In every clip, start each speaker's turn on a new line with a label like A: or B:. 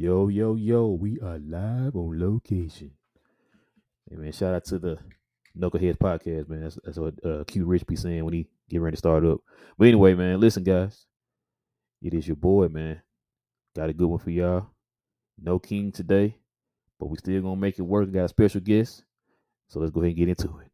A: Yo, yo, yo, we are live on location. Hey man, shout out to the Knuckleheads podcast, man. That's, that's what uh, Q Rich be saying when he get ready to start up. But anyway, man, listen, guys. It is your boy, man. Got a good one for y'all. No King today, but we still gonna make it work. Got a special guest. So let's go ahead and get into it.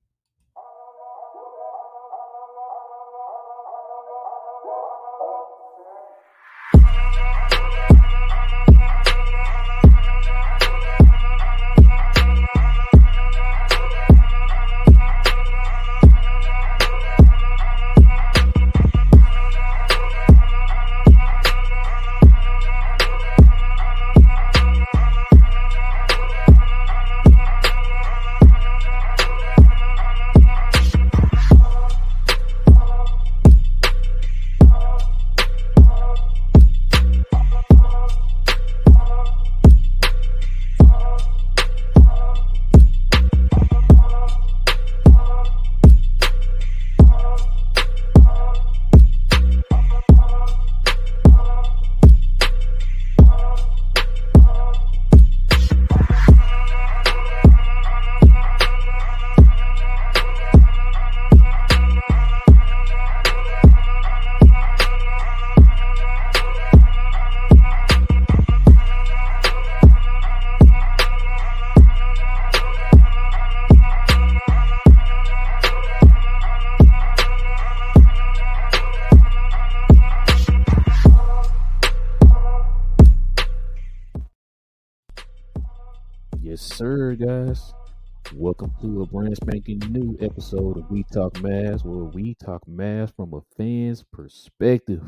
A: Spanking new episode of We Talk Mavs, where we talk Mavs from a fan's perspective.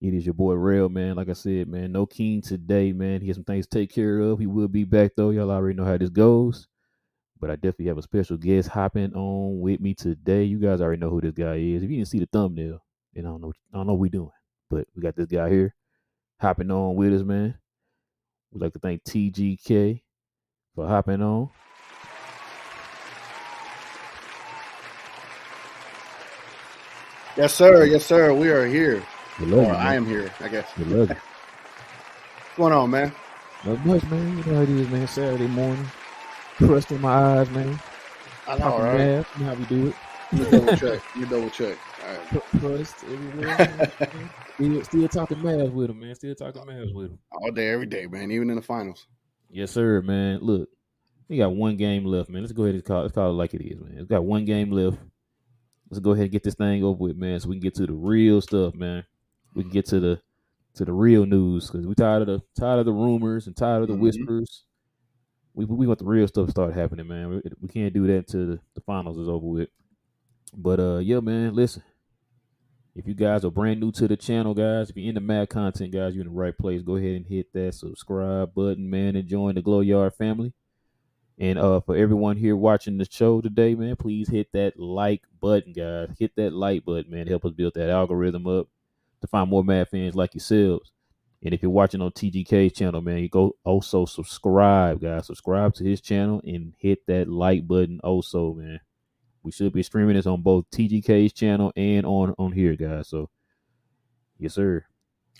A: It is your boy Rail, man. Like I said, man, no King today, man. He has some things to take care of. He will be back though. Y'all already know how this goes. But I definitely have a special guest hopping on with me today. You guys already know who this guy is. If you didn't see the thumbnail, then I don't know. I don't know what we doing. But we got this guy here hopping on with us, man. We'd like to thank TGK for hopping on.
B: Yes, sir. Yes, sir. We are here.
A: Love
B: Or I am here, I guess.
A: We love you.
B: What's going on, man?
A: Not much, man. You know how it is, man. Saturday morning. Crust in my eyes, man.
B: I know, right?
A: math. You know how we do it.
B: You double check. You double check. All right.
A: Crust everywhere. still, still talking math with him, man. Still talking math with him.
B: All day, every day, man. Even in the finals.
A: Yes, sir, man. Look, we got one game left, man. Let's go ahead and call, let's call it like it is, man. It's got one game left. Let's go ahead and get this thing over with, man, so we can get to the real stuff, man. We can get to the to the real news because we tired of the tired of the rumors and tired of the
B: Mhm.
A: whispers. We we want the real stuff to start happening, man. We, we can't do that until the, the finals is over with. But uh, yeah, man. Listen, if you guys are brand new to the channel, guys, if you're into Mavs content, guys, you're in the right place. Go ahead and hit that subscribe button, man, and join the Glo Yard family. And uh, for everyone here watching the show today, man, please hit that like button, guys. Hit that like button, man. Help us build that algorithm up to find more Mavs fans like yourselves. And if you're watching on TGK's channel, man, you go also subscribe, guys. Subscribe to his channel and hit that like button also, man. We should be streaming this on both TGK's channel and on on here, guys. So, yes, sir.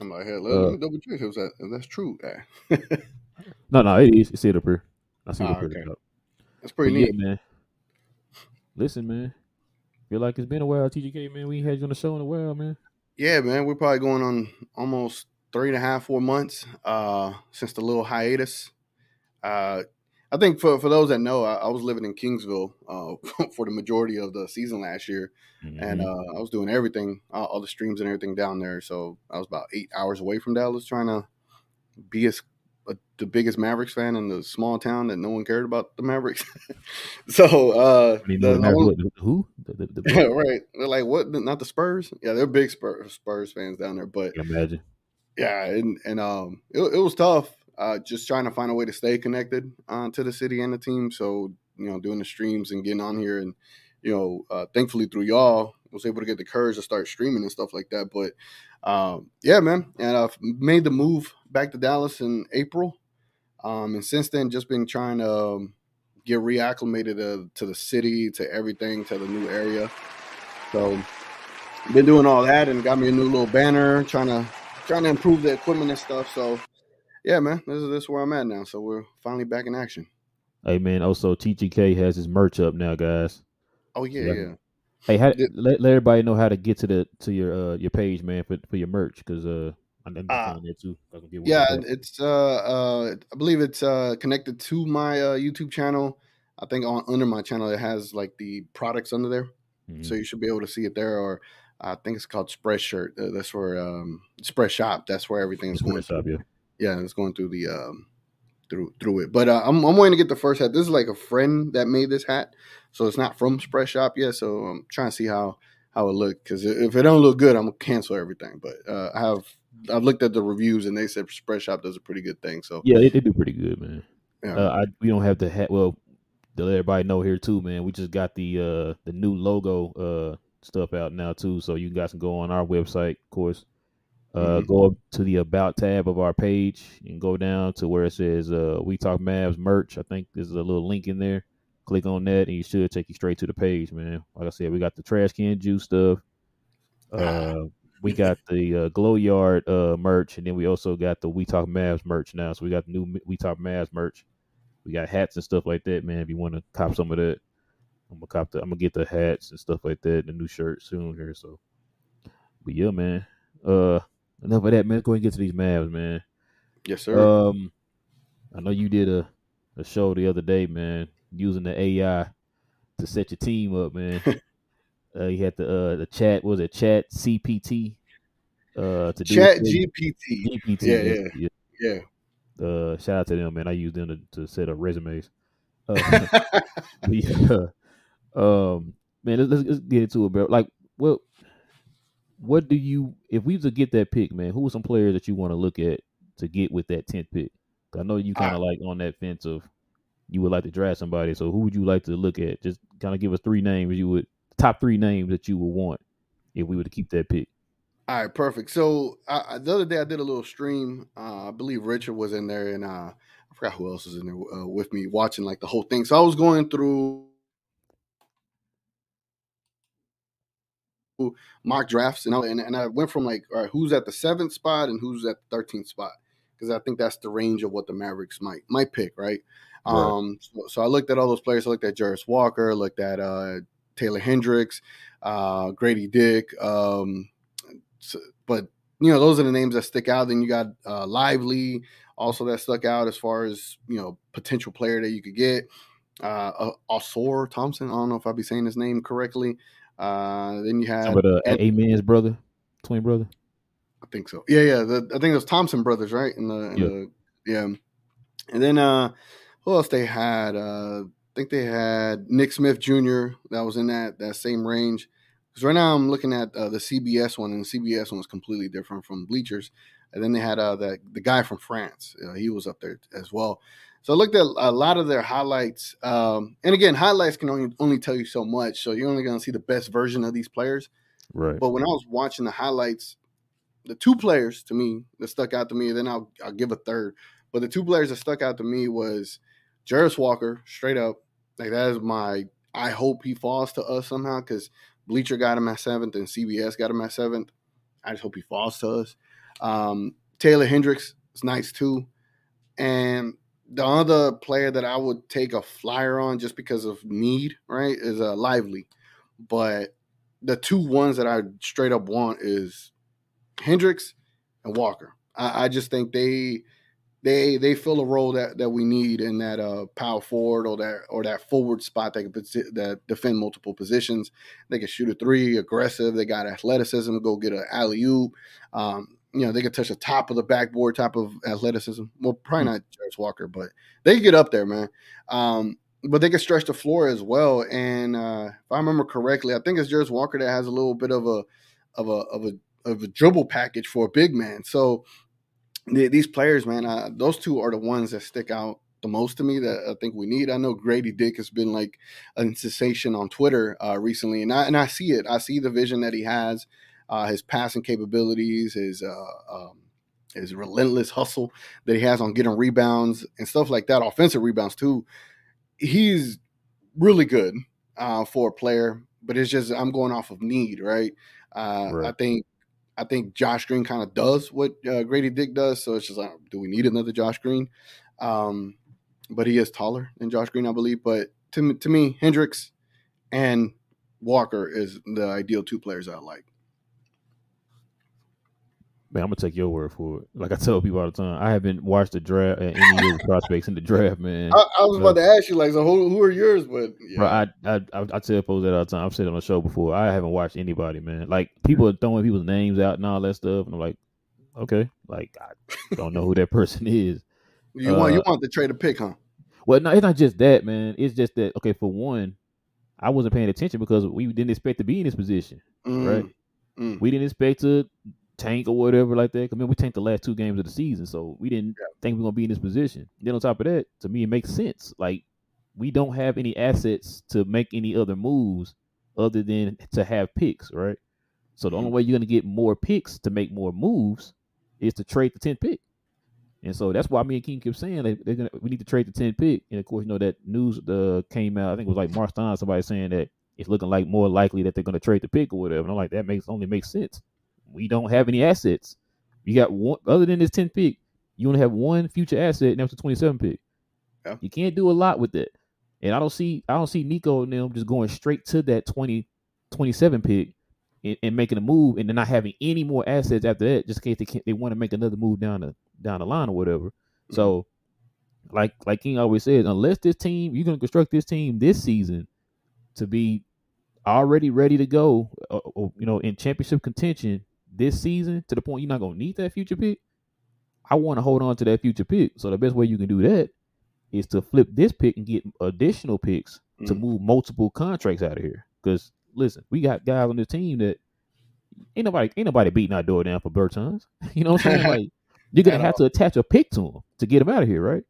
B: I'm like, hey, let,
A: Uh,
B: let me double check if, that, if that's true.
A: No, no, it is. It's it up here. I see it up here.
B: okay.
A: But
B: That's pretty
A: yeah,
B: neat.
A: man. Listen, man. Feel like it's been a while, TGK, man. We ain't had you on the show in a while, man.
B: Yeah, man. We're probably going on almost three and a half, four months uh, since the little hiatus. Uh, I think for, for those that know, I, I was living in Kingsville uh, for the majority of the season last year. and
A: Mhm.
B: uh, I was doing everything, uh, all the streams and everything down there. So I was about eight hours away from Dallas, trying to be as uh, the biggest Mavericks fan in the small town that no one cared about the Mavericks. so uh,
A: I mean,
B: the-
A: no matter
B: only-
A: who? The, the, the,
B: yeah, right? They're like, what? Not the Spurs? Yeah, they're big Spurs, Spurs fans down there, but
A: imagine.
B: yeah, and and um, it, it was tough. Uh, just trying to find a way to stay connected uh, to the city and the team. So you know, doing the streams and getting on here, and you know, uh, thankfully through y'all, was able to get the courage to start streaming and stuff like that. But um, yeah, man, and I've made the move back to Dallas in April, um, and since then, just been trying to um, get reacclimated to, to the city, to everything, to the new area. So been doing all that and got me a new little banner, trying to trying to improve the equipment and stuff. So yeah, man, this is this is where I'm at now. So we're finally back in action.
A: Hey man, also TGK has his merch up now, guys.
B: Oh yeah, yeah.
A: yeah. Hey, how, let, let everybody know how to get to the to your uh your page, man, for for your merch, because uh I'm, I'm
B: Uh,
A: there too. I can get one
B: Yeah, it's uh uh I believe it's uh connected to my uh YouTube channel. I think on under my channel it has like the products under there.
A: Mhm.
B: So you should be able to see it there or I think it's called Spread Shirt. Uh, that's where um Spread Shop. That's where everything is going
A: going shop, yeah.
B: yeah, it's going through the um through through it. But uh, I'm I'm waiting to get the first hat. This is like a friend that made this hat, so it's not from Spread Shop yet. So I'm trying to see how how it look because if it don't look good, I'm gonna cancel everything. But uh, I have I've looked at the reviews and they said Spread Shop does a pretty good thing. So
A: Yeah, they, they do pretty good, man.
B: yeah,
A: Uh, I we don't have to hat. Well, to let everybody know here too, man. We just got the uh the new logo uh stuff out now too, so you guys can go on our website, of course. Uh,
B: Mhm.
A: go up to the about tab of our page and go down to where it says uh we talk Mavs merch. I think there's a little link in there. Click on that and you should take you straight to the page, man. Like I said, we got the trash can juice stuff. Uh, we got the uh, Glo Yard uh merch, and then we also got the we talk Mavs merch now. So we got the new we talk Mavs merch. We got hats and stuff like that, man. If you want to cop some of that, I'm gonna cop the. I'm gonna get the hats and stuff like that, the new shirt soon here. So, but yeah, man. Uh, enough of that, man. Let's go ahead and get to these Mavs, man.
B: yes sir.
A: Um, I know you did a a show the other day, man, using the AI to set your team up, man. uh, you had the uh the chat. What was it chat GPT? Uh, to
B: Chat. GPT.
A: GPT.
B: Yeah,
A: yeah,
B: yeah.
A: yeah.
B: Yeah.
A: Uh, shout out to them, man. I use them to, to set up resumes. Uh, yeah. Um, man, let's, let's, let's get into it, bro. Like, what, what do you, if we to get that pick, man, who are some players that you want to look at to get with that tenth pick? I know you kind of like on that fence of you would like to draft somebody. So who would you like to look at? Just kind of give us three names you would top three names that you would want if we were to keep that pick.
B: All right, perfect. So I, the other day I did a little stream. Uh, I believe Richard was in there, and uh, I forgot who else was in there uh, with me watching like the whole thing. So I was going through mock drafts, and I, and, and I went from like, all right, who's at the seventh spot and who's at the thirteenth spot, because I think that's the range of what the Mavericks might might pick, right?
A: Right.
B: Um, so, so I looked at all those players. I looked at Jarace Walker, looked at uh, Taylor Hendricks, uh, Grady Dick, um, s- but you know those are the names that stick out. Then you got uh, Lively, also that stuck out as far as you know potential player that you could get. Uh, uh, Ausar Thompson. I don't know if I'll be saying his name correctly. Uh, then you had,
A: But uh,
B: Ed-
A: Amen's brother, twin brother.
B: I think so. Yeah, yeah. The, I think it was Thompson brothers, right? In the, in
A: Yeah.
B: the yeah. And then uh who else they had? Uh think they had Nick Smith Jr. that was in that that same range. Because right now I'm looking at uh, the CBS one, and the CBS one was completely different from Bleachers. And then they had uh, the the guy from France. Uh, he was up there as well. So I looked at a lot of their highlights. Um, and again, highlights can only only tell you so much. So you're only going to see the best version of these players.
A: Right.
B: But when I was watching the highlights, the two players to me that stuck out to me, then I'll I'll give a third. But the two players that stuck out to me was Jarace Walker, straight up. Like that is my I hope he falls to us somehow because Bleacher got him at seventh and CBS got him at seventh. I just hope he falls to us. Um, Taylor Hendricks is nice too. And the other player that I would take a flyer on just because of need, right, is uh, Lively. But the two ones that I straight up want is Hendricks and Walker. I, I just think they they they fill a role that, that we need in that uh power forward or that or that forward spot that can posi- that defend multiple positions. They can shoot a three, aggressive. They got athleticism. Go get an alley oop. Um, you know they can touch the top of the backboard type of athleticism. Well, probably not Jarace Walker, but they can get up there, man. Um, but they can stretch the floor as well. And uh, if I remember correctly, I think it's Jarace Walker that has a little bit of a of a of a of a dribble package for a big man. So the, these players, man, uh, those two are the ones that stick out the most to me that I think we need. I know Grady Dick has been like a sensation on Twitter uh, recently, and I and I see it. I see the vision that he has, uh, his passing capabilities, his uh, um, his relentless hustle that he has on getting rebounds and stuff like that, offensive rebounds too. He's really good uh, for a player, but it's just I'm going off of need, right? Uh,
A: Right.
B: I think I think Josh Green kind of does what uh, Grady Dick does. So it's just like, do we need another Josh Green? Um, but he is taller than Josh Green, I believe. But to to me, Hendricks and Walker is the ideal two players I like.
A: Man, I'm gonna take your word for it. Like I tell people all the time, I haven't watched the draft uh, any of the prospects in the draft, man.
B: I, I was about to ask you, like, so who, who are yours? But
A: yeah. bro, I, I I I tell folks that all the time. I've said on the show before. I haven't watched anybody, man. Like people are throwing people's names out and all that stuff, and I'm like, okay, like I don't know who that person is.
B: You uh, want you want to trade a pick, huh?
A: Well, no, it's not just that, man. It's just that okay. For one, I wasn't paying attention because we didn't expect to be in this position, mm. right? Mm. We didn't expect to tank or whatever like that. I mean, we tanked the last two games of the season, so we didn't yeah. think we are gonna be in this position. Then on top of that, to me, it makes sense. Like we don't have any assets to make any other moves other than to have picks, right? So the only mm-hmm. way you're gonna get more picks to make more moves is to trade the 10th pick. And so that's why me and King kept saying they, they're gonna we need to trade the 10 pick. And of course, you know that news uh, came out. I think it was like March time, somebody saying that it's looking like more likely that they're gonna trade the pick or whatever. And I'm like, that makes only makes sense we don't have any assets. You got one other than this 10th pick, you only have one future asset, and that's the 27 pick. Yeah. You can't do a lot with it. And I don't see I don't see Nico and them just going straight to that 20 27 pick and, and, making a move and then not having any more assets after that, just in case they can't, they want to make another move down the down the line or whatever. Mm-hmm. So like like King always says, unless this team you're gonna construct this team this season to be already ready to go, uh, uh you know, in championship contention, this season to the point you're not gonna need that future pick, I want to hold on to that future pick. So the best way you can do that is to flip this pick and get additional picks mm. to move multiple contracts out of here. Because listen, we got guys on this team that ain't nobody ain't nobody beating our door down for Bertans. You know what I'm saying? like you're gonna have to attach a pick to him to get him out of here, right?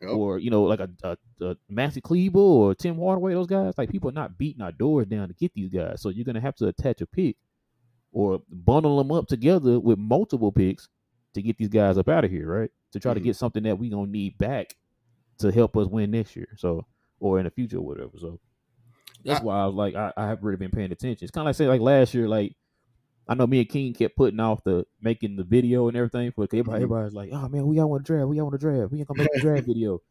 A: Yep. Or you know, like a, a, a Maxi or Tim Hardaway, those guys. Like people are not beating our doors down to get these guys, so you're gonna have to attach a pick or bundle them up together with multiple picks to get these guys up out of here, right? To try mm-hmm. to get something that we gonna need back to help us win next year, so or in the future or whatever. So that's I, why I was like, I, I have really been paying attention. It's kind of like say like last year, like I know me and King kept putting off the making the video and everything for everybody. Mm-hmm. Everybody's like, "Oh man, we all want to draft. We all want to draft. We ain't gonna make a draft video."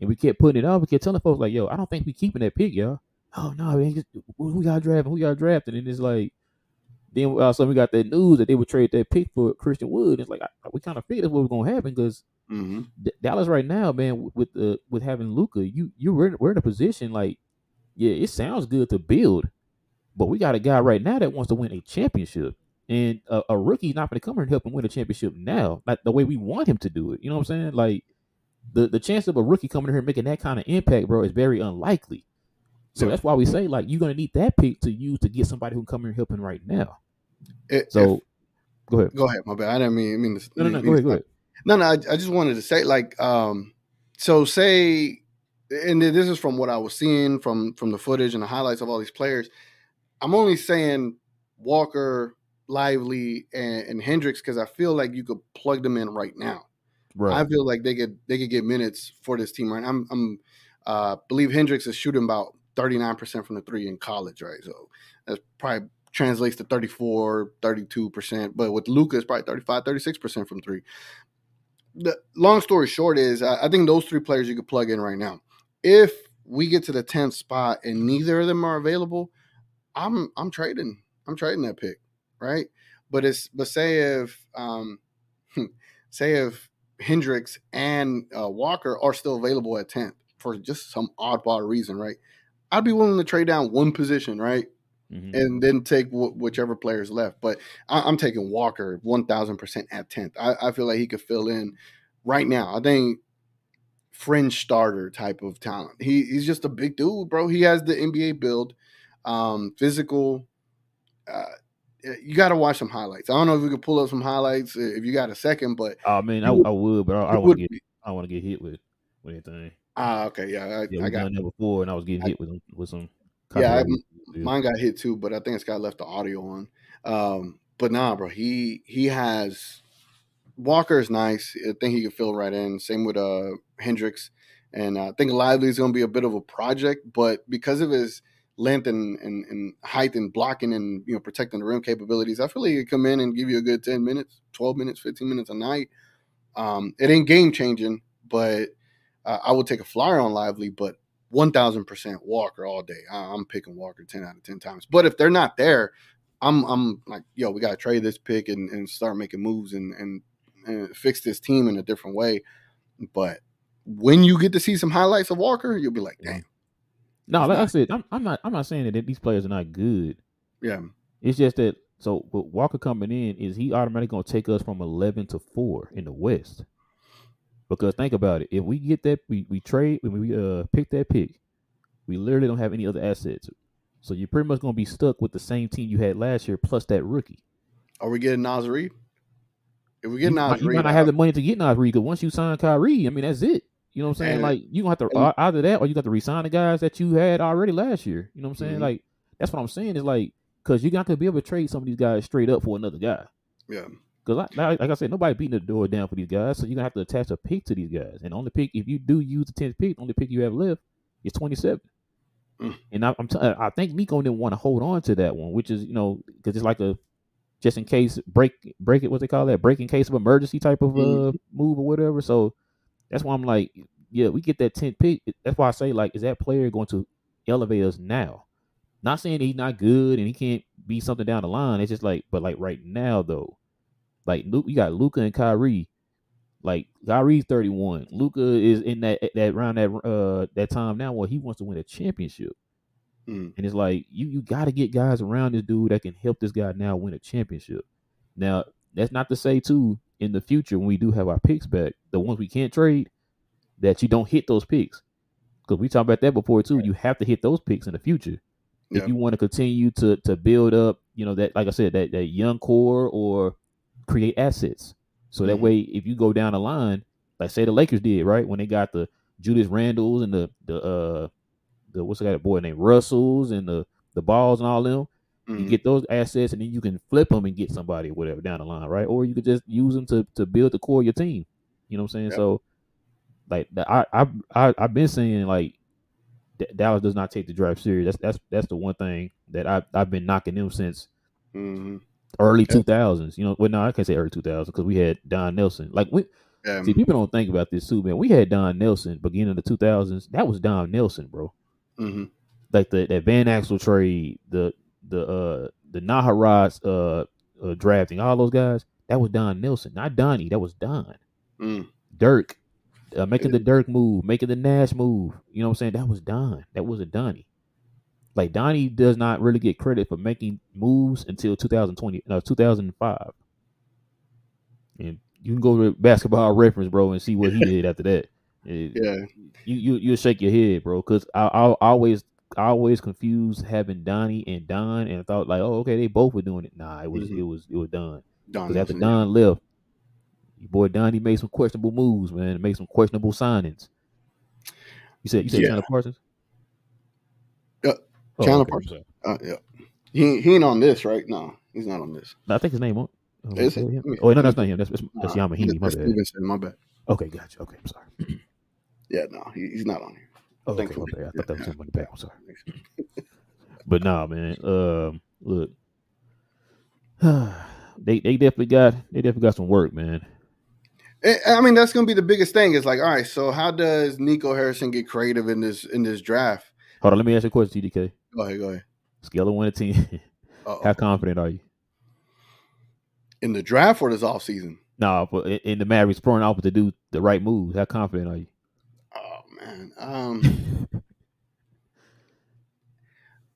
A: And we kept putting it off. We kept telling folks like, "Yo, I don't think we keeping that pick, y'all." Oh no, man, we got drafting. We got drafting, and it's like then also we got that news that they would trade that pick for Christian Wood. It's like I, we kind of figured that's what was going to happen because mm-hmm. D- Dallas right now, man, with the with having Luka, you you we're, we're in a position like, yeah, it sounds good to build, but we got a guy right now that wants to win a championship, and a, a rookie's not going to come here and help him win a championship now, like the way we want him to do it. You know what I'm saying? Like the the chance of a rookie coming here and making that kind of impact, bro, is very unlikely. So yeah. that's why we say like you're gonna need that pick to use to get somebody who can come here helping right now. It, so if, go ahead.
B: Go ahead. My bad. I didn't mean. I mean.
A: No, no, no. Go ahead. Go ahead.
B: No, no. I, I just wanted to say like, um, so say, and this is from what I was seeing from from the footage and the highlights of all these players. I'm only saying Walker, Lively, and, and Hendricks because I feel like you could plug them in right now. Right. I feel like they could they could get minutes for this team right. I'm I'm uh believe Hendricks is shooting about 39% from the three in college, right? So that's probably translates to 34, 32%. But with Luka, it's probably 35, 36% from three. The long story short is I, I think those three players you could plug in right now. If we get to the 10th spot and neither of them are available, I'm I'm trading. I'm trading that pick, right? But it's but say if um say if Hendricks and uh, Walker are still available at 10th for just some oddball reason, right? I'd be willing to trade down one position, right? Mm-hmm. And then take wh- whichever players left. But I- am taking Walker 1000% at 10th. I-, I feel like he could fill in right now. I think fringe starter type of talent. He he's just a big dude, bro. He has the NBA build, um, physical. Uh, you got to watch some highlights. I don't know if we could pull up some highlights uh, if you got a second, but
A: I mean, I, I would, but I, I don't want to get I want to get hit with with anything.
B: Ah, okay, yeah, I,
A: yeah, I got that before, and I was getting hit with with some.
B: Yeah, mine got hit too, but I think it's got left the audio on. Um, but nah, bro, he he has Walker is nice. I think he can fill right in. Same with uh Hendricks, and uh, I think Lively is going to be a bit of a project, but because of his length and, and, and height and blocking and you know protecting the rim capabilities, I feel like he could come in and give you a good ten minutes, twelve minutes, fifteen minutes a night. Um, it ain't game changing, but uh, I would take a flyer on Lively, but one thousand percent Walker all day. I, am picking Walker ten out of ten times. But if they're not there, I'm I'm like, yo, we gotta trade this pick and, and start making moves and, and and fix this team in a different way. But when you get to see some highlights of Walker, you'll be like, damn.
A: No, like I said, I'm, I'm not I'm not saying that these players are not good.
B: Yeah.
A: It's just that so Walker coming in is he automatically gonna take us from eleven to four in the West. Because think about it, if we get that we, we trade when we uh pick that pick, we literally don't have any other assets. So you're pretty much gonna be stuck with the same team you had last year plus that rookie.
B: Are we getting Naz Reid? If we get
A: you,
B: Naz
A: you might not have the money to get Naz Reid because once you sign Kyrie, I mean that's it. You know what I'm saying?
B: And-
A: like you gonna have to
B: and-
A: uh, either that or you got to resign the guys that you had already last year. You know what I'm saying?
B: Mhm.
A: Like that's what I'm saying is like because you're not gonna be able to trade some of these guys straight up for another guy.
B: yeah,
A: Because like, like I said, nobody beating the door down for these guys, so you're gonna have to attach a pick to these guys. And the only pick, if you do use the tenth pick, the only pick you have left is 27.
B: Mm.
A: And I, I'm t- I think Nico didn't want to hold on to that one, which is you know because it's like a just in case break break it what they call that break in case of emergency type of uh
B: Mhm.
A: move or whatever. So that's why I'm like, yeah, we get that 10th pick. That's why I say like, is that player going to elevate us now? Not saying he's not good and he can't be something down the line. It's just like, but like right now though, like Luke, you got Luka and Kyrie. Like Kyrie's 31. Luka is in that that around that uh that time now where he wants to win a championship.
B: Mm.
A: And it's like you you got to get guys around this dude that can help this guy now win a championship. Now that's not to say too in the future when we do have our picks back, the ones we can't trade, that you don't hit those picks. Because we talked about that before too. You have to hit those picks in the future
B: Yeah.
A: if you want to continue to to build up, you know that like I said that that young core or create assets. So that
B: Mhm.
A: way, if you go down the line, like say the Lakers did, right when they got the Julius Randles and the the uh the what's that boy named Russells and the the balls and all them, you
B: Mhm.
A: get those assets and then you can flip them and get somebody or whatever down the line, right? Or you could just use them to to build the core of your team. You know what I'm saying?
B: Yep.
A: So like I I I I've been saying like Dallas does not take the draft serious. That's that's that's the one thing that I I've been knocking them since
B: Mhm.
A: Early
B: Yeah.
A: two thousands. You know, well no, I can't say early two thousands because we had Don Nelson. Like we
B: Yeah.
A: see people don't think about this too, man. We had Don Nelson beginning of the two thousands. That was Don Nelson, bro.
B: Mhm.
A: Like the that Van Exel trade, the the uh the Naharat's uh, uh drafting, all those guys. That was Don Nelson, not Donnie. That was Don.
B: Mm.
A: Dirk, uh, making the Dirk move, making the Nash move. You know what I'm saying? That was Don. That wasn't Donnie. Like Donnie does not really get credit for making moves until 2020, no, 2005. And you can go to basketball reference, bro, and see what he did after that. It-
B: Yeah.
A: you you you shake your head, bro, because I, I always I always confused having Donnie and Don, and I thought like, oh, okay, they both were doing it. Nah, it was
B: Mhm.
A: it was it was Don. Because after Don left, your boy Donnie made some questionable moves, man. and Made some questionable signings. You said you said
B: Yeah.
A: Chandler Parsons.
B: Yeah,
A: Oh,
B: Chandler
A: okay, I'm
B: Parsons. Uh, yeah. He he ain't on this, right? No, he's not on this.
A: No, I think his name on. Oh,
B: Is
A: is
B: it?
A: him? Oh, no, that's not him. That's that's, that's
B: Nah,
A: Yamahini. My
B: that's
A: bad.
B: Stevenson, my bad.
A: Okay, gotcha. Okay, I'm sorry.
B: Yeah, no, he, he's not on here.
A: Oh, okay, okay. I thought that was
B: Yeah.
A: him back. I'm sorry. But nah, man. Um, look, they they definitely got they definitely got some work, man.
B: I I mean, that's gonna be the biggest thing. Is like, all right, so how does Nico Harrison get creative in this in this draft?
A: Hold on, let me ask you a question, TGK.
B: Go ahead, go ahead.
A: Scale of one to ten. How confident are you?
B: In the draft or this off season?
A: No, but in, the Mavericks throwing out to do the right moves. How confident are you?
B: Oh man, um,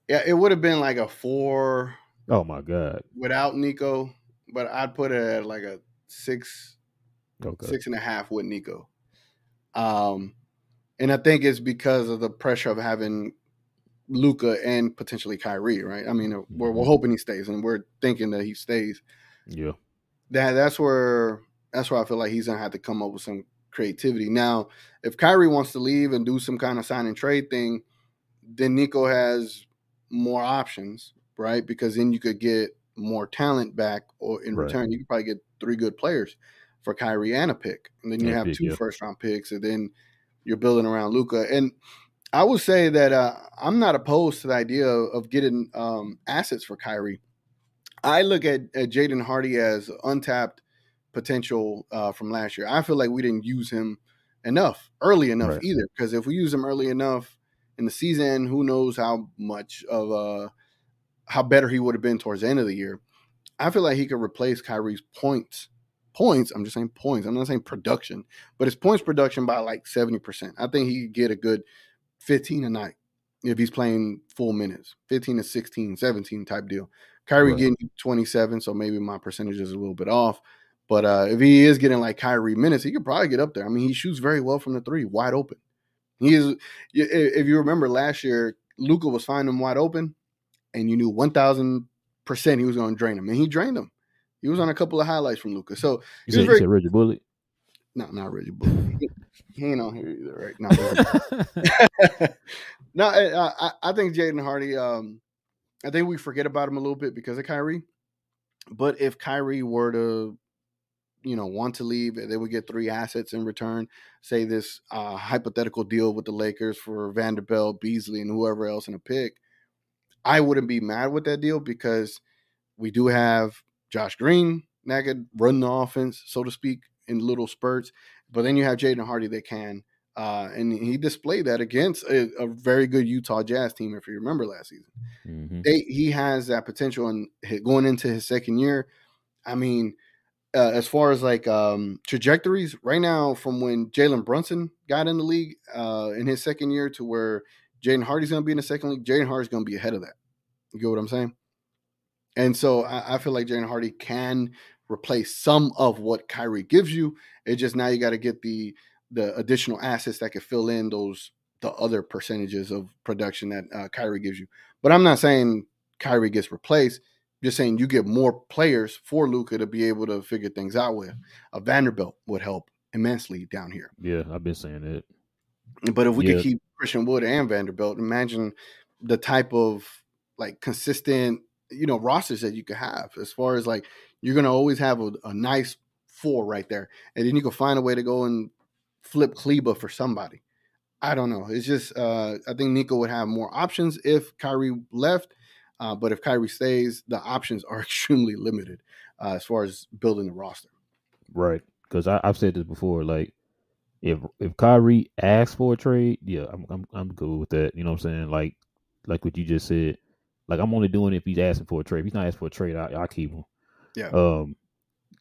B: yeah, it would have been like a four
A: Oh my God.
B: without Nico, but I'd put it at like a six,
A: Okay.
B: six and a half with Nico. Um, and I think it's because of the pressure of having Luka and potentially Kyrie, right? I mean, we're, we're
A: Mhm.
B: hoping he stays, and we're thinking that he stays.
A: Yeah.
B: That that's where that's where I feel like he's gonna have to come up with some creativity. Now, if Kyrie wants to leave and do some kind of sign and trade thing, then Nico has more options, right? Because then you could get more talent back, or in
A: Right.
B: return, you could probably get three good players for Kyrie and a pick, and then you have two
A: yeah.
B: first round picks, and then you're building around Luka. And I would say that uh, I'm not opposed to the idea of getting um, assets for Kyrie. I look at, at Jaden Hardy as untapped potential uh, from last year. I feel like we didn't use him enough early enough right. either. Because if we use him early enough in the season, who knows how much of uh how better he would have been towards the end of the year. I feel like he could replace Kyrie's points. Points, I'm just saying points. I'm not saying production, but his points production by like 70%. I think he could get a good 15 a night if he's playing full minutes, 15 to 16, 17 type deal. Kyrie right. getting 27, so maybe my percentage is a little bit off. But uh, if he is getting like Kyrie minutes, he could probably get up there. I mean, he shoots very well from the three, wide open. He is. If you remember last year, Luka was finding him wide open, and you knew one thousand percent he was going to drain him, and he drained him. He was on a couple of highlights from Luka. So
A: you said, very, you said Reggie Bullock.
B: No, not Reggie Bullock. he ain't on here either, right? No, no. I, I think Jaden Hardy. Um, I think we forget about him a little bit because of Kyrie. But if Kyrie were to you know want to leave, they would get three assets in return. Say this uh, hypothetical deal with the Lakers for Vanderbilt, Beasley, and whoever else in a pick. I wouldn't be mad with that deal because we do have Josh Green that could run the offense, so to speak, in little spurts. But then you have Jaden Hardy that can. Uh, and he displayed that against a, a, very good Utah Jazz team, if you remember last season. Mm-hmm. They, he has that potential, and going into his second year, I mean, uh, as far as like um, trajectories right now from when Jalen Brunson got in the league uh, in his second year to where Jaden Hardy's going to be in the second league, Jaden Hardy's going to be ahead of that. You get what I'm saying? And so I, I feel like Jaden Hardy can replace some of what Kyrie gives you. It's just now you got to get the the additional assets that can fill in those the other percentages of production that uh, Kyrie gives you. But I'm not saying Kyrie gets replaced just saying you get more players for Luka to be able to figure things out with. A Vanderbilt would help immensely down here.
A: Yeah, I've been saying
B: it. But if we yeah. could keep Christian Wood and Vanderbilt, imagine the type of like consistent, you know, rosters that you could have. As far as like you're gonna always have a, a nice four right there, and then you can find a way to go and flip Kleber for somebody. I don't know. It's just uh, I think Nico would have more options if Kyrie left uh, but if Kyrie stays, the options are extremely limited uh, as far as building the roster.
A: Right, because I've said this before. Like, if if Kyrie asks for a trade, yeah, I'm I'm I'm good with that. You know what I'm saying? Like, like what you just said. Like, I'm only doing it if he's asking for a trade. If he's not asking for a trade, I I keep him.
B: Yeah.
A: Um,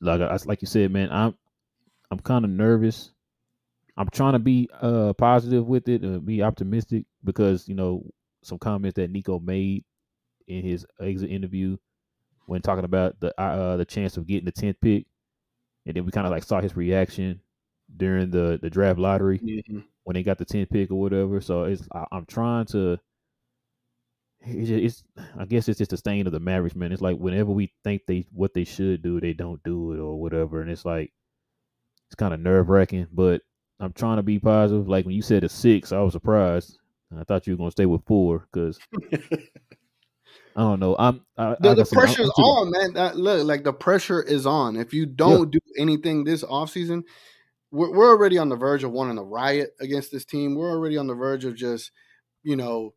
A: like I, like you said, man, I'm I'm kind of nervous. I'm trying to be uh positive with it, uh, be optimistic because you know some comments that Nico made in his exit interview when talking about the uh, the chance of getting the tenth pick, and then we kind of like saw his reaction during the the draft lottery mm-hmm. when they got the tenth pick or whatever. So it's I, am trying to. It's, it's I guess it's just the stain of the Mavericks, man. It's like whenever we think they what they should do, they don't do it or whatever, and it's like it's kind of nerve wracking. But I'm trying to be positive. Like when you said a six, I was surprised. I thought you were gonna stay with four because I don't know. I'm I,
B: the, the pressure's on, man. That, look, like the pressure is on. If you don't yeah. do anything this offseason, we're, we're already on the verge of wanting a riot against this team. We're already on the verge of just, you know,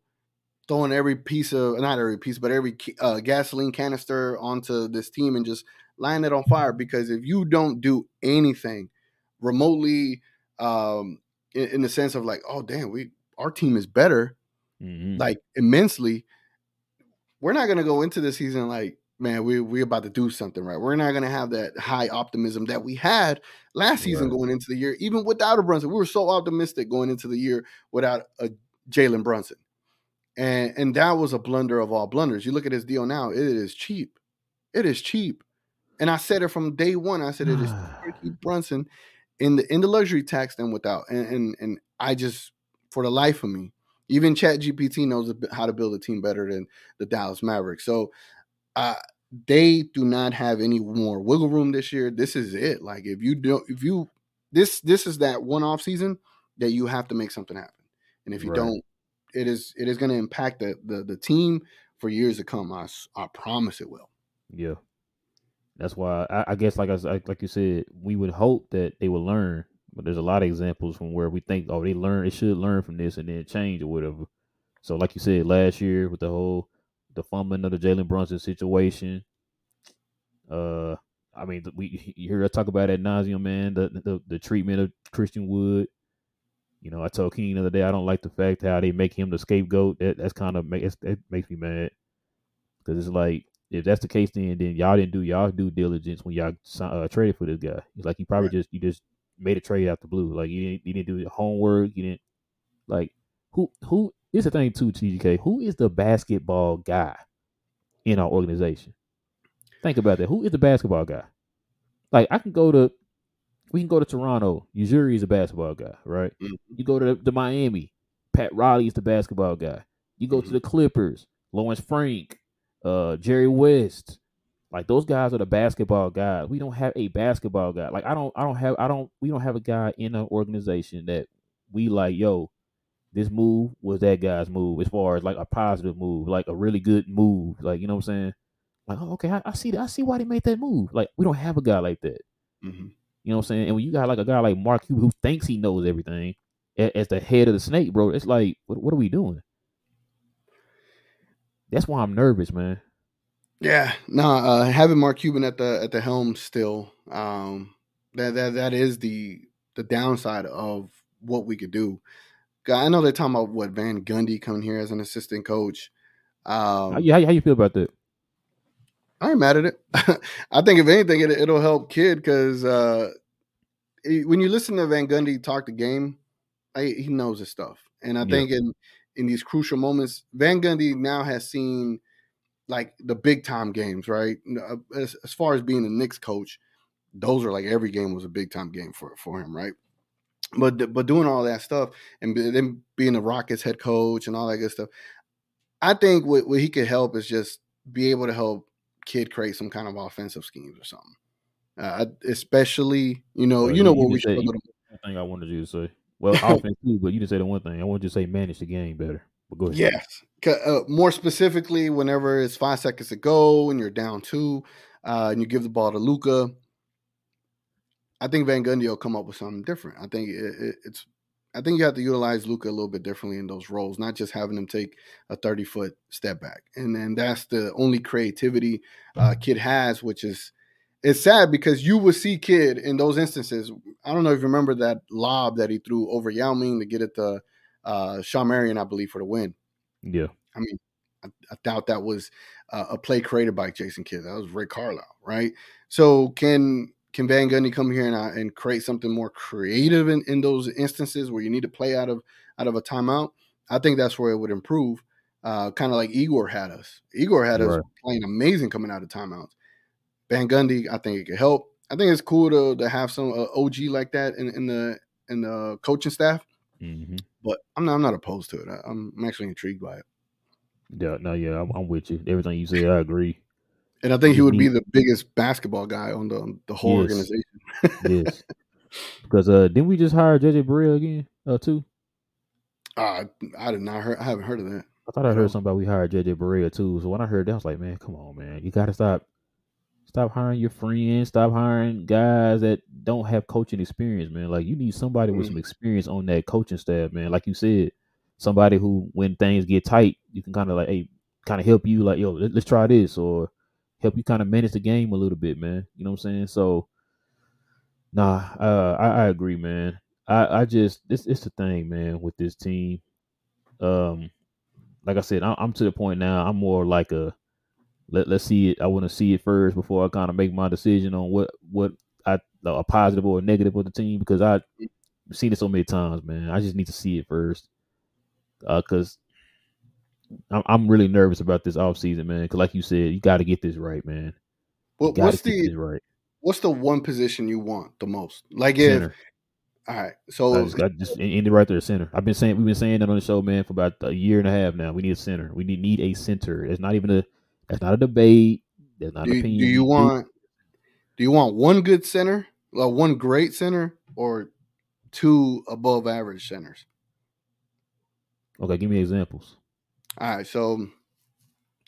B: throwing every piece of not every piece, but every uh, gasoline canister onto this team and just lighting it on fire. Because if you don't do anything remotely, um, in, in the sense of like, oh damn, we our team is better, mm-hmm. like immensely we're not going to go into the season like, man, we we about to do something right. We're not going to have that high optimism that we had last season right. going into the year, even without a Brunson. We were so optimistic going into the year without a Jalen Brunson, and and that was a blunder of all blunders. You look at his deal now; it is cheap. It is cheap, and I said it from day one. I said it is keep Brunson in the in the luxury tax than without, and and and I just for the life of me even Chat GPT knows how to build a team better than the Dallas Mavericks. So uh, they do not have any more wiggle room this year. This is it. Like if you don't, if you this this is that one off season that you have to make something happen. And if you right. don't, it is it is going to impact the, the the team for years to come. I I promise it will.
A: Yeah, that's why I, I guess like I like you said, we would hope that they would learn But there's a lot of examples from where we think, oh, they learn, they should learn from this and then change or whatever. So, like you said last year with the whole the fumbling of the Jalen Brunson situation, uh, I mean, we you hear us talk about that nauseum, man. The, the the treatment of Christian Wood. You know, I told King the other day I don't like the fact how they make him the scapegoat. That that's kind of makes that makes me mad because it's like if that's the case, then then y'all didn't do y'all due diligence when y'all uh, traded for this guy. It's like you probably right. just you just made a trade out the blue. Like you didn't you didn't do your homework. You didn't like who who. is the thing too, TGK. Who is the basketball guy in our organization? Think about that. Who is the basketball guy? Like I can go to, we can go to Toronto. Ujiri is a basketball guy, right? Mm-hmm. You go to the Miami. Pat Riley is the basketball guy. You go mm-hmm. to the Clippers. Lawrence Frank, uh, Jerry West. Like those guys are the basketball guys. We don't have a basketball guy. Like I don't, I don't have, I don't, we don't have a guy in an organization that we like. Yo, this move was that guy's move as far as like a positive move, like a really good move. Like you know what I'm saying? Like, oh, okay, I, I see that. I see why they made that move. Like, we don't have a guy like that. Mm-hmm. You know what I'm saying? And when you got like a guy like Mark Cuban who thinks he knows everything as the head of the snake, bro, it's like, what, what are we doing? That's why I'm nervous, man.
B: Yeah, no, nah, uh, having Mark Cuban at the at the helm still, um, that that that is the the downside of what we could do. I know they're talking about what Van Gundy coming here as an assistant coach.
A: Um, how, how, how you feel about that?
B: I ain't mad at it. I think if anything, it, will help Kidd because uh, when you listen to Van Gundy talk the game, I, he knows his stuff, and I yeah. think in in these crucial moments, Van Gundy now has seen like the big time games, right? Uh, as, as far as being a Knicks coach, those are like every game was a big time game for for him, right? But but doing all that stuff and then being the Rockets head coach and all that good stuff, I think what, what he could help is just be able to help Kidd create some kind of offensive schemes or something. Uh, especially, you know, well, you know what we
A: should. One thing I wanted you to say. Well, offense too, but you didn't say the one thing. I want you to say manage the game better. But go ahead.
B: Yes. Uh, more specifically, whenever it's five seconds to go and you're down two, uh, and you give the ball to Luka, I think Van Gundy will come up with something different. I think it, it, it's I think you have to utilize Luka a little bit differently in those roles, not just having him take a 30 foot step back. And then that's the only creativity uh, Kidd has, which is it's sad because you would see Kidd in those instances. I don't know if you remember that lob that he threw over Yao Ming to get it to uh, Shawn Marion, I believe, for the win.
A: Yeah.
B: I mean, I, I doubt that was uh, a play created by Jason Kidd. That was Rick Carlisle, right? So can can Van Gundy come here and, uh, and create something more creative in, in those instances where you need to play out of out of a timeout? I think that's where it would improve. Uh, kind of like Igor had us. Igor had right. us playing amazing coming out of timeouts. Van Gundy, I think it could help. I think it's cool to to have some uh, OG like that in, in the in the coaching staff. Mm-hmm. But I'm not I'm not opposed to it. I, am actually intrigued by it.
A: Yeah, no, yeah, I'm, I'm, with you. Everything you say, I agree.
B: And I think he would be the biggest basketball guy on the the whole yes.
A: organization. yes. Because uh didn't we just hire JJ Barea again, uh too?
B: Uh I did not heard I haven't heard of that.
A: I thought I heard something about we hired JJ Barea too. So when I heard that, I was like, man, come on, man. You gotta stop stop hiring your friends, stop hiring guys that don't have coaching experience, man. Like you need somebody mm with some experience on that coaching staff, man. Like you said, somebody who when things get tight, you can kind of like, hey, kind of help you, like, yo, let, us try this, or help you kind of manage the game a little bit, man. You know what I'm saying? So, nah, uh, I, I agree, man. I, I just this it's the thing, man, with this team. Um, like I said, I, I'm to the point now. I'm more like a let let's see it. I want to see it first before I kind of make my decision on what what I a positive or a negative of the team because I've seen it so many times, man. I just need to see it first. Uh, cause I'm, I'm really nervous about this off season, man. Because like you said, you got to get this right, man.
B: Well, what's the right? What's the one position you want the most? Like if center. all right, so
A: I just, got just the right there, center. I've been saying we've been saying that on the show, man, for about a year and a half now. We need a center. We need need a center. It's not even a. That's not a debate. There's not
B: do,
A: an opinion.
B: Do you want? Do you want one good center, like one great center, or two above average centers?
A: Okay, give me examples.
B: All right, so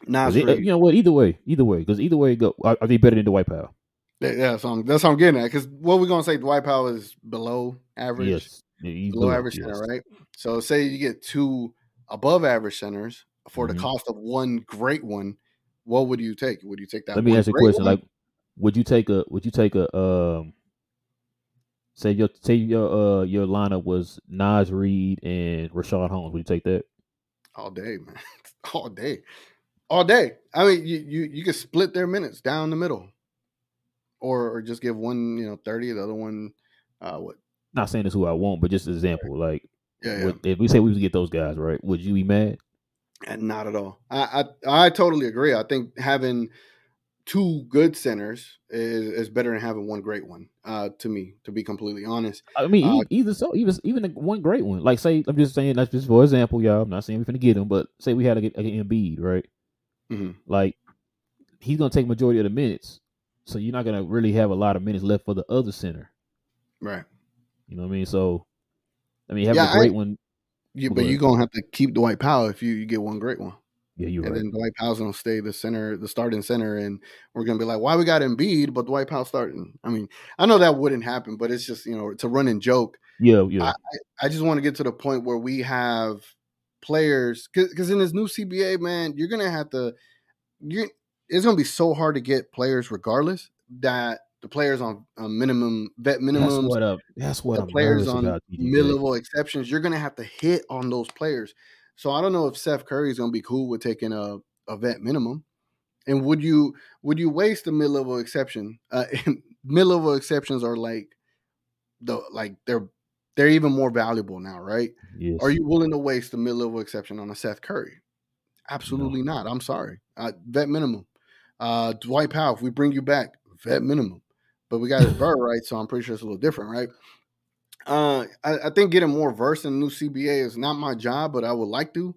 A: Naz you know what? Either way, either way, because either way, go are, are, they better than Dwight Powell?
B: Yeah, so I'm, that's what I'm getting at. Because what we're gonna say, Dwight Powell is below average,
A: Yes, yeah,
B: below average center, right? So say you get two above average centers for
A: Mhm.
B: the cost of one great one. What would you take? Would you take that?
A: Let me ask you a question.
B: one?
A: Like, would you take a? Would you take a? Um, say your say your uh your lineup was Naz Reid and Richaun Holmes. Would you take that?
B: All day, man, all day, all day. I mean, you you you could split their minutes down the middle, or or just give one you know thirty, the other one, uh, what?
A: Not saying this who I want, but just an example. Like,
B: Yeah, yeah.
A: would- if we say we would get those guys, right? Would you be mad?
B: And not at all. I, I I totally agree. I think having two good centers is, is better than having one great one. Uh, to me, to be completely honest.
A: I mean,
B: Uh,
A: either so, even even one great one. Like, say, I'm just saying that's just for example, y'all. I'm not saying we're gonna get him, but say we had a, a Embiid, right?
B: Mhm.
A: Like, he's gonna take majority of the minutes, so you're not gonna really have a lot of minutes left for the other center.
B: Right.
A: You know what I mean? So, I mean, having
B: Yeah,
A: a great
B: I-
A: one, Go
B: but you're gonna have to keep Dwight Powell if you, you get one great one.
A: Yeah, you're
B: and
A: right.
B: then Dwight Powell's gonna stay the center, the starting center, and we're gonna be like, why we got Embiid, but Dwight Powell starting? I mean, I know that wouldn't happen, but it's just you know it's a running joke.
A: Yeah, yeah,
B: I just want to get to the point where we have players because in this new CBA, man, you're gonna have to. You it's gonna be so hard to get players regardless that the players on, on minimum vet
A: minimum.
B: that's
A: what up. That's what
B: the
A: I'm
B: players on level exceptions, you're gonna have to hit on those players. So I don't know if Seth Curry is gonna be cool with taking a, a vet minimum. And would you would you waste a mid level exception? Uh, mid level exceptions are like the like they're they're even more valuable now, right?
A: Yes.
B: Are you willing to waste a mid level exception on a Seth Curry? Absolutely not. I'm sorry. Uh, vet minimum. Uh, Dwight Powell, if we bring you back, vet minimum. But we got his Bird right, so I'm pretty sure it's a little different, right? Uh, I, I think getting more versed in the new CBA is not my job, but I would like to.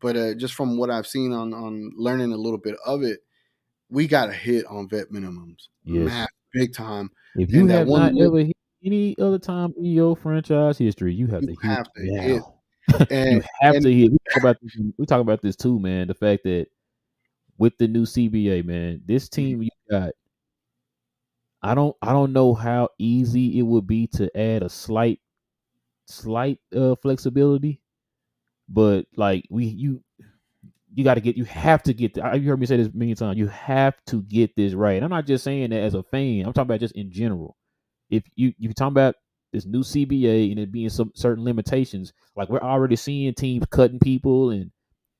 B: But uh, just from what I've seen on on learning a little bit of it, we got a hit on vet minimums,
A: Yes.
B: Math, big time.
A: If you
B: and
A: have
B: one
A: not ever hit any other time in your franchise history, you have
B: You
A: to hit
B: have to
A: now.
B: hit.
A: you have
B: and-
A: to hit. We talk about this. We talk about this too, man. The fact that with the new CBA, man, this
B: Mm-hmm.
A: team you got. I don't. I don't know how easy it would be to add a slight, slight uh flexibility, but like we you. You got to get. You have to get. The, you heard me say this many times. You have to get this right. I'm not just saying that as a fan. I'm talking about just in general. If you you're talking about this new CBA and it being some certain limitations, like we're already seeing teams cutting people and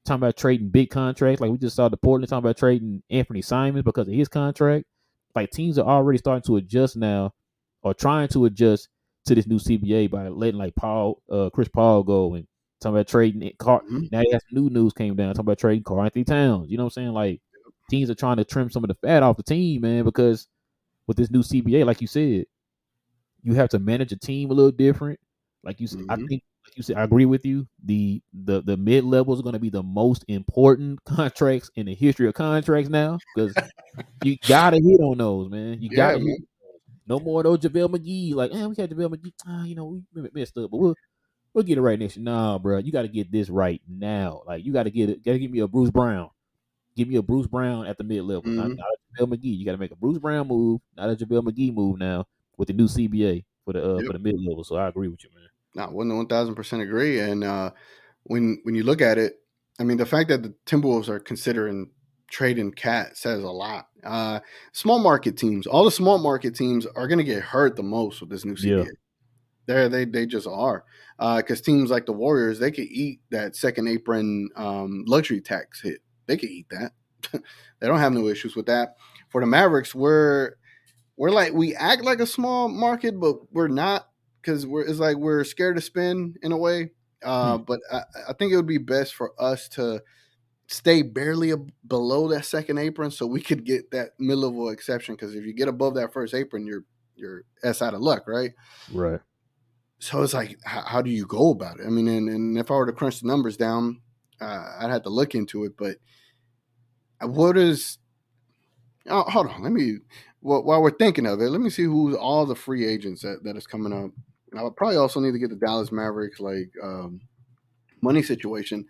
A: talking about trading big contracts. Like we just saw the Portland talking about trading Anthony Simons because of his contract. Like teams are already starting to adjust now, or trying to adjust to this new CBA by letting like Paul, uh, Chris Paul go and talking about trading it. Car-
B: Mhm.
A: Now that's new news came down talking about trading Karl-Anthony Towns. You know what I'm saying? Like teams are trying to trim some of the fat off the team, man, because with this new CBA, like you said, you have to manage a team a little different. Like you said, I
B: Mhm.
A: think, you said, I agree with you. The the the mid level is going to be the most important contracts in the history of contracts now because you gotta hit on those, man. You
B: Yeah,
A: gotta
B: man.
A: No more of those JaVale McGee. Like, man, we had JaVale McGee. Ah, you know, we messed up, but we'll we'll get it right next year. Nah, bro, you got to get this right now. Like, you got to get it. Got to give me a Bruce Brown. Give me a Bruce Brown at the mid level, not,
B: Mhm.
A: not a JaVale McGee. You got to make a Bruce Brown move, not a JaVale McGee move now with the new CBA for the uh,
B: Yep.
A: for the mid level. So I agree with you, man.
B: No, one one thousand percent agree. And uh, when when you look at it, I mean, the fact that the Timberwolves are considering trading KAT says a lot. Uh, small market teams, all the small market teams are going to get hurt the most with this new CBA.
A: Yeah.
B: There, they they just are. Because teams like the Warriors, they could eat that second apron um, luxury tax hit. They could eat that. they don't have no issues with that. For the Mavericks, we're we're like we act like a small market, but we're not because we're it's like we're scared to spend in a way. Uh, But I, I think it would be best for us to stay barely ab- below that second apron so we could get that mid level exception. Because if you get above that first apron, you're you're s out of luck, right?
A: Right.
B: So it's like, how, how do you go about it? I mean, and, and if I were to crunch the numbers down, uh, I'd have to look into it. But uh, what is? Oh, hold on, let me. Well, while we're thinking of it, let me see who's all the free agents that, that is coming up. I would probably also need to get the Dallas Mavericks like um, money situation,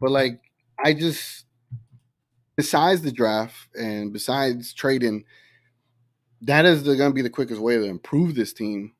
B: but like I just besides the draft and besides trading, that is the, going to be the quickest way to improve this team.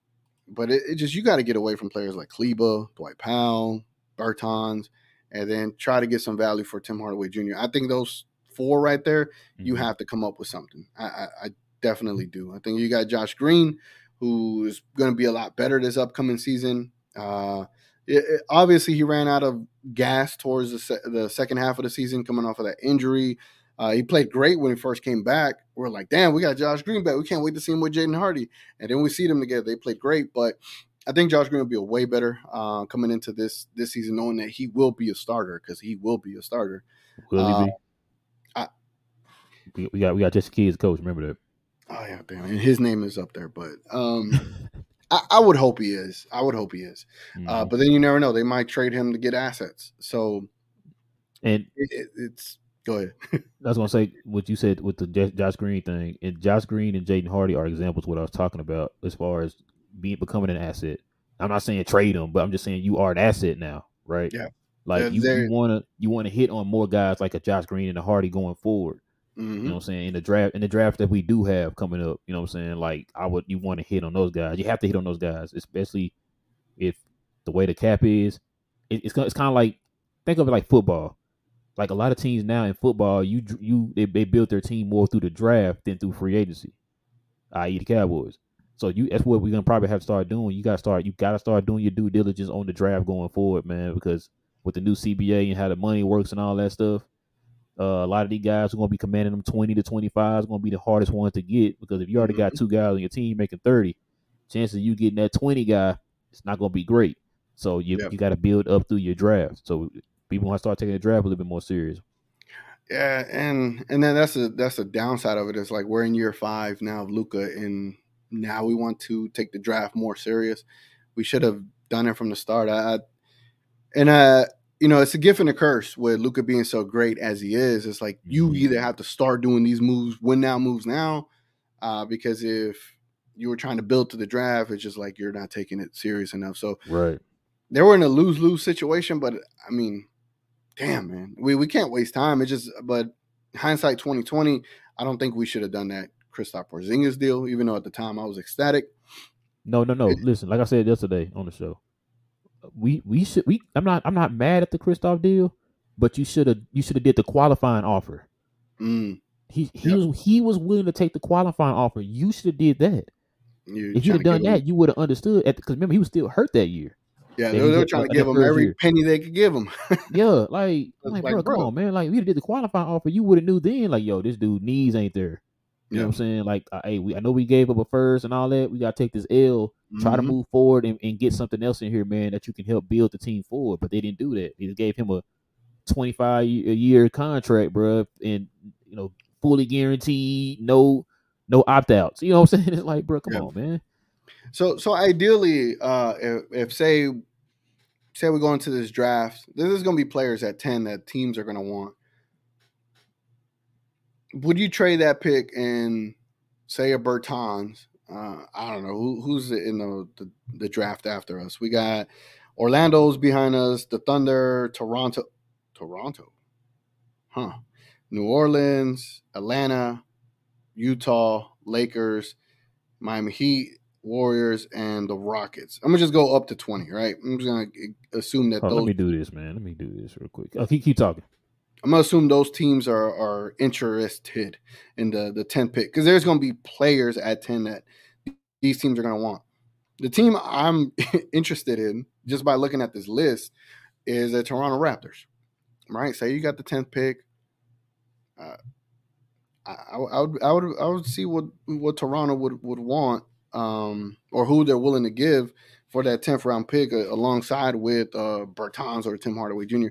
B: But it, it just you got to get away from players like Kleber, Dwight Powell, Bertans, and then try to get some value for Tim Hardaway Jr. I think those four right there, mm-hmm. you have to come up with something. I, I, I definitely do. I think you got Josh Green, who is going to be a lot better this upcoming season. Uh, it, it, obviously, he ran out of gas towards the, se- the second half of the season, coming off of that injury. Uh, he played great when he first came back. We're like, damn, we got Josh Green back. We can't wait to see him with Jaden Hardy. And then we see them together. They played great, but I think Josh Green will be a way better uh, coming into this this season, knowing that he will be a starter because he will be a starter.
A: Will he uh, be? I, we, we got we got Jesse Kidd's coach. Remember that?
B: Oh yeah, damn. And his name is up there, but um, I, I, would hope he is. I would hope he is. Uh, mm-hmm. Uh, but then you never know; they might trade him to get assets. So,
A: and
B: it, it, it's Go ahead.
A: I was gonna say what you said with the Josh Green thing, and Josh Green and Jaden Hardy are examples of what I was talking about as far as being becoming an asset. I'm not saying trade them, but I'm just saying you are an asset now, right?
B: Yeah.
A: Like you, you wanna you wanna hit on more guys like a Josh Green and a Hardy going forward.
B: Mm-hmm.
A: You know what I'm saying? In the draft in the draft that we do have coming up, you know what I'm saying? Like I would you want to hit on those guys. You have to hit on those guys, especially if the way the cap is. It, it's it's kind of like think of it like football like a lot of teams now in football, you you they, they built their team more through the draft than through free agency, i.e. the Cowboys. So you that's what we're gonna probably have to start doing. You gotta start you gotta start doing your due diligence on the draft going forward, man, because with the new CBA and how the money works and all that stuff, uh, a lot of these guys are gonna be commanding them twenty to twenty five is gonna be the hardest ones to get because if you already got mm-hmm. two guys on your team making thirty, chances of you getting that twenty guy, it's not gonna be great. So you yep. you got to build up through your draft. So people want to start taking the draft a little bit more serious.
B: Yeah, and and then that's a that's a downside of it. It's like we're in year five now of Luka, and now we want to take the draft more serious. We should have done it from the start. I, I and uh, you know, it's a gift and a curse with Luka being so great as he is. It's like you mm-hmm. either have to start doing these moves, win now moves now, uh, because if you were trying to build to the draft, it's just like you're not taking it serious enough. So
A: right,
B: they were in a lose lose situation, but I mean, damn man, we we can't waste time. It just but hindsight twenty twenty, I don't think we should have done that Kristaps Porzingis deal, even though at the time I was ecstatic.
A: No, no, no. It, Listen, like I said yesterday on the show, we we should we. I'm not I'm not mad at the Kristaps deal, but you should have you should have did the qualifying offer.
B: Mm.
A: He he yep. was he was willing to take the qualifying offer. You should have did that. You're if you'd have done that, him. you would have understood. Because remember, he was still hurt that year.
B: Yeah, they, were trying to give him every year. penny they could give him.
A: yeah, like, like, like, bro, come on, man. Like, we did the qualifying offer. You would have knew then, like, yo, this dude knees ain't there. You yeah. know what I'm saying? Like, uh, hey, we I know we gave up a first and all that. We gotta take this L, mm-hmm. try to mm-hmm. move forward and, and get something else in here, man, that you can help build the team forward. But they didn't do that. They just gave him a 25 year contract, bro, and you know, fully guaranteed, no, no opt outs. You know what I'm saying? It's like, bro, come yeah. on, man.
B: So so ideally, uh, if, if say say we go into this draft, this is going to be players at ten that teams are going to want. Would you trade that pick and say a Bertans? Uh, I don't know who, who's in the, the the draft after us. We got Orlando's behind us, the Thunder, Toronto, Toronto, huh? New Orleans, Atlanta, Utah, Lakers, Miami Heat, Warriors, and the Rockets. I'm gonna just go up to 20, right? I'm just gonna assume that.
A: Oh, those, let me do this, man. Let me do this real quick. Oh, keep, keep talking.
B: I'm gonna assume those teams are are interested in the the 10th pick because there's gonna be players at 10 that these teams are gonna want. The team I'm interested in, just by looking at this list, is the Toronto Raptors. Right? Say you got the 10th pick. Uh, I, I, would I would I would see what what Toronto would would want um, or who they're willing to give for that 10th round pick uh, alongside with uh, Bertans or Tim Hardaway Jr.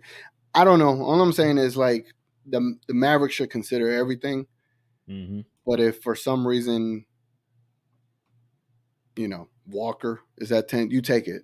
B: I don't know. All I'm saying is like the the Mavericks should consider everything.
A: Mm-hmm.
B: But if for some reason, you know, Walker is that 10, you take it.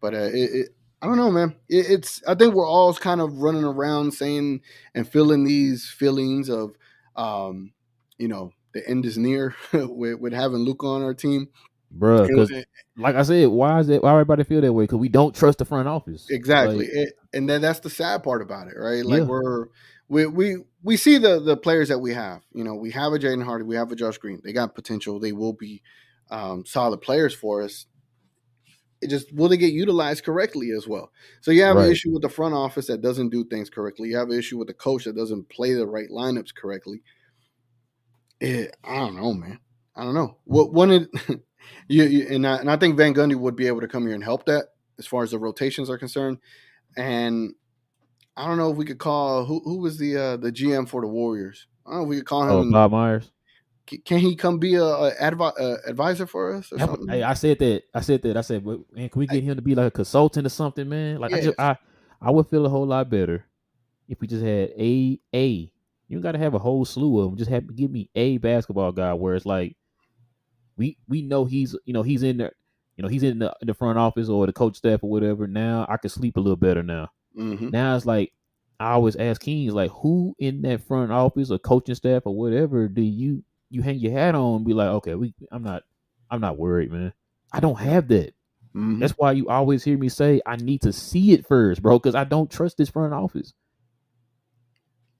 B: But uh, it, it, I don't know, man. It, it's I think we're all kind of running around saying and feeling these feelings of, um, you know, the end is near with, with having Luka on our team.
A: Bro, because like I said, why is it? Why everybody feel that way? Because we don't trust the front office.
B: Exactly, like, it, and then that's the sad part about it, right? Like yeah. we're we we we see the the players that we have. You know, we have a Jaden Hardy, we have a Josh Green. They got potential. They will be um, solid players for us. It just will they get utilized correctly as well. So you have right. an issue with the front office that doesn't do things correctly. You have an issue with the coach that doesn't play the right lineups correctly. It, I don't know, man. I don't know. What one it, you, you, and I, and I think Van Gundy would be able to come here and help that as far as the rotations are concerned. And I don't know if we could call who who was the uh, the GM for the Warriors. I don't know if we could call
A: oh, him. Oh, Bob Myers.
B: Can he come be a, a advi- uh, advisor for us?
A: Hey, I said that. I said that. I said, man, can we get him to be like a consultant or something, man? Like. I, just, I, I would feel a whole lot better if we just had a a. You got to have a whole slew of them. Just have give me a basketball guy where it's like, we we know he's you know he's in there, you know he's in the, in the front office or the coach staff or whatever. Now I can sleep a little better now. Mm-hmm. Now it's like I always ask Kings like, who in that front office or coaching staff or whatever do you you hang your hat on and be like, okay, we I'm not I'm not worried, man. I don't have that. Mm-hmm. That's why you always hear me say I need to see it first, bro, because I don't trust this front office.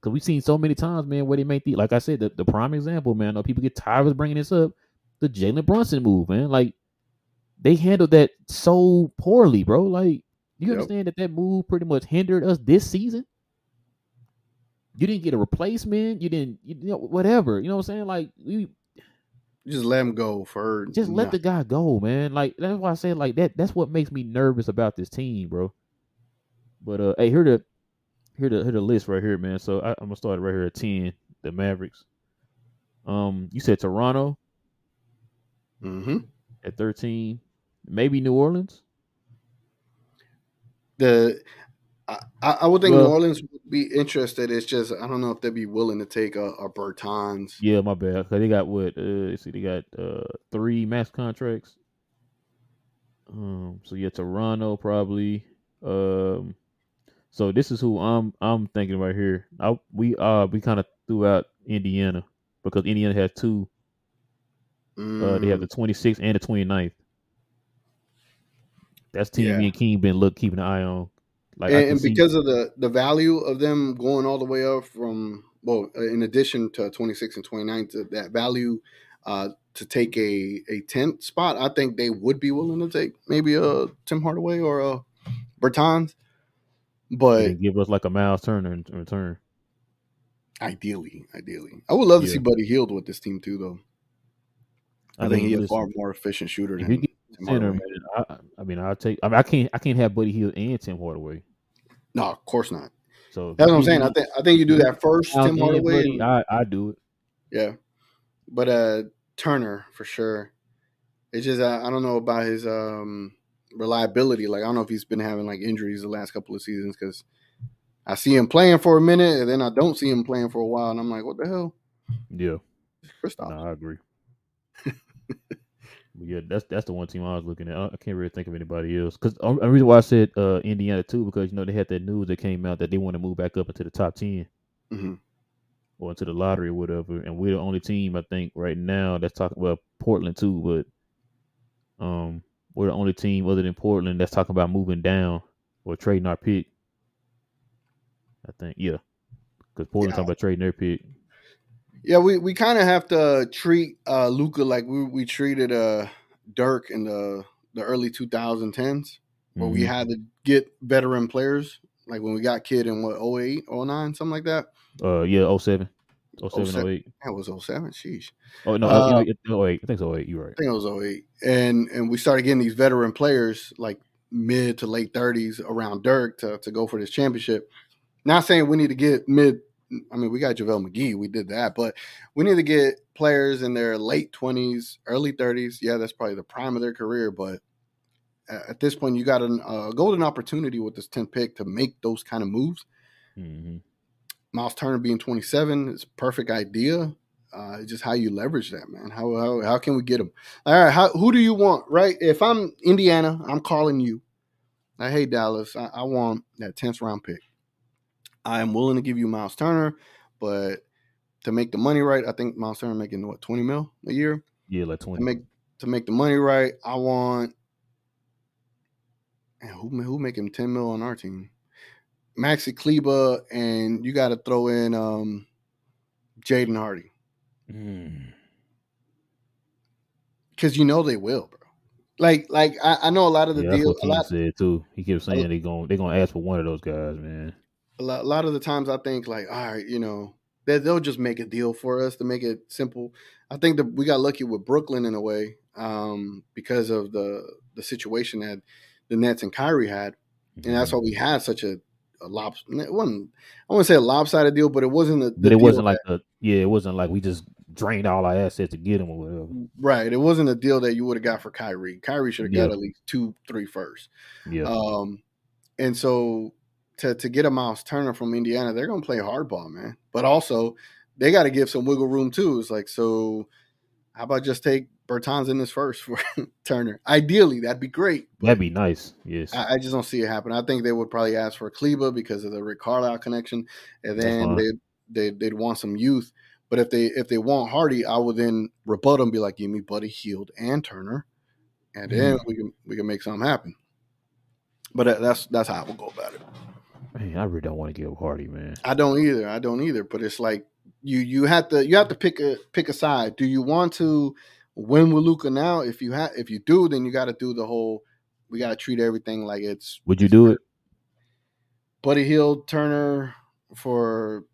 A: Because we've seen so many times, man, where they make the like I said, the, the prime example, man. I know people get tired of bringing this up. The Jalen Brunson move, man. Like they handled that so poorly, bro. Like you yep. understand that that move pretty much hindered us this season. You didn't get a replacement. You didn't, you know, whatever. You know what I'm saying? Like you
B: just let him go for
A: just let the guy go, man. Like that's why I say like that. That's what makes me nervous about this team, bro. But uh, hey, here the here the here the list right here, man. So I, am gonna start right here at ten. The Mavericks. Um, you said Toronto.
B: Mm-hmm.
A: At thirteen, maybe New Orleans.
B: The I, I would think well, New Orleans would be interested. It's just I don't know if they'd be willing to take a, a Bertans.
A: Yeah, my bad. Cause they got what? Uh, see, they got uh three max contracts. Um, so yeah, Toronto probably. Um, so this is who I'm I'm thinking right here. I, we uh we kind of threw out Indiana because Indiana has two. Mm. Uh, they have the 26th and the 29th. That's team yeah. me and King been look keeping an eye on.
B: Like and, and because see... of the the value of them going all the way up from well, in addition to 26 and 29, to that value uh, to take a a 10th spot, I think they would be willing to take maybe a Tim Hardaway or a Bertans. But
A: give us like a Miles Turner in return.
B: Ideally, ideally, I would love to yeah. see Buddy Hield with this team too, though. I, I think he's a far more efficient shooter than
A: center, man. I, I, mean, I'll take. I mean, I can't. I can't have Buddy Hield and Tim Hardaway.
B: No, of course not. So that's what I'm saying. I think. I think you do that first, Tim Hardaway.
A: Buddy, I I do it.
B: Yeah, but uh Turner for sure. It's just I, I don't know about his um reliability. Like I don't know if he's been having like injuries the last couple of seasons because I see him playing for a minute and then I don't see him playing for a while, and I'm like, what the hell?
A: Yeah, Kristaps. No, I agree. Yeah, that's that's the one team I was looking at. I can't really think of anybody else. Because the reason why I said uh, Indiana too, because you know they had that news that came out that they want to move back up into the top 10
B: mm-hmm.
A: or into the lottery or whatever. And we're the only team I think right now that's talking about Portland too, but um, we're the only team other than Portland that's talking about moving down or trading our pick. I think yeah, because Portland yeah. talking about trading their pick.
B: Yeah, we, we kind of have to treat uh, Luka like we, we treated uh, Dirk in the the early 2010s, where mm-hmm. we had to get veteran players, like when we got Kidd in what 08, 09, something like that.
A: Uh, yeah, 07. 07, 07 08.
B: That was 07. Sheesh.
A: Oh no, uh, 08. I think it's 08. You're right. I
B: think it was 08. And and we started getting these veteran players like mid to late 30s around Dirk to, to go for this championship. Not saying we need to get mid I mean, we got JaVale McGee, we did that, but we need to get players in their late 20s, early 30s. Yeah, that's probably the prime of their career, but at this point, you got a uh, golden opportunity with this 10th pick to make those kind of moves.
A: Mm-hmm.
B: Miles Turner being 27 is a perfect idea. Uh, just how you leverage that, man. How, how how can we get him? All right, how, who do you want? Right? If I'm Indiana, I'm calling you. I hate Dallas. I, I want that 10th round pick. I am willing to give you Miles Turner, but to make the money right, I think Miles Turner making what twenty mil a year.
A: Yeah, like twenty.
B: To make to make the money right, I want. And who who make him ten mil on our team? Maxi Kleber, and you got to throw in um, Jaden Hardy because you know they will, bro. Like, like I, I know a lot of the
A: Yeah, that's
B: deals.
A: what
B: A lot,
A: said too. He kept saying they going they gonna ask for one of those guys, man.
B: A lot, of the times, I think like, all right, you know, they, they'll just make a deal for us to make it simple. I think that we got lucky with Brooklyn in a way um, because of the the situation that the Nets and Kyrie had, and that's
A: Mm-hmm.
B: why we had such a, a lob. It wasn't I wouldn't say a lopsided deal, but it wasn't a. the
A: But it wasn't
B: that-
A: like the yeah, it wasn't like we just drained all our assets to get him or whatever.
B: right. It wasn't a deal that you would have got for Kyrie. Kyrie should have got at least two, three first.
A: Yeah,
B: Um, and so to to get a Miles Turner from Indiana, they're gonna play hardball, man. But also they got to give some wiggle room too. It's like so. How about just take Bertans in this first for Turner? Ideally, that'd be great.
A: that'd be nice. Yes,
B: I, I just don't see it happen. I think they would probably ask for Kleber because of the Rick Carlisle connection, and then they they they'd want some youth. But if they if they want Hardy, I would then rebut them, be like, "Give me Buddy Hield and Turner, and then
A: Mm-hmm.
B: we can we can make something happen." But that's that's how I would go about it.
A: Man, I really don't want to give Hardy, man.
B: I don't either. I don't either. But it's like you you have to you have to pick a pick a side. Do you want to win with Luka now? If you have if you do, then you got to do the whole. We got to treat everything like it's
A: Would you do it?
B: Buddy Hield, Turner for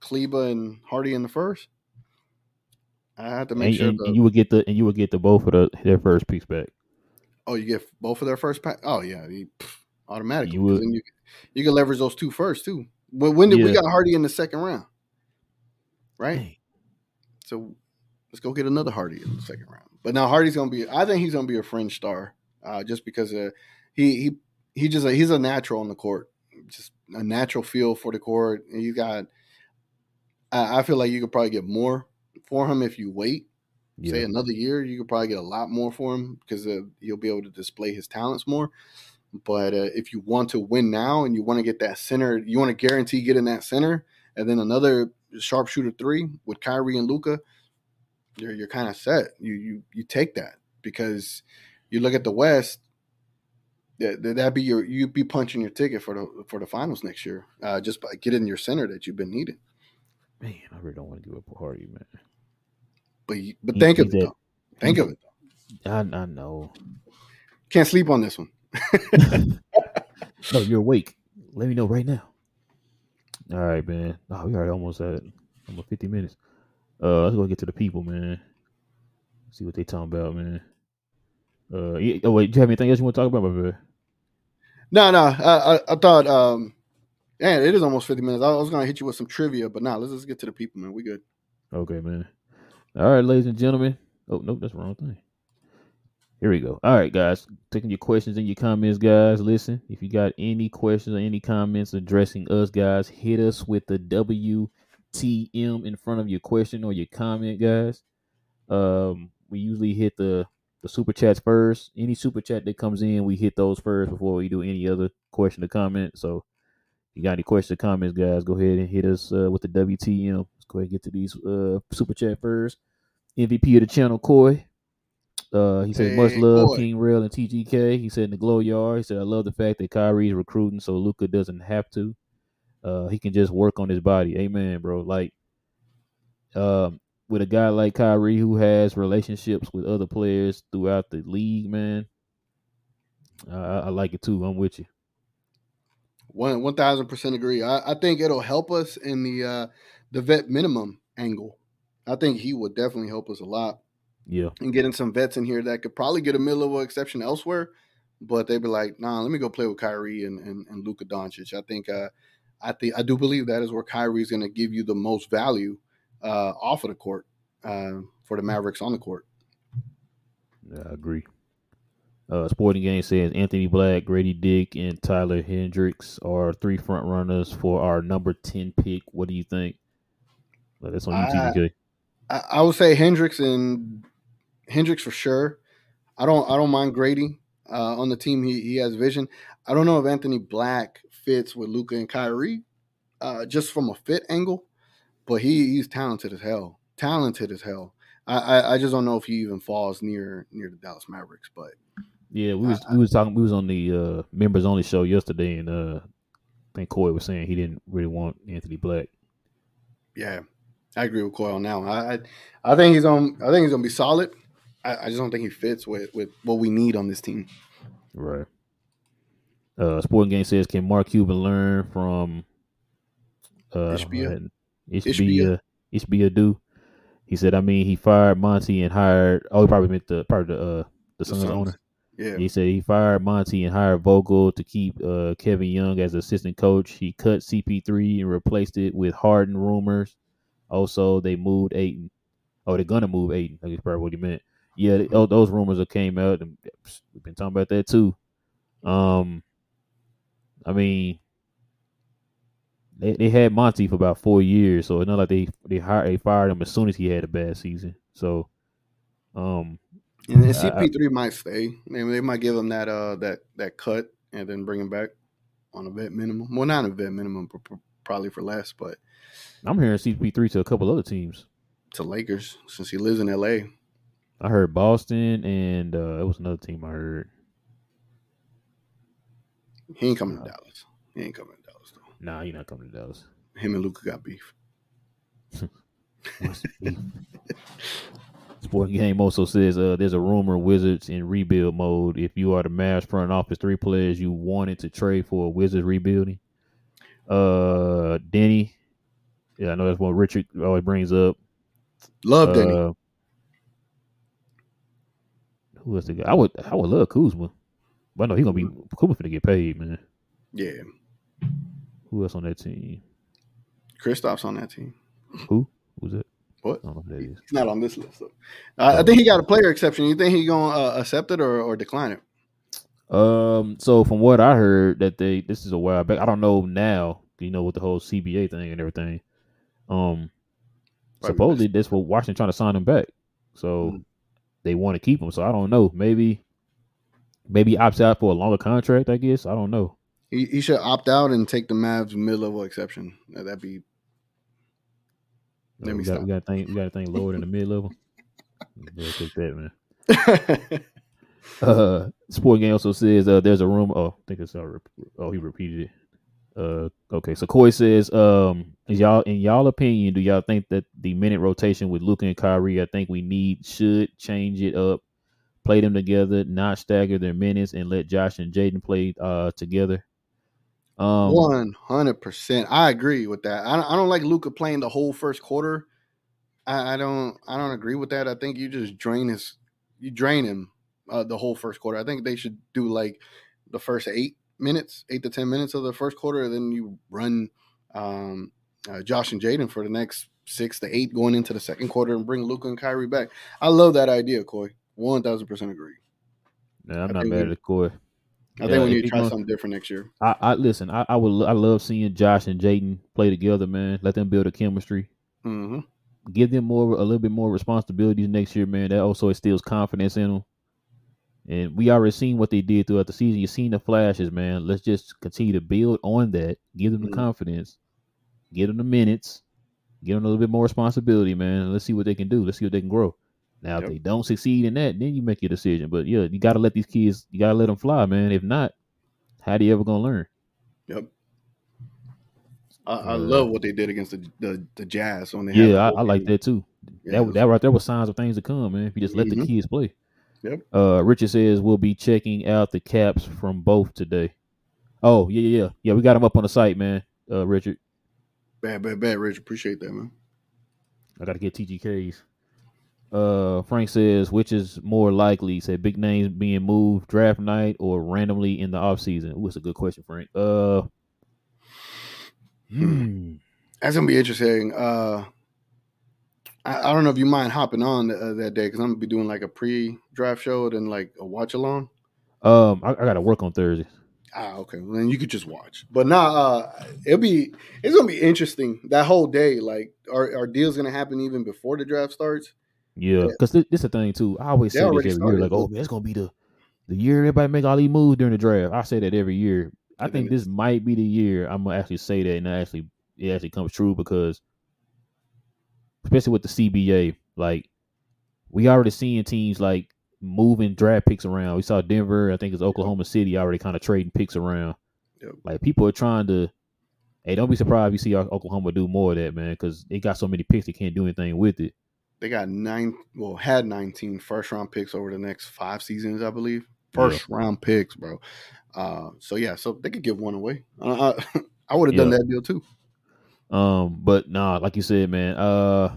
B: Kleber and Hardy in the first. I have to make
A: And,
B: sure.
A: and-
B: the,
A: and you would get the and you would get the both of the their first picks back.
B: oh, you get both of their first pack. Oh yeah, you, pff, automatically.
A: You would.
B: You you can leverage those two first too. When, when did we got Hardy in the second round? Right.
A: Dang.
B: So let's go get another Hardy in the second round. But now Hardy's gonna be. I think he's gonna be a fringe star, uh, just because uh, he he he just a, he's a natural on the court, just a natural feel for the court. And you got. I, I feel like you could probably get more for him if you wait. Say another year, you could probably get a lot more for him because uh, you'll be able to display his talents more. But uh, if you want to win now and you want to get that center, you want to guarantee getting that center, and then another sharpshooter three with Kyrie and Luka, you're you're kind of set. You you you take that because you look at the West. That that be your you'd be punching your ticket for the for the finals next year, uh, just by getting your center that you've been needing.
A: man, I really don't want to give up Hardy, man.
B: But you, but
A: He-
B: think of it
A: that-
B: though. Think of it.
A: I I know.
B: Can't sleep on this one.
A: No, you're awake. Let me know right now. All right, man. Oh, we already almost at almost 50 minutes. Uh, let's go get to the people, man. See what they talking about, man. Uh, yeah, oh wait, do you have anything else you want to talk about, my brother?
B: No, no. I, I, I thought, um, man, it is almost 50 minutes. I was going to hit you with some trivia, but now let's just get to the people, man. We good.
A: Okay, man. All right, ladies and gentlemen. Oh, nope, that's the wrong thing. Here we go. All right, guys. Taking your questions and your comments, guys. Listen, if you got any questions or any comments addressing us, guys, hit us with the WTM in front of your question or your comment, guys. Um, we usually hit the the super chats first. Any super chat that comes in, we hit those first before we do any other question or comment. So, you got any questions or comments, guys, go ahead and hit us uh, with the WTM. Let's go ahead and get to these uh, super chat first. MVP of the channel, Coy. Uh, he said, much love,
B: Coy.
A: King Rail and TGK. He said in the glow yard, he said, I love the fact that Kyrie's recruiting so Luka doesn't have to. Uh, he can just work on his body. Amen, bro. Like, um, with a guy like Kyrie who has relationships with other players throughout the league, man, I, I I like it too. I'm with you.
B: One one thousand percent agree. I, I think it'll help us in the uh, the vet minimum angle. I think he would definitely help us a lot
A: Yeah,
B: in getting some vets in here that could probably get a mid level exception elsewhere, but they'd be like, nah, let me go play with Kyrie and and, and Luka Doncic. I think uh, I think I do believe that is where Kyrie is going to give you the most value uh, off of the court uh, for the Mavericks on the court.
A: Yeah, I agree. Uh, Sporting Game says Anthony Black, Grady Dick, and Taylor Hendricks are three front runners for our number ten pick. What do you think? That's on YouTube.
B: I, I would say Hendricks and Hendricks for sure. I don't I don't mind Grady uh, on the team. He he has vision. I don't know if Anthony Black fits with Luka and Kyrie, uh, just from a fit angle, but he he's talented as hell. Talented as hell. I, I, I just don't know if he even falls near near the Dallas Mavericks. But
A: Yeah, we was
B: I-
A: we was talking. We was on the uh, members only show yesterday, and uh, I think Coy was saying he didn't really want Anthony Black.
B: Yeah, I agree with Coy on that one. I, I, I think he's on. I think he's gonna be solid. I, I, just don't think he fits with with what we need on this team.
A: Right. Uh, Sporting Game says, can Mark Cuban learn from uh, Ishbia? Ishbia, Ishbia do. He said, I mean, he fired Monty and hired. Oh, he probably meant the part of the uh, the, the Suns owner.
B: Yeah.
A: He said he fired Monty and hired Vogel to keep uh, Kevin Young as assistant coach. He cut CP3 and replaced it with Harden rumors. Also, they moved Ayton. Oh, they're gonna move Ayton. That's probably what he meant. Yeah, mm-hmm. those rumors that came out, and we've been talking about that too. Um, I mean, they, they had Monty for about four years, so it's not like they they hired they fired him as soon as he had a bad season. So, um,
B: and CP three might stay. They, they might give him that uh that that cut and then bring him back on a vet minimum. Well, not a vet minimum, probably for less. But
A: I'm hearing CP three to a couple other teams.
B: To Lakers, since he lives in L.A.
A: I heard Boston, and uh, it was another team I heard.
B: He ain't coming to Dallas. He ain't coming to Dallas though.
A: Nah, he not coming to Dallas.
B: Him and Luka got beef.
A: beef? Sporting Game also says uh, there's a rumor Wizards in rebuild mode. If you are the Mavs front office, three players you wanted to trade for a Wizards rebuilding. Uh, Deni. Yeah, I know that's what Richard always brings up.
B: Love uh, Deni.
A: Who else? I would. I would love Kuzma, but I know he's gonna be Kuzma to get paid, man.
B: Yeah.
A: Who else on that team?
B: Kristaps on that team.
A: Who? Who's it?
B: What? I don't know who that is. He's not on this list. Though. Uh, I think he got a player exception. You think he gonna uh, accept it or, or decline it?
A: Um. So from what I heard, that they this is a while back. I don't know now. You know, with the whole CBA thing and everything. Um. Probably supposedly, that's what Washington trying to sign him back. So mm-hmm. They want to keep him. So I don't know. Maybe, maybe opts out for a longer contract. I guess I don't know.
B: He, he should opt out and take the Mavs mid level exception. That'd be
A: let me got, stop. We got to think. We got to think lower than the mid level. take that, man. uh, Sport Game also says uh, there's a room. Oh, I think it's uh, oh he repeated it. Uh, okay, so Coy says, um, is y'all in y'all opinion, do y'all think that the minute rotation with Luka and Kyrie, I think we need should change it up, play them together, not stagger their minutes, and let Josh and Jaden play uh together.
B: Um, One hundred percent, I agree with that. I I don't like Luka playing the whole first quarter. I, I, don't, I don't agree with that. I think you just drain his, you drain him uh, the whole first quarter. I think they should do like the first eight minutes, eight to ten minutes of the first quarter, and then you run um, uh, Josh and Jaden for the next six to eight going into the second quarter and bring Luka and Kyrie back. I love that idea, Coy. One thousand percent agree.
A: Yeah, I'm I not mad at Coy.
B: I think we need to try something different next year.
A: I, I listen. I, I, would. I love seeing Josh and Jaden play together, man. Let them build a chemistry.
B: Mm-hmm.
A: Give them more, a little bit more responsibilities next year, man. That also instills confidence in them. And we already seen what they did throughout the season. You've seen the flashes, man. Let's just continue to build on that. Give them the mm-hmm. confidence. Give them the minutes. Give them a little bit more responsibility, man. Let's see what they can do. Let's see what they can grow. Now, yep. if they don't succeed in that, then you make your decision. But yeah, you got to let these kids, you got to let them fly, man. If not, how do you ever gonna learn?
B: Yep. I, I uh, love what they did against the the, the Jazz on the
A: yeah. I, I, like that too. Yeah, that that right there was signs of things to come, man. If you just let mm-hmm. the kids play.
B: Yep.
A: Uh, Richard says we'll be checking out the caps from both today. Oh yeah, yeah, yeah. Yeah, we got them up on the site, man. Uh, Richard.
B: Bad, bad, bad, Richard. Appreciate that, man.
A: I got to get TGKs. Uh, Frank says, which is more likely? Say big names being moved draft night or randomly in the off season. Ooh, that's a good question, Frank. Uh,
B: hmm. That's gonna be interesting. Uh, I, I don't know if you mind hopping on uh, that day because I'm gonna be doing like a pre-draft show and like a watch along.
A: Um, I, I got to work on Thursday.
B: Ah, okay. Well, then you could just watch. But nah, uh, it'll be it's gonna be interesting that whole day. Like, our our deal's gonna happen even before the draft starts.
A: Yeah, because this, this is the thing too. I always say this every started. year, like, oh man, it's gonna be the the year everybody make all these moves during the draft. I say that every year. I think this might be the year I'm gonna actually say that, and actually it actually comes true because, especially with the CBA, like we already seeing teams like moving draft picks around. We saw Denver, I think it's Oklahoma City already kind of trading picks around. Yep. Like people are trying to Hey, don't be surprised if you see Oklahoma do more of that, man, because they got so many picks they can't do anything with it.
B: They got nine, well, had 19 first round picks over the next five seasons, I believe. First yeah. round picks, bro. Uh, so yeah, so they could give one away. Uh, I would have yeah. done that deal too.
A: Um, but nah, like you said, man. Uh,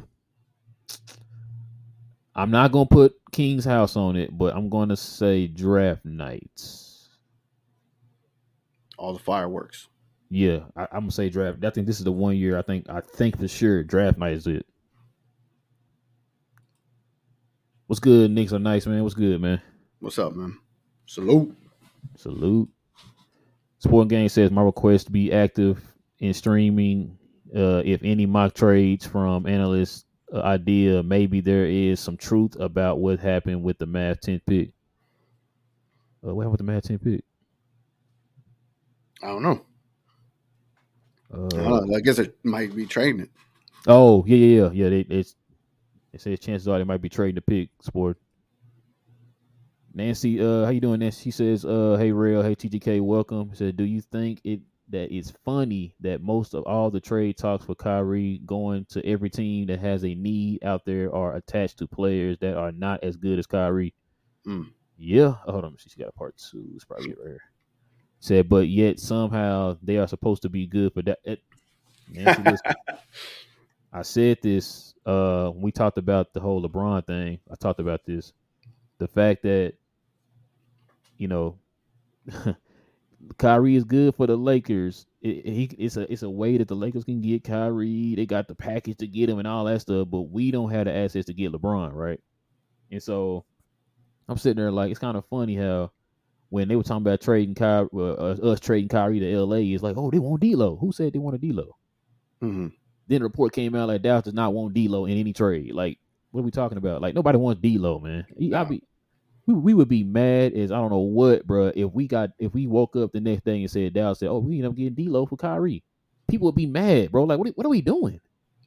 A: I'm not gonna put King's House on it, but I'm gonna say draft nights.
B: All the fireworks.
A: Yeah, I, am gonna say draft. I think this is the one year. I think I think for sure draft night is it. What's good, Knicks are nice, man. What's good, man?
B: What's up, man? Salute.
A: Salute. Sporting Game says my request to be active in streaming. Uh, if any mock trades from analysts uh, idea, maybe there is some truth about what happened with the Mavs 10 pick. Uh, what happened with the Mavs 10 pick?
B: I don't know. Uh, I, don't know. I guess it might be trading it.
A: Oh yeah, yeah, yeah, yeah. They, it's they say chances are they might be trading the pick. Sport. Nancy, uh, how you doing, Nancy? She says, uh, hey, real, hey, TGK, welcome. She said, do you think it that it's funny that most of all the trade talks for Kyrie going to every team that has a need out there are attached to players that are not as good as Kyrie? Mm. Yeah. Oh, hold on. She's got a part two. It's probably right here. Said, but yet somehow they are supposed to be good for that. It, I said this uh, when we talked about the whole LeBron thing. I talked about this. The fact that you know, Kyrie is good for the Lakers. It, it, it's a it's a way that the Lakers can get Kyrie. They got the package to get him and all that stuff, but we don't have the assets to get LeBron, right? And so I'm sitting there like it's kind of funny how when they were talking about trading Kyrie, uh, us trading Kyrie to LA, it's like, oh, they want D'Lo. Who said they want a D'Lo? Mm-hmm. Then the report came out like Dallas does not want D'Lo in any trade. Like, what are we talking about? Like, nobody wants D'Lo, man. He, I be we, we would be mad as I don't know what, bro. If we got if we woke up the next day and said Dallas said, "Oh, we end up getting D'Lo for Kyrie," people would be mad, bro. Like, what what are we doing?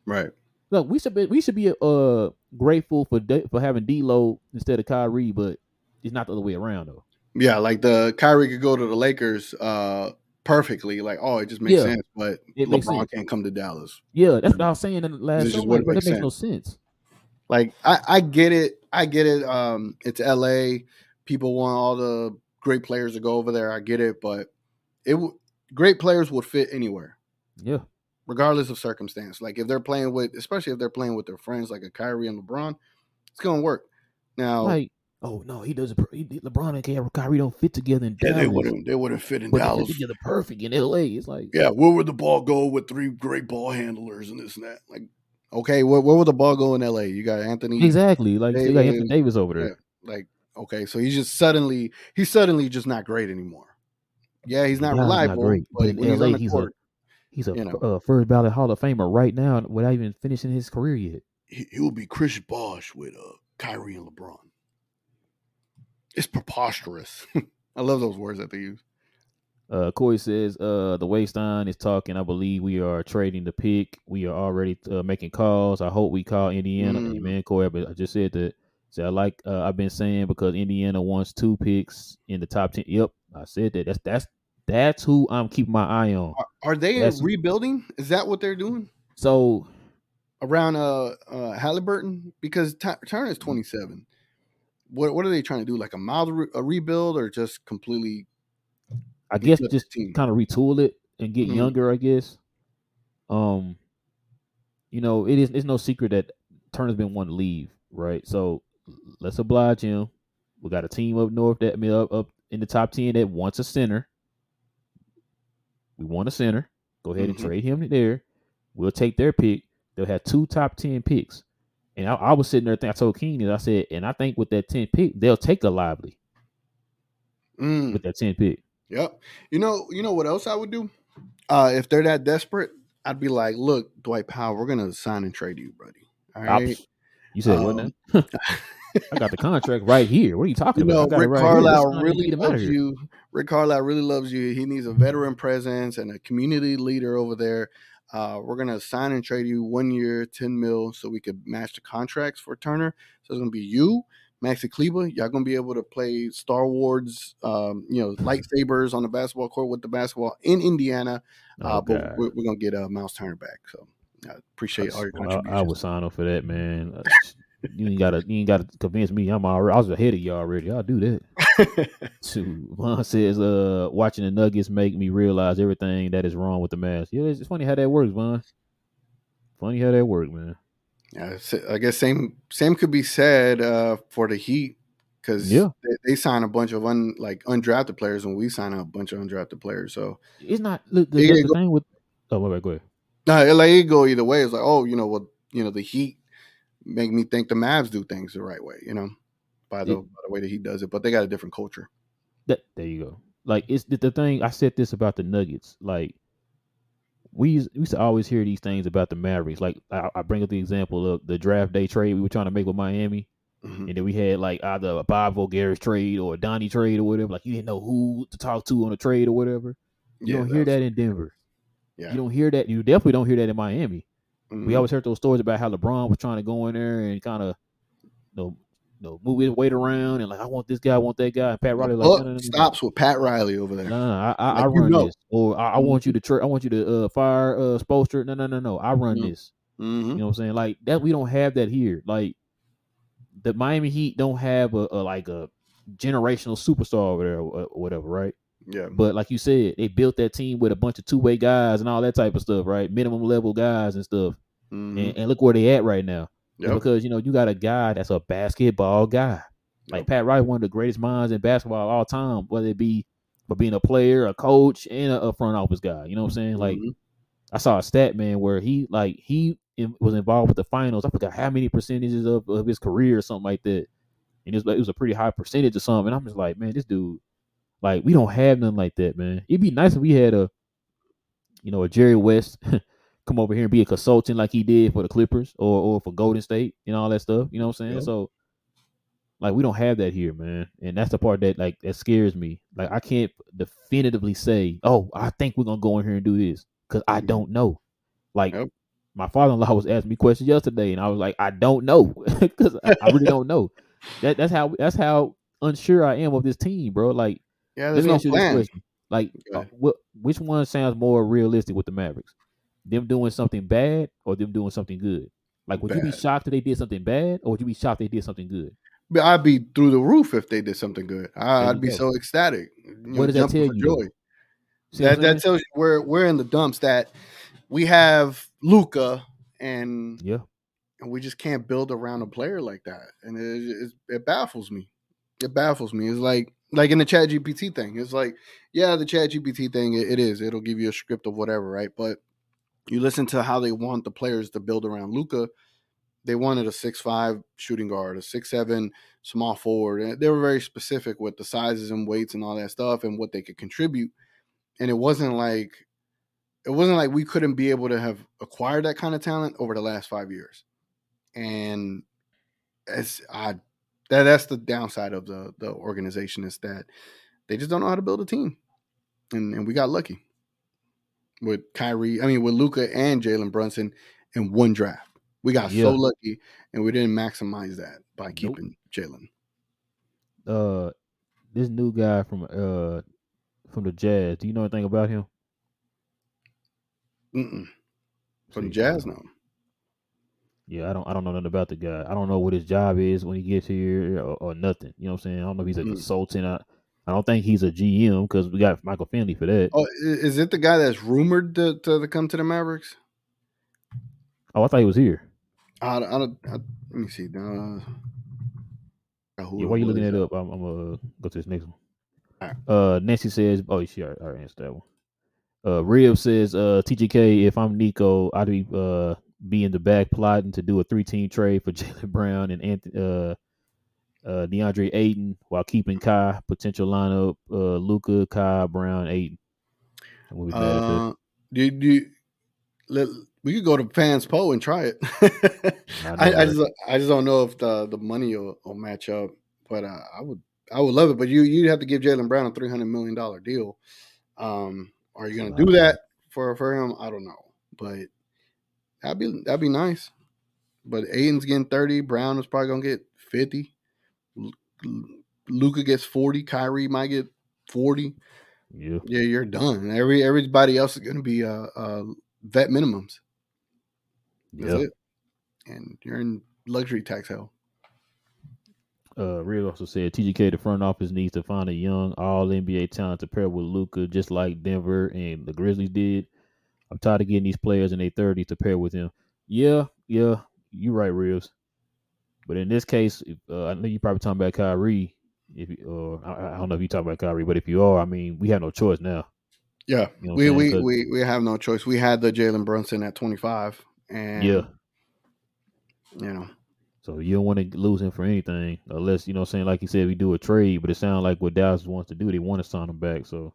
B: Right.
A: Look, we should be we should be uh grateful for for having D'Lo instead of Kyrie, but it's not the other way around though.
B: Yeah, like the Kyrie could go to the Lakers uh perfectly. Like, oh, it just makes yeah, sense, but LeBron sense. can't come to Dallas.
A: Yeah, that's what I was saying in the last show. Like, that makes sense. no sense.
B: Like, I, I get it. I get it. Um, it's LA. People want all the great players to go over there. I get it, but it w- great players would fit anywhere.
A: Yeah.
B: Regardless of circumstance. Like if they're playing with, especially if they're playing with their friends like a Kyrie and LeBron, it's gonna work. Now,
A: like, oh no, he doesn't. He, LeBron and Kyrie don't fit together in
B: yeah,
A: Dallas.
B: they wouldn't. They wouldn't fit in but Dallas.
A: together perfect in LA. It's like,
B: yeah, where would the ball go with three great ball handlers and this and that? Like, Okay, where, where would the ball go in LA? You got Anthony
A: exactly like Davis, you got Anthony Davis over there.
B: Yeah, like okay, so he's just suddenly he's suddenly just not great anymore. Yeah, he's not reliable. Not
A: but, but in LA, he's court, a he's a you know, uh, first ballot Hall of Famer right now without even finishing his career yet.
B: He, he will be Chris Bosh with uh, Kyrie and LeBron. It's preposterous. I love those words that they use.
A: Uh, Corey says, uh, the Wastein is talking. I believe we are trading the pick. We are already uh, making calls. I hope we call Indiana. Mm. Man, Corey, but I just said that. So I like uh, I've been saying because Indiana wants two picks in the top ten. Yep, I said that. That's that's that's who I'm keeping my eye on.
B: Are, are they that's, rebuilding? Is that what they're doing?
A: So
B: around uh, uh Halliburton because T- Turner is 27. What what are they trying to do? Like a mild re- a rebuild or just completely
A: I guess just kind of retool it and get mm-hmm. younger. I guess. Um, you know, it is. It's no secret that Turner's been wanting to leave, right? So let's oblige him. We got a team up north that I mean, up up in the top ten that wants a center. We want a center. Go ahead mm-hmm. and trade him there. We'll take their pick. They'll have two top ten picks. And I, I was sitting there thinking, I told Keenan, I said, and I think with that 10 pick, they'll take a Lively mm. with that 10 pick.
B: Yep. You know, you know what else I would do? Uh, if they're that desperate, I'd be like, look, Dwight Powell, we're gonna sign and trade you, buddy. All right.
A: You said um, what I got the contract right here. What are you talking
B: you know,
A: about?
B: Rick right Carlisle really loves you. Rick Carlisle really loves you. He needs a veteran presence and a community leader over there. Uh, we're gonna sign and trade you one year, ten mil, so we could match the contracts for Turner. So it's gonna be you, Maxi Kleber, y'all gonna be able to play Star Wars, um, you know, lightsabers on the basketball court with the basketball in Indiana. Uh, but we're, we're gonna get uh, Miles Turner back. So I appreciate all your
A: I,
B: contributions.
A: I would sign up for that, man. Uh, you ain't gotta you ain't gotta convince me. I'm already I was ahead of you already. I'll do that. Too. Vaughn says, uh, watching the Nuggets make me realize everything that is wrong with the Mavs. Yeah, it's, it's funny how that works, Vaughn. Funny how that works, man.
B: Yeah, I guess same same could be said uh, for the Heat because
A: Yeah.
B: they, they sign a bunch of un, like undrafted players and we sign a bunch of undrafted players. So
A: It's not look the, the
B: go-
A: thing with oh my bad, go ahead.
B: no, like it go either way. It's like oh, you know what, you know the Heat make me think the Mavs do things the right way. You know, by the,
A: Yeah.
B: by the way that he does it, but they got a different culture.
A: That there you go. Like it's the, the thing I said this about the Nuggets. Like we used, we used to always hear these things about the Mavericks. Like I, I bring up the example of the draft day trade we were trying to make with Miami,
B: Mhm.
A: and then we had like either a Bob Voulgaris trade or a Donnie trade or whatever. Like you didn't know who to talk to on a trade or whatever. You
B: Yeah,
A: don't hear that in Denver.
B: Yeah.
A: You don't hear that. You definitely don't hear that in Miami. We
B: Mhm.
A: always heard those stories about how LeBron was trying to go in there and kind of, you know, you know, move his weight around and like, I want this guy, I want that guy. And Pat Riley like, no, no, no,
B: stops with Pat Riley over there.
A: No, no, I, I, I
B: Like, you
A: run this, or I, I want you to, I want you to uh, fire uh, Spoelstra. No, no, no, no, I run
B: Mhm.
A: this.
B: hmm
A: You know what I'm saying? Like that, we don't have that here. Like the Miami Heat don't have a, a like a generational superstar over there or, or whatever, right?
B: Yeah,
A: But like you said, they built that team with a bunch of two way guys and all that type of stuff, right? Minimum level guys and stuff.
B: Mhm.
A: And, and look where they at right now.
B: Yep.
A: Because you know you got a guy that's a basketball guy. Like
B: Yep.
A: Pat Riley, one of the greatest minds in basketball of all time, whether it be for being a player, a coach, and a, a front office guy. You know what I'm saying? Like
B: Mhm.
A: I saw a stat man where he like he in, was involved with the finals. I forgot how many percentages of, of his career or something like that. And it was, like- it was a pretty high percentage or something. And I'm just like, man, this dude, like, we don't have nothing like that, man. It'd be nice if we had a, you know, a Jerry West come over here and be a consultant like he did for the Clippers or or for Golden State and all that stuff. You know what I'm saying?
B: Yeah.
A: So, like, we don't have that here, man. And that's the part that like that scares me. Like, I can't definitively say, oh, I think we're gonna go in here and do this because I
B: Mhm.
A: don't know. Like,
B: Yep.
A: my father-in-law was asking me questions yesterday, and I was like, I don't know because I, I really don't know. That that's how that's how unsure I am of this team, bro. Like,
B: yeah. There's no
A: ask you this
B: plan.
A: question: Like, uh,
B: Okay.
A: what which one sounds more realistic with the Mavericks? Them doing something bad or them doing something good? Like, would you be shocked if they did something bad, or would you be shocked they did something good?
B: But I'd be through the roof if they did something good. I,
A: you
B: be so ecstatic. You know,
A: What does that tell you,
B: joy.
A: See
B: That that tells you we're we're in the dumps. That we have Luka and
A: yeah,
B: and we just can't build around a player like that, and it it, it baffles me. It baffles me. It's like like in the Chat GPT thing. It's like yeah, the Chat GPT thing. It, it is. It'll give you a script of whatever, right? But you listen to how they want the players to build around Luka. They wanted a six five shooting guard, a six seven small forward. They were very specific with the sizes and weights and all that stuff and what they could contribute. And it wasn't like it wasn't like we couldn't be able to have acquired that kind of talent over the last five years. And it's I that that's the downside of the the organization is that they just don't know how to build a team. And and we got lucky with Kyrie, I mean with Luka and Jalen Brunson in one draft. We got
A: Yeah.
B: so lucky and we didn't maximize that by keeping Jalen.
A: uh, this new guy from uh from the Jazz. Do you know anything about him?
B: Mm-mm. From the Jazz, no.
A: Yeah, I don't I don't know nothing about the guy. I don't know what his job is when he gets here or, or nothing. You know what I'm saying? I don't know if he's a
B: Mm.
A: consultant. I, I don't think he's a GM because we got Michael Finley for that.
B: Oh, is it the guy that's rumored to, to, to come to the Mavericks?
A: Oh, I thought he was here.
B: I, I, I, let me see. Uh, who
A: Yeah,
B: it
A: while you looking that up, I'm, I'm gonna uh, go to this next one. Uh, Nancy says, "Oh, she already, already answered that one." Uh, Rib says, "Uh, TGK, if I'm Nico, I'd be uh be in the back plotting to do a three team trade for Jaylen Brown and Anthony, uh, uh, DeAndre Ayton while keeping Kai potential lineup, uh, Luka, Kai, Brown, Ayton." I wouldn't be mad at that.
B: Uh, do do let, we could go to Fanspo and try it.
A: I
B: I, I just I just don't know if the the money will, will match up, but uh, I would I would love it. But you you'd have to give Jaylen Brown a three hundred million dollar deal. Um, are you going to do that for for him? I don't know, but that'd be that'd be nice. But Ayton's getting thirty. Brown is probably going to get fifty. Luka gets forty, Kyrie might get forty.
A: Yeah,
B: Yeah, you're done. Every everybody else is going to be uh, uh, vet minimums. That's
A: yeah.
B: it. And you're in luxury tax hell.
A: Uh, Real also said TGK the front office needs to find a young All NBA talent to pair with Luka, just like Denver and the Grizzlies did. I'm tired of getting these players in their 30s to pair with him. Yeah, yeah, you're right, Reels. But in this case, if, uh, I know you're probably talking about Kyrie. If uh, I, I don't know if you're talking about Kyrie, but if you are, I mean, we have no choice now.
B: Yeah,
A: You know
B: we we, we we have no choice. We had the Jalen Brunson at 25, and
A: yeah.
B: you know,
A: So you don't want to lose him for anything, unless you know, what I'm saying like you said, we do a trade. But it sounds like what Dallas wants to do, they want to sign him back. So,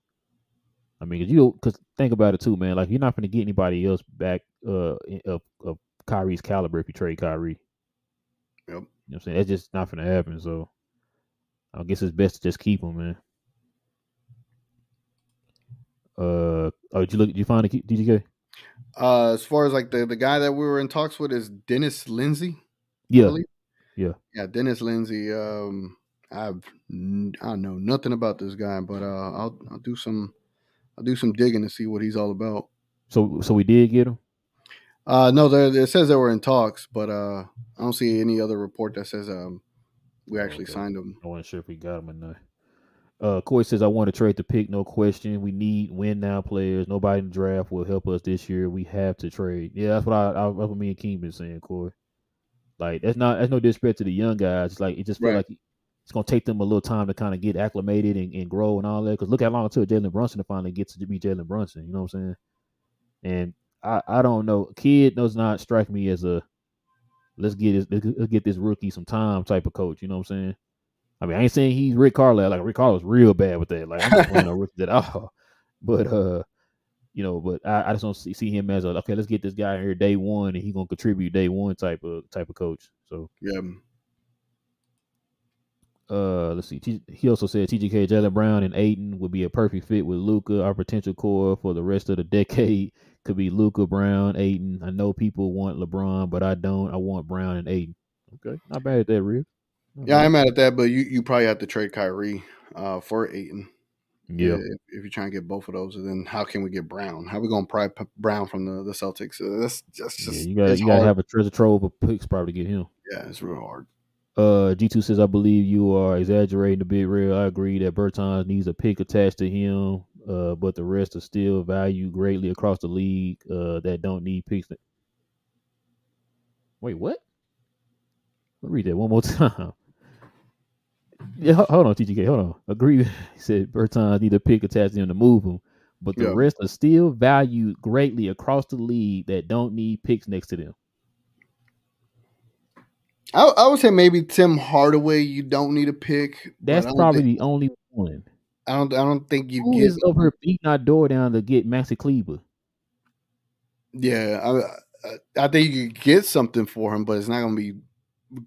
A: I mean, 'cause you because think about it too, man. Like you're not going to get anybody else back uh of of Kyrie's caliber if you trade Kyrie.
B: Yep.
A: You know, what I'm saying that's just not going to happen. So, I guess it's best to just keep him, man. Uh, oh, did you look? Did you find a TGK?
B: uh, as far as like the the guy that we were in talks with is Dennis Lindsay.
A: Yeah, yeah.
B: yeah, Dennis Lindsay. Um, I've I know nothing about this guy, but uh, I'll I'll do some I'll do some digging to see what he's all about.
A: So, so we did get him.
B: Uh, no, there it says they were in talks, but uh, I don't see any other report that says um we actually
A: Okay.
B: signed him.
A: I wasn't sure if we got him or not. Uh, Corey says, I want to trade the pick, no question. We need win now players. Nobody in the draft will help us this year. We have to trade. Yeah, that's what I, I that's what me and King been saying, Corey. Like that's not that's no disrespect to the young guys. It's like it just feel
B: Right.
A: like it's gonna take them a little time to kind of get acclimated and, and grow and all that. Because look how long it took Jalen Brunson to finally get to be Jalen Brunson. You know what I'm saying? And I I don't know. Kidd does not strike me as a let's get this let's get this rookie some time type of coach. You know what I'm saying? I mean, I ain't saying he's Rick Carlisle. Like Rick Carlisle's real bad with that. Like I'm not playing no rookies at all. But uh, you know, but I, I just don't see, see him as a okay. Let's get this guy here day one, and he gonna contribute day one type of type of coach. So
B: Yeah,
A: uh, let's see. He also said TGK Jaylen Brown and Ayton would be a perfect fit with Luka. Our potential core for the rest of the decade could be Luka, Brown, Ayton. I know people want LeBron, but I don't. I want Brown and Ayton. Okay, not bad at that, Rick.
B: Yeah. I'm mad at that, but you you probably have to trade Kyrie uh for Ayton.
A: yeah.
B: if, if you're trying to get both of those, and then how can we get Brown? How are we gonna pry P- Brown from the, the Celtics? Uh, that's that's
A: Yeah,
B: just
A: you got you got to have a treasure trove of picks probably to get him.
B: yeah, it's real hard.
A: Uh, G2 says, I believe you are exaggerating a bit, real. I agree that Bertans needs a pick attached to him, uh, but the rest are still valued greatly across the league uh, that don't need picks. Wait, what? Let me read that one more time. Yeah, hold on, TGK, hold on. Agree. He said Bertans need a pick attached to him to move him, but the
B: Yeah.
A: rest are still valued greatly across the league that don't need picks next to them.
B: I, I would say maybe Tim Hardaway. You don't need a pick.
A: That's probably
B: think-
A: the only one.
B: I don't. I don't think you
A: Who
B: get.
A: is over beating our door down to get Maxi Kleber?
B: Yeah, I, I, I think you could get something for him, but it's not going to be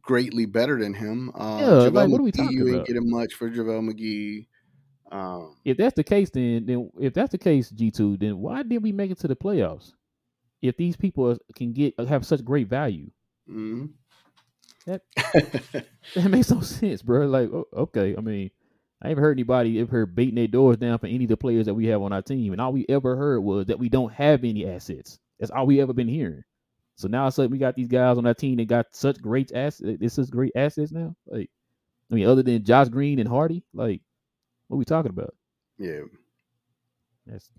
B: greatly better than him. Uh,
A: Yeah,
B: JaVale
A: like, what are we
B: McGee,
A: talking
B: You ain't getting much for JaVale McGee. Um,
A: If that's the case, then then if that's the case, G two, then why did we make it to the playoffs? If these people can get have such great value,
B: mhm.
A: That- that makes no sense, bro. Like, okay, I mean, I ain't heard anybody ever heard beating their doors down for any of the players that we have on our team, and all we ever heard was that we don't have any assets. That's all we ever been hearing. So now it's like we got these guys on our team that got such great assets. This is great assets now. Like, I mean, other than Josh Green and Hardy, like, what we talking about?
B: yeah.
A: That's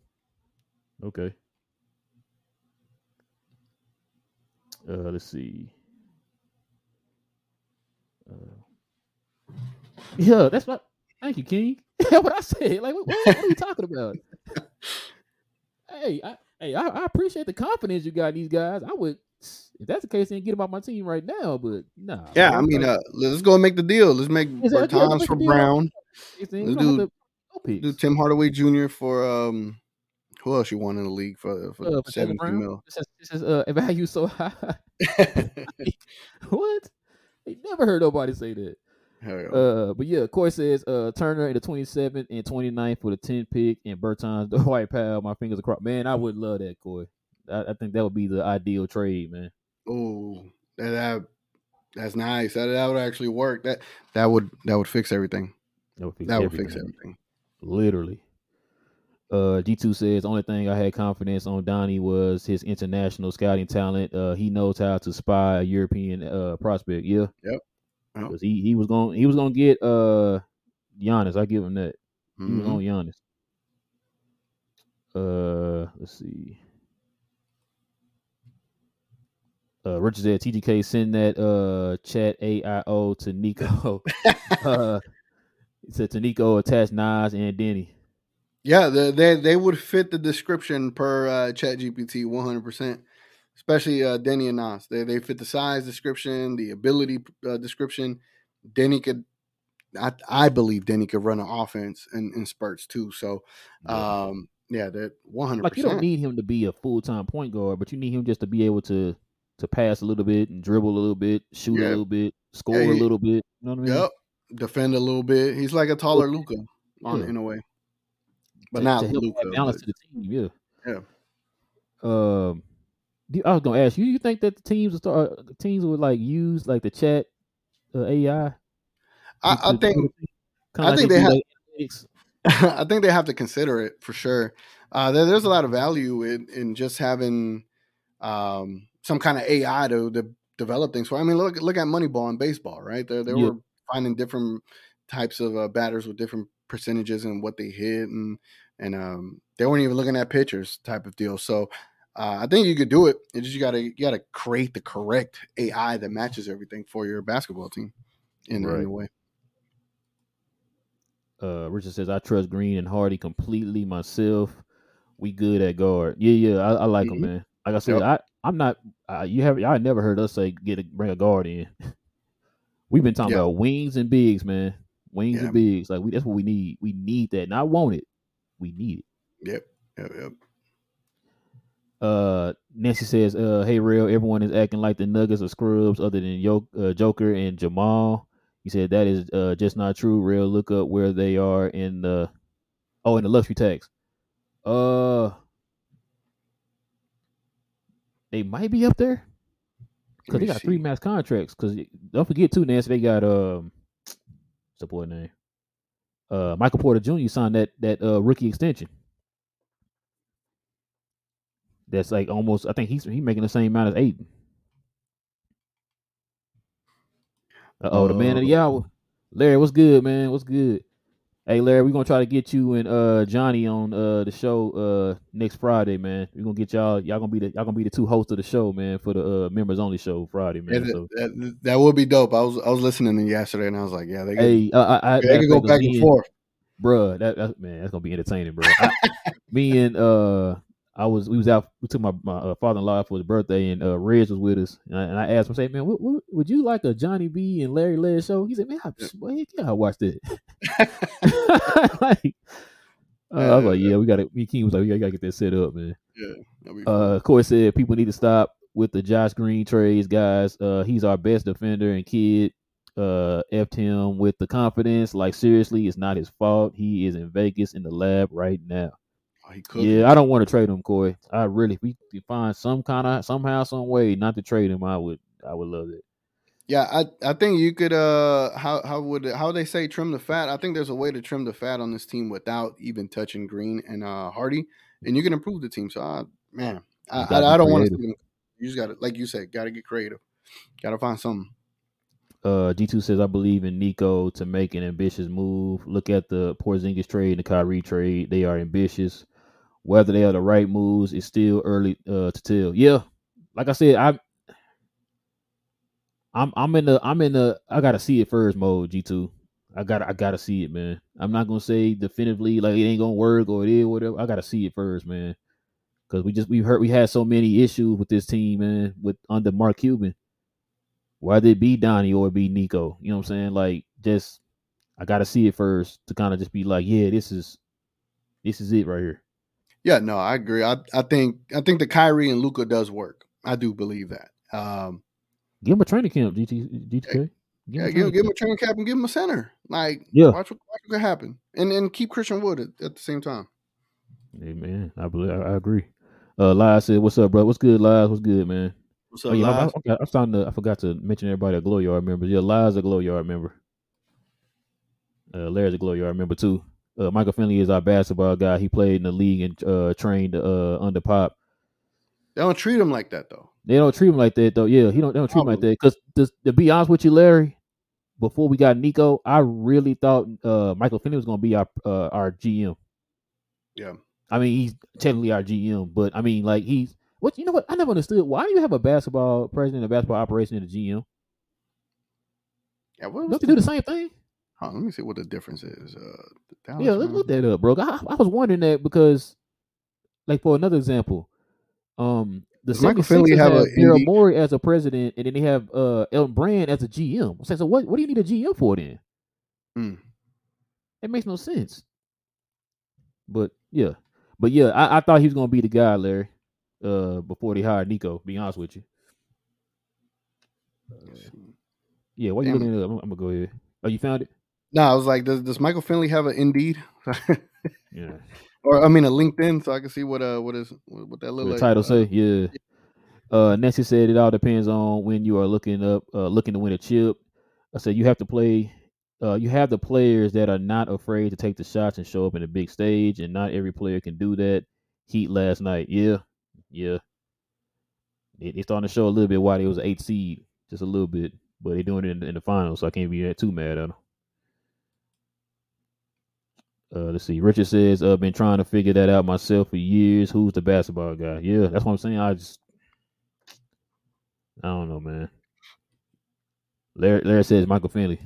A: okay. Uh, let's see. Uh, yeah, that's what. Thank you, King. That's what I said. Like, what, what, what are we talking about? hey, I, hey, I, I appreciate the confidence you got in these guys. I would, if that's the case, then get them off my team right now. But nah.
B: Yeah,
A: bro,
B: I mean,
A: like,
B: uh, let's go and make the deal. Let's make
A: Is that- yeah,
B: Bertans for
A: make the deal.
B: Brown.
A: it's- you
B: let's
A: don't
B: do-
A: to-
B: Do Tim Hardaway Jr. for um, who else you want in the league for for
A: Uh,
B: seventy
A: Brown?
B: mil?
A: This is, this is uh, value so high. what? I never heard nobody say that. Uh, but yeah, Corey says uh Turner in the 27th and 29th for the 10th pick, and Bertans Dwight Powell. My fingers across. Man, I would love that, Corey. I, I think that would be the ideal trade, man.
B: oh, that, that That's nice. That that would actually work. That that would that would fix everything.
A: That would fix
B: That would
A: everything.
B: fix everything.
A: Literally. Uh, G2 says only thing I had confidence on Donnie was his international scouting talent. Uh, he knows how to spy a European uh prospect. Yeah.
B: Yep.
A: Because he he was going he was gonna get uh Giannis. I give him that. He was
B: Mhm.
A: on Giannis. Uh, let's see. Uh, Richard said TGK send that uh chat AIO to Nico. uh, he said to Nico attach Naz and Deni.
B: Yeah, they, they they would fit the description per uh, ChatGPT 100. percent Especially uh, Deni and Naz, they they fit the size description, the ability uh, description. Deni could, I, I believe Deni could run an offense in, in spurts too. So, um, yeah, that 100.
A: like you don't need him to be a full time point guard, but you need him just to be able to to pass a little bit and dribble a little bit, shoot
B: Yeah.
A: a little bit, score
B: Yeah,
A: a little bit. You know what I mean?
B: Yep, defend a little bit. He's like a taller. Luka on
A: Yeah.
B: in a way, but
A: to,
B: not
A: Luka. balance to the team. Yeah.
B: Yeah.
A: Um, I was gonna ask you. You think that the teams will start uh, teams would like use like the chat uh, AI?
B: I, I think I think they have-
A: analytics?
B: I think they have to consider it for sure. Uh, there, there's a lot of value in, in just having um, some kind of AI to, to develop things for. I mean, look look at Moneyball in baseball, right? They, they
A: Yeah.
B: were finding different types of uh, batters with different percentages and what they hit, and and um, they weren't even looking at pitchers type of deal. So uh, I think you could do it. It's just you gotta you gotta create the correct AI that matches everything for your basketball team in, in
A: Right.
B: a way.
A: Uh, Richard says I trust Green and Hardy completely myself. We good at guard. Yeah, yeah, I, I like
B: Mhm.
A: him, man. Like I said,
B: Yep.
A: I I'm not. Uh, you have I never heard us say get a, bring a guard in. We've been talking
B: Yeah.
A: about wings and bigs, man. Wings
B: Yeah.
A: and bigs. Like we, that's what we need. We need that. and I want it. We need it.
B: Yep, yep, yep.
A: Uh, Nancy says, uh, "Hey, real, everyone is acting like the Nuggets or scrubs, other than Yo- uh, Joker and Jamal." He said that is uh, just not true. Real, look up where they are in the oh in the luxury tax. Uh, they might be up there because they got three
B: see.
A: max contracts. Because don't forget too, Nancy, they got um, support name? Uh, Michael Porter Jr. signed that that uh rookie extension. That's like almost. I think he's he making the same amount as Ayton. Uh oh, the man of the hour, Larry. What's good, man? What's good? Hey, Larry, we're gonna try to get you and uh Johnny on uh the show uh next Friday, man. We're gonna get y'all. Y'all gonna be the y'all gonna be the two hosts of the show, man, for the uh members only show Friday, man.
B: that,
A: So
B: that, that would be dope. I was I was listening to yesterday and I was like, yeah, they could,
A: hey, uh, I, I,
B: they could go back and forth.
A: Bruh, that, that man, that's gonna be entertaining, bro. I, me and uh, I was we was out. We took my my uh, father in law for his birthday, and uh, Reg was with us. And I, and I asked him, I said, "Man, what, what, would you like a Johnny B and Larry Led show?" He said, "Man, I, well, heck yeah, I watched it." like, uh, I was like, "Yeah, we got to." Me, King was like, "We got to get that set up, man."
B: That'd.
A: Uh, Corey said people need to stop with the Josh Green trades, guys. Uh, he's our best defender, and Kidd uh effed him with the confidence. Like seriously, it's not his fault. He is in Vegas in the lab right now.
B: He could.
A: Yeah, I don't want to trade him, Corey. I really, if we could find some kind of somehow, some way not to trade him, I would, I would love it.
B: Yeah, I I think you could uh how how would how they say trim the fat? I think there's a way to trim the fat on this team without even touching Green and uh Hardy, and you can improve the team. So uh, man, I I, I don't want to see. You just got to like you said, got to get creative. Got to find something.
A: Uh, G2 says, I believe in Nico to make an ambitious move. Look at the Porzingis trade and the Kyrie trade. They are ambitious. Whether they are the right moves is still early uh, to tell. Yeah, like I said, I, I'm I'm in the I'm in the I gotta see it first mode. G2, I gotta I gotta see it, man. I'm not gonna say definitively like it ain't gonna work or it is whatever. I gotta see it first, man. Because we just we heard we had so many issues with this team, man, with under Mark Cuban whether it be Donnie or it be Nico. You know what I'm saying? Like, just I gotta see it first to kind of just be like, yeah, this is this is it right here.
B: Yeah, no, I agree. I I think I think the Kyrie and Luka does work. I do believe that. Um,
A: Give him a training camp, GT, GTK. Give him
B: yeah,
A: a
B: give,
A: training
B: give him
A: camp.
B: a training cap and give him a center. Like,
A: Yeah.
B: watch what, watch what could happen, and and keep Christian Wood at, at the same time.
A: Hey, man, I believe I, I agree. Uh, Lies said, "What's up, bro? What's good, Lies? What's good, man?
B: So
A: oh, yeah, I,
B: last,
A: I, I, was starting to, I forgot to mention everybody a Glo Yard member. Yeah, Lies a Glo Yard member. Uh, Larry's a Glo Yard member too. Uh, Michael Finley is our basketball guy. He played in the league and uh, trained uh, under Pop.
B: they don't treat him like that though.
A: They don't treat him like that though. Yeah, he don't. They don't treat him like that. Because to be honest with you, Larry, before we got Nico, I really thought uh, Michael Finley was going to be our uh, our GM.
B: Yeah.
A: I mean, he's technically our GM, but I mean, like he's what you know what I never understood. Why do you have a basketball president a basketball operation and a GM?
B: Yeah, what
A: Don't they do the same thing?
B: On, let me see what the difference is. Uh,
A: Yeah, let's look that up, bro. I, I was wondering that because, like, for another example, um, the
B: Does Michael
A: 76ers
B: Finley have
A: have
B: a
A: Daryl Morey as a president, and then they have uh Elton Brand as a GM. So, so what? What do you need a GM for then? It makes no sense. But yeah, but yeah, I, I thought he was gonna be the guy, Larry. Uh, before they hired Nico. Be honest with you. Yeah, why you
B: Damn
A: looking it up? I'm, I'm gonna go ahead. Oh, you found it?
B: No, I was like, does, does Michael Finley have an Indeed?
A: Yeah.
B: or I mean a LinkedIn, so I can see what uh what is what, what that
A: the
B: like.
A: title
B: Uh,
A: say? Yeah. Uh, Nancy said it all depends on when you are looking up, uh, looking to win a chip. I said you have to play. Uh, you have the players that are not afraid to take the shots and show up in the big stage, and not every player can do that. Heat last night, yeah, yeah. They, they starting to show a little bit why they was an eight seed, just a little bit, but they doing it in, in the finals, so I can't be that too mad at them. Uh, let's see. Richard says, "I've been trying to figure that out myself for years. Who's the basketball guy? Yeah, that's what I'm saying. I just, I don't know, man. Larry, Larry says Michael Finley.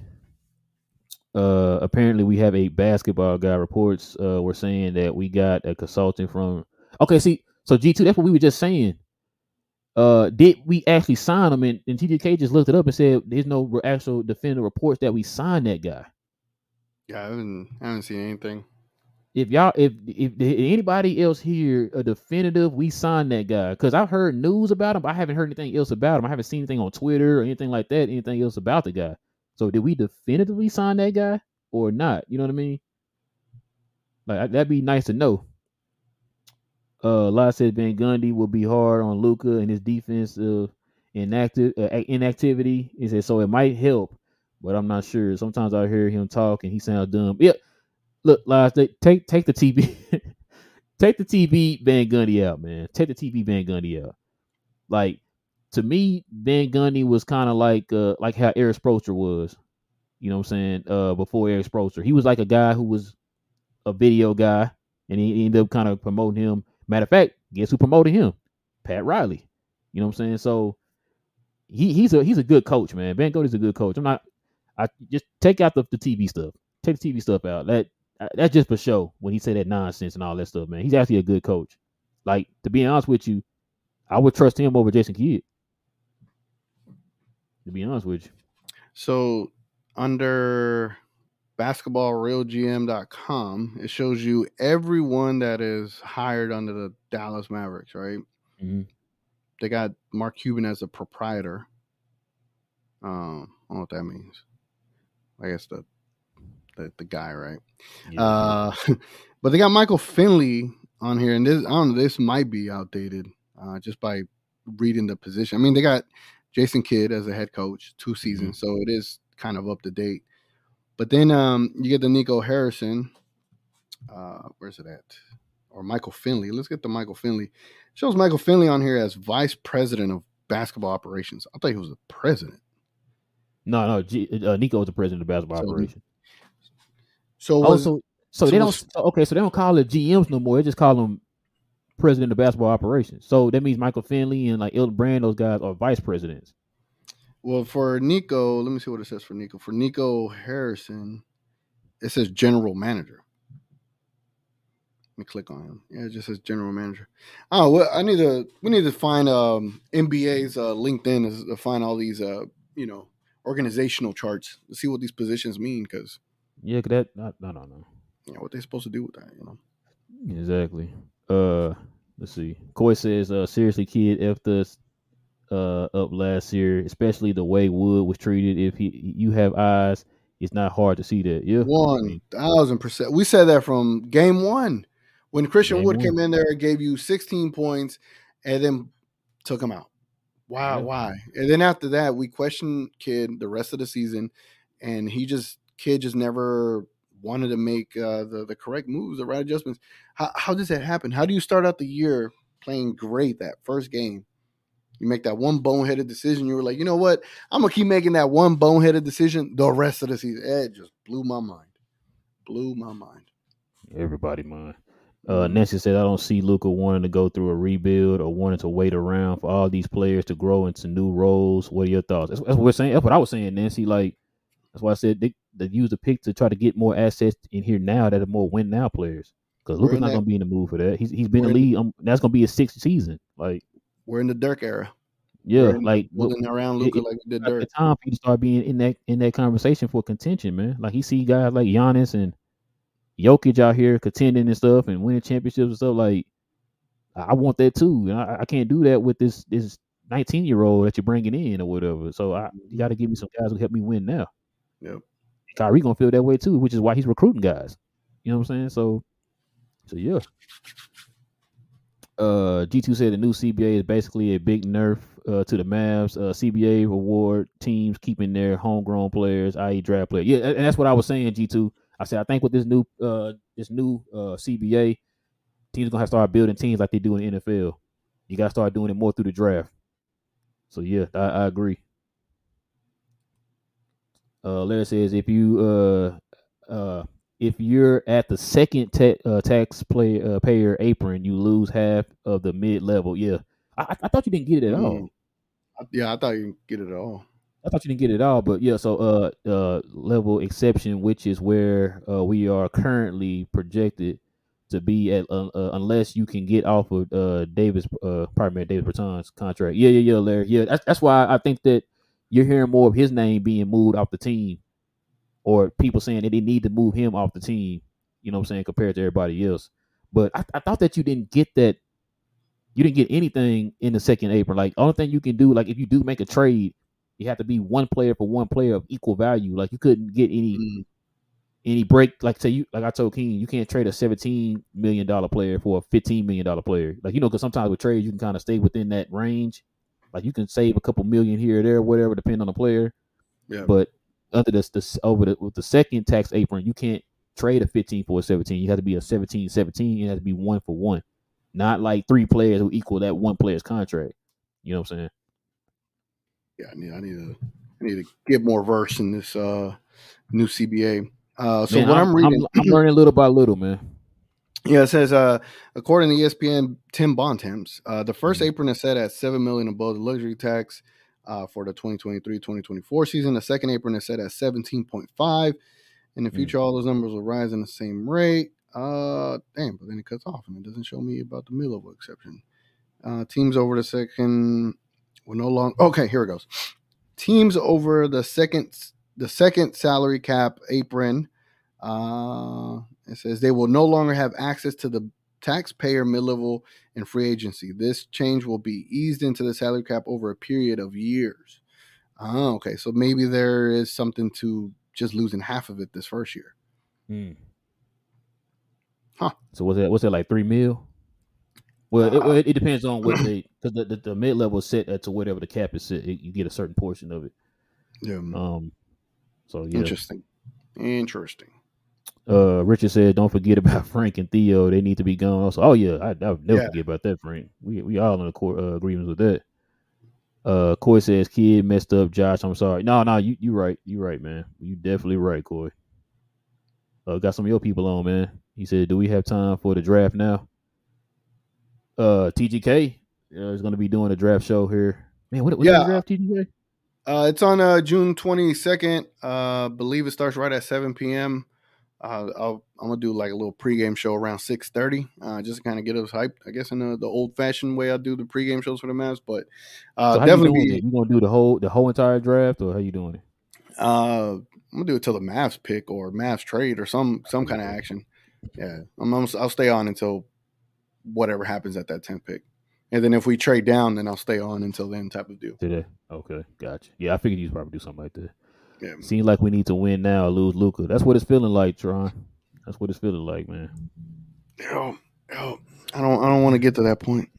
A: Uh, apparently we have a basketball guy. Reports uh were saying that we got a consultant from. Okay, see, so G two. That's what we were just saying. Uh, did we actually sign him? And, and TGK just looked it up and said there's no actual defender reports that we signed that guy.
B: Yeah, I haven't I haven't seen anything.
A: if y'all if if anybody else here a definitive we signed that guy. Because i've heard news about him but i haven't heard anything else about him. I haven't seen anything on twitter or anything like that anything else about the guy. So did we definitively sign that guy or not? You know what i mean? Like that'd be nice to know. Uh Lot said Van Gundy will be hard on Luka and his defense uh inactive uh, inactivity. He said so it might help, but I'm not sure. Sometimes I hear him talk and he sounds dumb. Yeah, look, Lies, take take the TB, take the TB Van Gundy out, man. Take the TB Van Gundy out. Like to me, Van Gundy was kind of like uh like how Erik Spoelstra was. You know what I'm saying? Uh, before Erik Spoelstra, he was like a guy who was a video guy, and he, he ended up kind of promoting him. Matter of fact, guess who promoted him? Pat Riley. You know what I'm saying? So he he's a he's a good coach, man. Van Gundy's a good coach. I'm not. I just take out the, the TV stuff. Take the TV stuff out. That uh, that's just for show when he said that nonsense and all that stuff, man. He's actually a good coach. Like to be honest with you, I would trust him over Jason Kidd. To be honest with you,
B: So under basketballrealgm.com, it shows you everyone that is hired under the Dallas Mavericks, right?
A: Mhm.
B: They got Mark Cuban as a proprietor. Um, I don't know what that means. I guess the the, the guy, right?
A: Yeah.
B: Uh, but they got Michael Finley on here, and this I don't know. This might be outdated uh, just by reading the position. I mean, they got Jason Kidd as a head coach, two seasons, so it is kind of up to date. But then um, you get the Nico Harrison. Uh, where's it at? Or Michael Finley. Let's get the Michael Finley. Shows Michael Finley on here as vice president of basketball operations. I thought he was the president.
A: No, no. G, uh, Nico is the president of the basketball
B: So,
A: operation.
B: So
A: Oh, so so
B: so
A: they don't. so- okay, so they don't call it GMs no more. They just call them president of basketball operations. So that means Michael Finley and like Elton Brand, those guys are vice presidents.
B: Well, for Nico, let me see what it says for Nico. For Nico Harrison, it says general manager. Let me click on him. Yeah, it just says general manager. Oh, well, I need to. We need to find um, NBA's uh, LinkedIn to find all these, uh, you know, organizational charts to see what these positions mean because
A: Yeah, that no, no, no, no.
B: you know what they're supposed to do with that. You know.
A: Exactly. Uh, let's see. Coy says, uh, seriously, Kidd, if the uh up last year, especially the way Wood was treated. If he you have eyes, it's not hard to see that. Yeah, I
B: One thousand percent. We said that from game one when Christian
A: Game
B: Wood
A: one.
B: came in there, gave you sixteen points, and then took him out. Why? Why? And then after that, we questioned Kidd the rest of the season, and he just Kidd just never wanted to make uh, the the correct moves, the right adjustments. How how does that happen? How do you start out the year playing great that first game? You make that one boneheaded decision. You were like, you know what? I'm gonna keep making that one boneheaded decision the rest of the season. It just blew my mind. Blew my mind.
A: Everybody mind. Uh. Nancy said, I don't see Luka wanting to go through a rebuild or wanting to wait around for all these players to grow into new roles. What are your thoughts? That's, that's what we're saying. That's what I was saying, Nancy. Like, that's why I said they, they use the pick to try to get more assets in here now that are more win now players. Because Luka's not going to be in the mood for that. He's he's been in the league. Um, that's going to be his sixth season. Like
B: we're in the Dirk era.
A: Yeah, like
B: building around Luka like
A: did Dirk. The time for you to start being in that in that conversation for contention, man. Like he see guys like Giannis and Jokic out here contending and stuff and winning championships and stuff. Like I want that too, and I, I can't do that with this this 19 year old that you're bringing in or whatever. So I, you got to give me some guys who help me win now.
B: Yep.
A: Kyrie gonna feel that way too, which is why he's recruiting guys. You know what I'm saying? So, so yeah. Uh, G2 said the new CBA is basically a big nerf uh, to the Mavs. Uh, CBA reward teams keeping their homegrown players, i.e., draft players. Yeah, and that's what I was saying. G2. I said I think with this new uh this new uh CBA, teams gonna have to start building teams like they do in the NFL. You gotta start doing it more through the draft. So yeah, I, I agree. Uh, Larry says if you uh uh if you're at the second ta- uh, tax play uh, payer apron, you lose half of the mid level. Yeah, I, I thought you didn't get it at all.
B: Yeah, I thought you didn't get it at all.
A: I thought you didn't get it all, but yeah. So, uh, uh, level exception, which is where uh, we are currently projected to be at, uh, uh, unless you can get off of uh Davis, uh, pardon Davis Bertans contract. Yeah, yeah, yeah, Larry. Yeah, that's that's why I think that you're hearing more of his name being moved off the team, or people saying that they need to move him off the team. You know what I'm saying compared to everybody else. But I, I thought that you didn't get that. You didn't get anything in the second apron. Like only thing you can do, like if you do make a trade you have to be one player for one player of equal value. Like you couldn't get any mm. any break. Like say you like I told King, you can't trade a seventeen million dollar player for a fifteen million dollar player. Like you know, because sometimes with trades you can kind of stay within that range. Like you can save a couple million here or there, whatever, depending on the player.
B: Yeah.
A: But under this, this over the with the second tax apron, you can't trade a 15 for a 17. You have to be a 17 17. It has to be one for one. Not like three players who equal that one player's contract. You know what I'm saying?
B: Yeah, I need I need to I need to get more verse in this uh new CBA. Uh, so man, what I'm, I'm reading,
A: I'm, I'm, learning little by little, man.
B: Yeah, it says uh, according to ESPN, Tim Bontemps, uh, the 1st mm-hmm. apron is set at seven million above the luxury tax uh, for the 2023-2024 season. The second apron is set at 17.5. In the future, mm-hmm. all those numbers will rise in the same rate. Uh, damn, but then it cuts off and it doesn't show me about the mid-level exception. Uh, teams over the second will no longer. Okay, here it goes. Teams over the second the second salary cap apron. Uh, it says they will no longer have access to the taxpayer mid level and free agency. This change will be eased into the salary cap over a period of years. Oh, okay. So maybe there is something to just losing half of it this first year.
A: Hmm. Huh. So was it was it like three mil? Well, uh, it, it, depends on what they because the, the, the mid level is set to whatever the cap is set. It, you get a certain portion of it.
B: Yeah.
A: Um. So yeah.
B: Interesting. Interesting.
A: Uh, Richard said, "Don't forget about Frank and Theo. They need to be gone." Also, oh yeah, I, I would never yeah. forget about that, Frank. We we all in the court, uh, agreements with that. Uh, Coy says, "Kidd messed up, Josh. I'm sorry." No, no, you you right. You right, man. You definitely right, Coy. Uh, got some of your people on, man. He said, "Do we have time for the draft now?" Uh TGK is going to be doing a draft show here. Man, what, what yeah. draft TGK?
B: Uh, it's on uh, June 22nd. Uh, believe it starts right at 7 p.m. Uh, I'll, I'm gonna do like a little pregame show around 6:30, uh, just to kind of get us hyped. I guess in the, the old-fashioned way I do the pregame shows for the Mavs, but uh, so definitely
A: you, you, gonna do the whole the whole entire draft, or how you doing it?
B: Uh, I'm gonna do it till the Mavs pick or Mavs trade or some some kind of action. Yeah, I'm, I'm I'll stay on until whatever happens at that 10th pick. And then if we trade down, then I'll stay on until then type of deal.
A: Today. Okay, gotcha. Yeah, I figured you'd probably do something like that. Yeah. Seems like we need to win now or lose Luka. That's what it's feeling like, Tron. That's what it's feeling like, man.
B: Yo, yo, I don't I don't want to get to that point.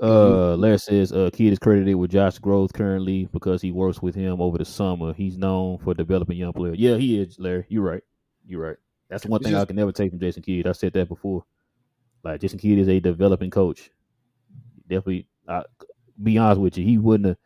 A: Uh, Larry says uh, Kidd is credited with Josh Growth currently because he works with him over the summer. He's known for developing young players. Yeah, he is, Larry. You're right. You're right. That's one thing I can never take from Jason Kidd. I said that before. Like Jason Kidd is a developing coach. Definitely, I, be honest with you, he wouldn't have.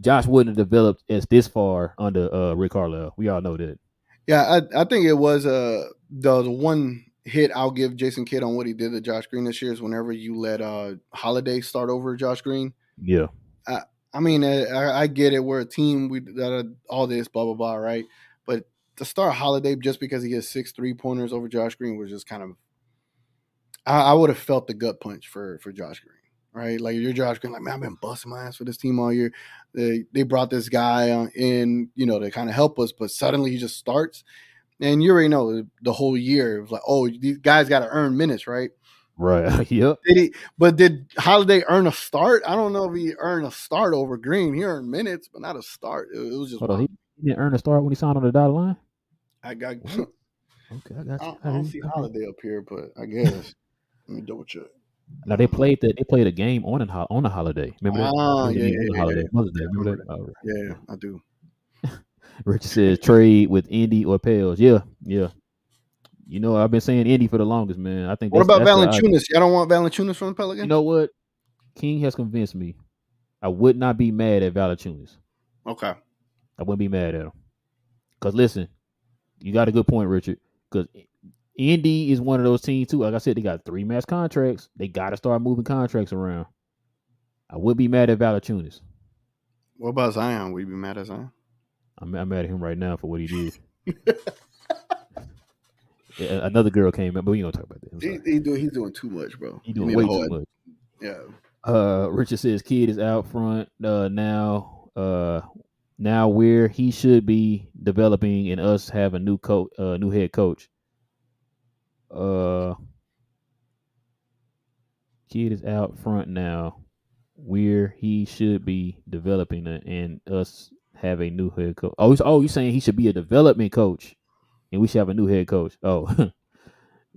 A: Josh wouldn't have developed as this far under uh, Rick Carlisle. We all know that.
B: Yeah, I, I think it was uh the, the one hit I'll give Jason Kidd on what he did to Josh Green this year is whenever you let uh Holiday start over Josh Green.
A: Yeah,
B: I I mean, I, I get it. We're a team. We uh, all this blah blah blah, right? But to start Holiday just because he has six three pointers over Josh Green was just kind of. I, I would have felt the gut punch for for Josh Green, right? Like you're Josh Green, like man, I've been busting my ass for this team all year. They they brought this guy uh, in, you know, to kind of help us, but suddenly he just starts, and you already know the whole year it was like, oh, these guys got to earn minutes, right?
A: right. yep.
B: Did he? But did Holiday earn a start? I don't know if he earned a start over Green. He earned minutes, but not a start. It, it was just.
A: Hold on, he, didn't earn a start when he signed on the dotted line.
B: I got.
A: Okay, I got
B: I I don't see Holiday up here, but I guess. Let me double check.
A: Now they played the they played a game on a ho- on a holiday. Remember that?
B: Ah, yeah,
A: played a game
B: yeah, yeah,
A: holiday. Mother's Day.
B: I
A: Remember that? right.
B: Yeah, I do.
A: Richard says trade with Indy or Pels. Yeah, yeah. You know I've been saying Indy for the longest, man. I think.
B: What about Valanciunas? Y'all don't want Valanciunas from the Pelicans?
A: You know what? King has convinced me. I would not be mad at Valanciunas.
B: okay.
A: I wouldn't be mad at him. Cause listen, you got a good point, Richard. Cause Indy is one of those teams too. Like I said, they got three max contracts. They got to start moving contracts around. I would be mad at Valanciunas.
B: What about Zion? Would you be mad at Zion?
A: I'm, I'm mad at him right now for what he did. Yeah, another girl came in, but we gonna talk about that.
B: He, he do, he's doing too much, bro.
A: He
B: You
A: doing
B: need
A: way too
B: hold-
A: much.
B: Yeah.
A: Uh, Richard says Kidd is out front uh, now. Uh, now where he should be developing, and us have a new coach, uh, new head coach. Uh, Kidd is out front now, where he should be developing, uh, and us have a new head coach. Oh, he's, oh, you saying he should be a development coach, and we should have a new head coach. Oh.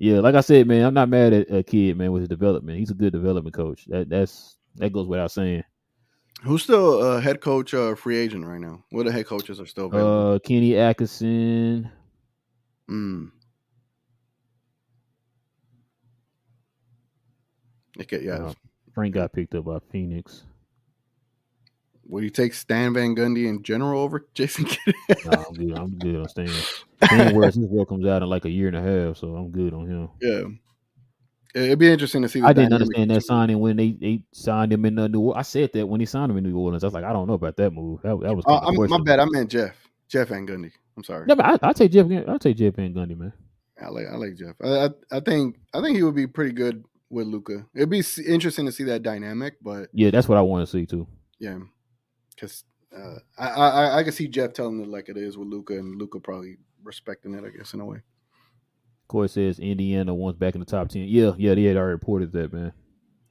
A: Yeah, like I said, man, I'm not mad at a Kidd, man, with his development. He's a good development coach. That that's that goes without saying.
B: Who's still uh, head coach, uh, free agent right now? What the head coaches are still available?
A: Uh, Kenny Atkinson.
B: Mm. Okay, yeah.
A: Uh, Frank got picked up by Phoenix.
B: Would you take Stan Van Gundy in general over Jason Kidd?
A: Nah, I'm good. I'm good on Stan. Stan West, his work comes out in like a year and a half, so I'm good on him.
B: yeah. It'd be interesting to see.
A: I didn't understand that signing when they, they signed him in uh, New. Orleans. I said that when he signed him in New Orleans. I was like, I don't know about that move. That, that was
B: Uh, I'm, my bad. I meant Jeff. Jeff Van Gundy. I'm sorry.
A: Yeah, but I, I take Jeff. I take Jeff Van Gundy, man.
B: I like I like Jeff. I, I I think I think he would be pretty good with Luka. It'd be interesting to see that dynamic, but
A: Yeah, that's what I want to see too.
B: yeah, because uh, I, I I can see Jeff telling it like it is with Luka, and Luka probably respecting it. I guess in a way.
A: Corey says Indiana wants back in the top ten. Yeah, yeah, they had already reported that, man.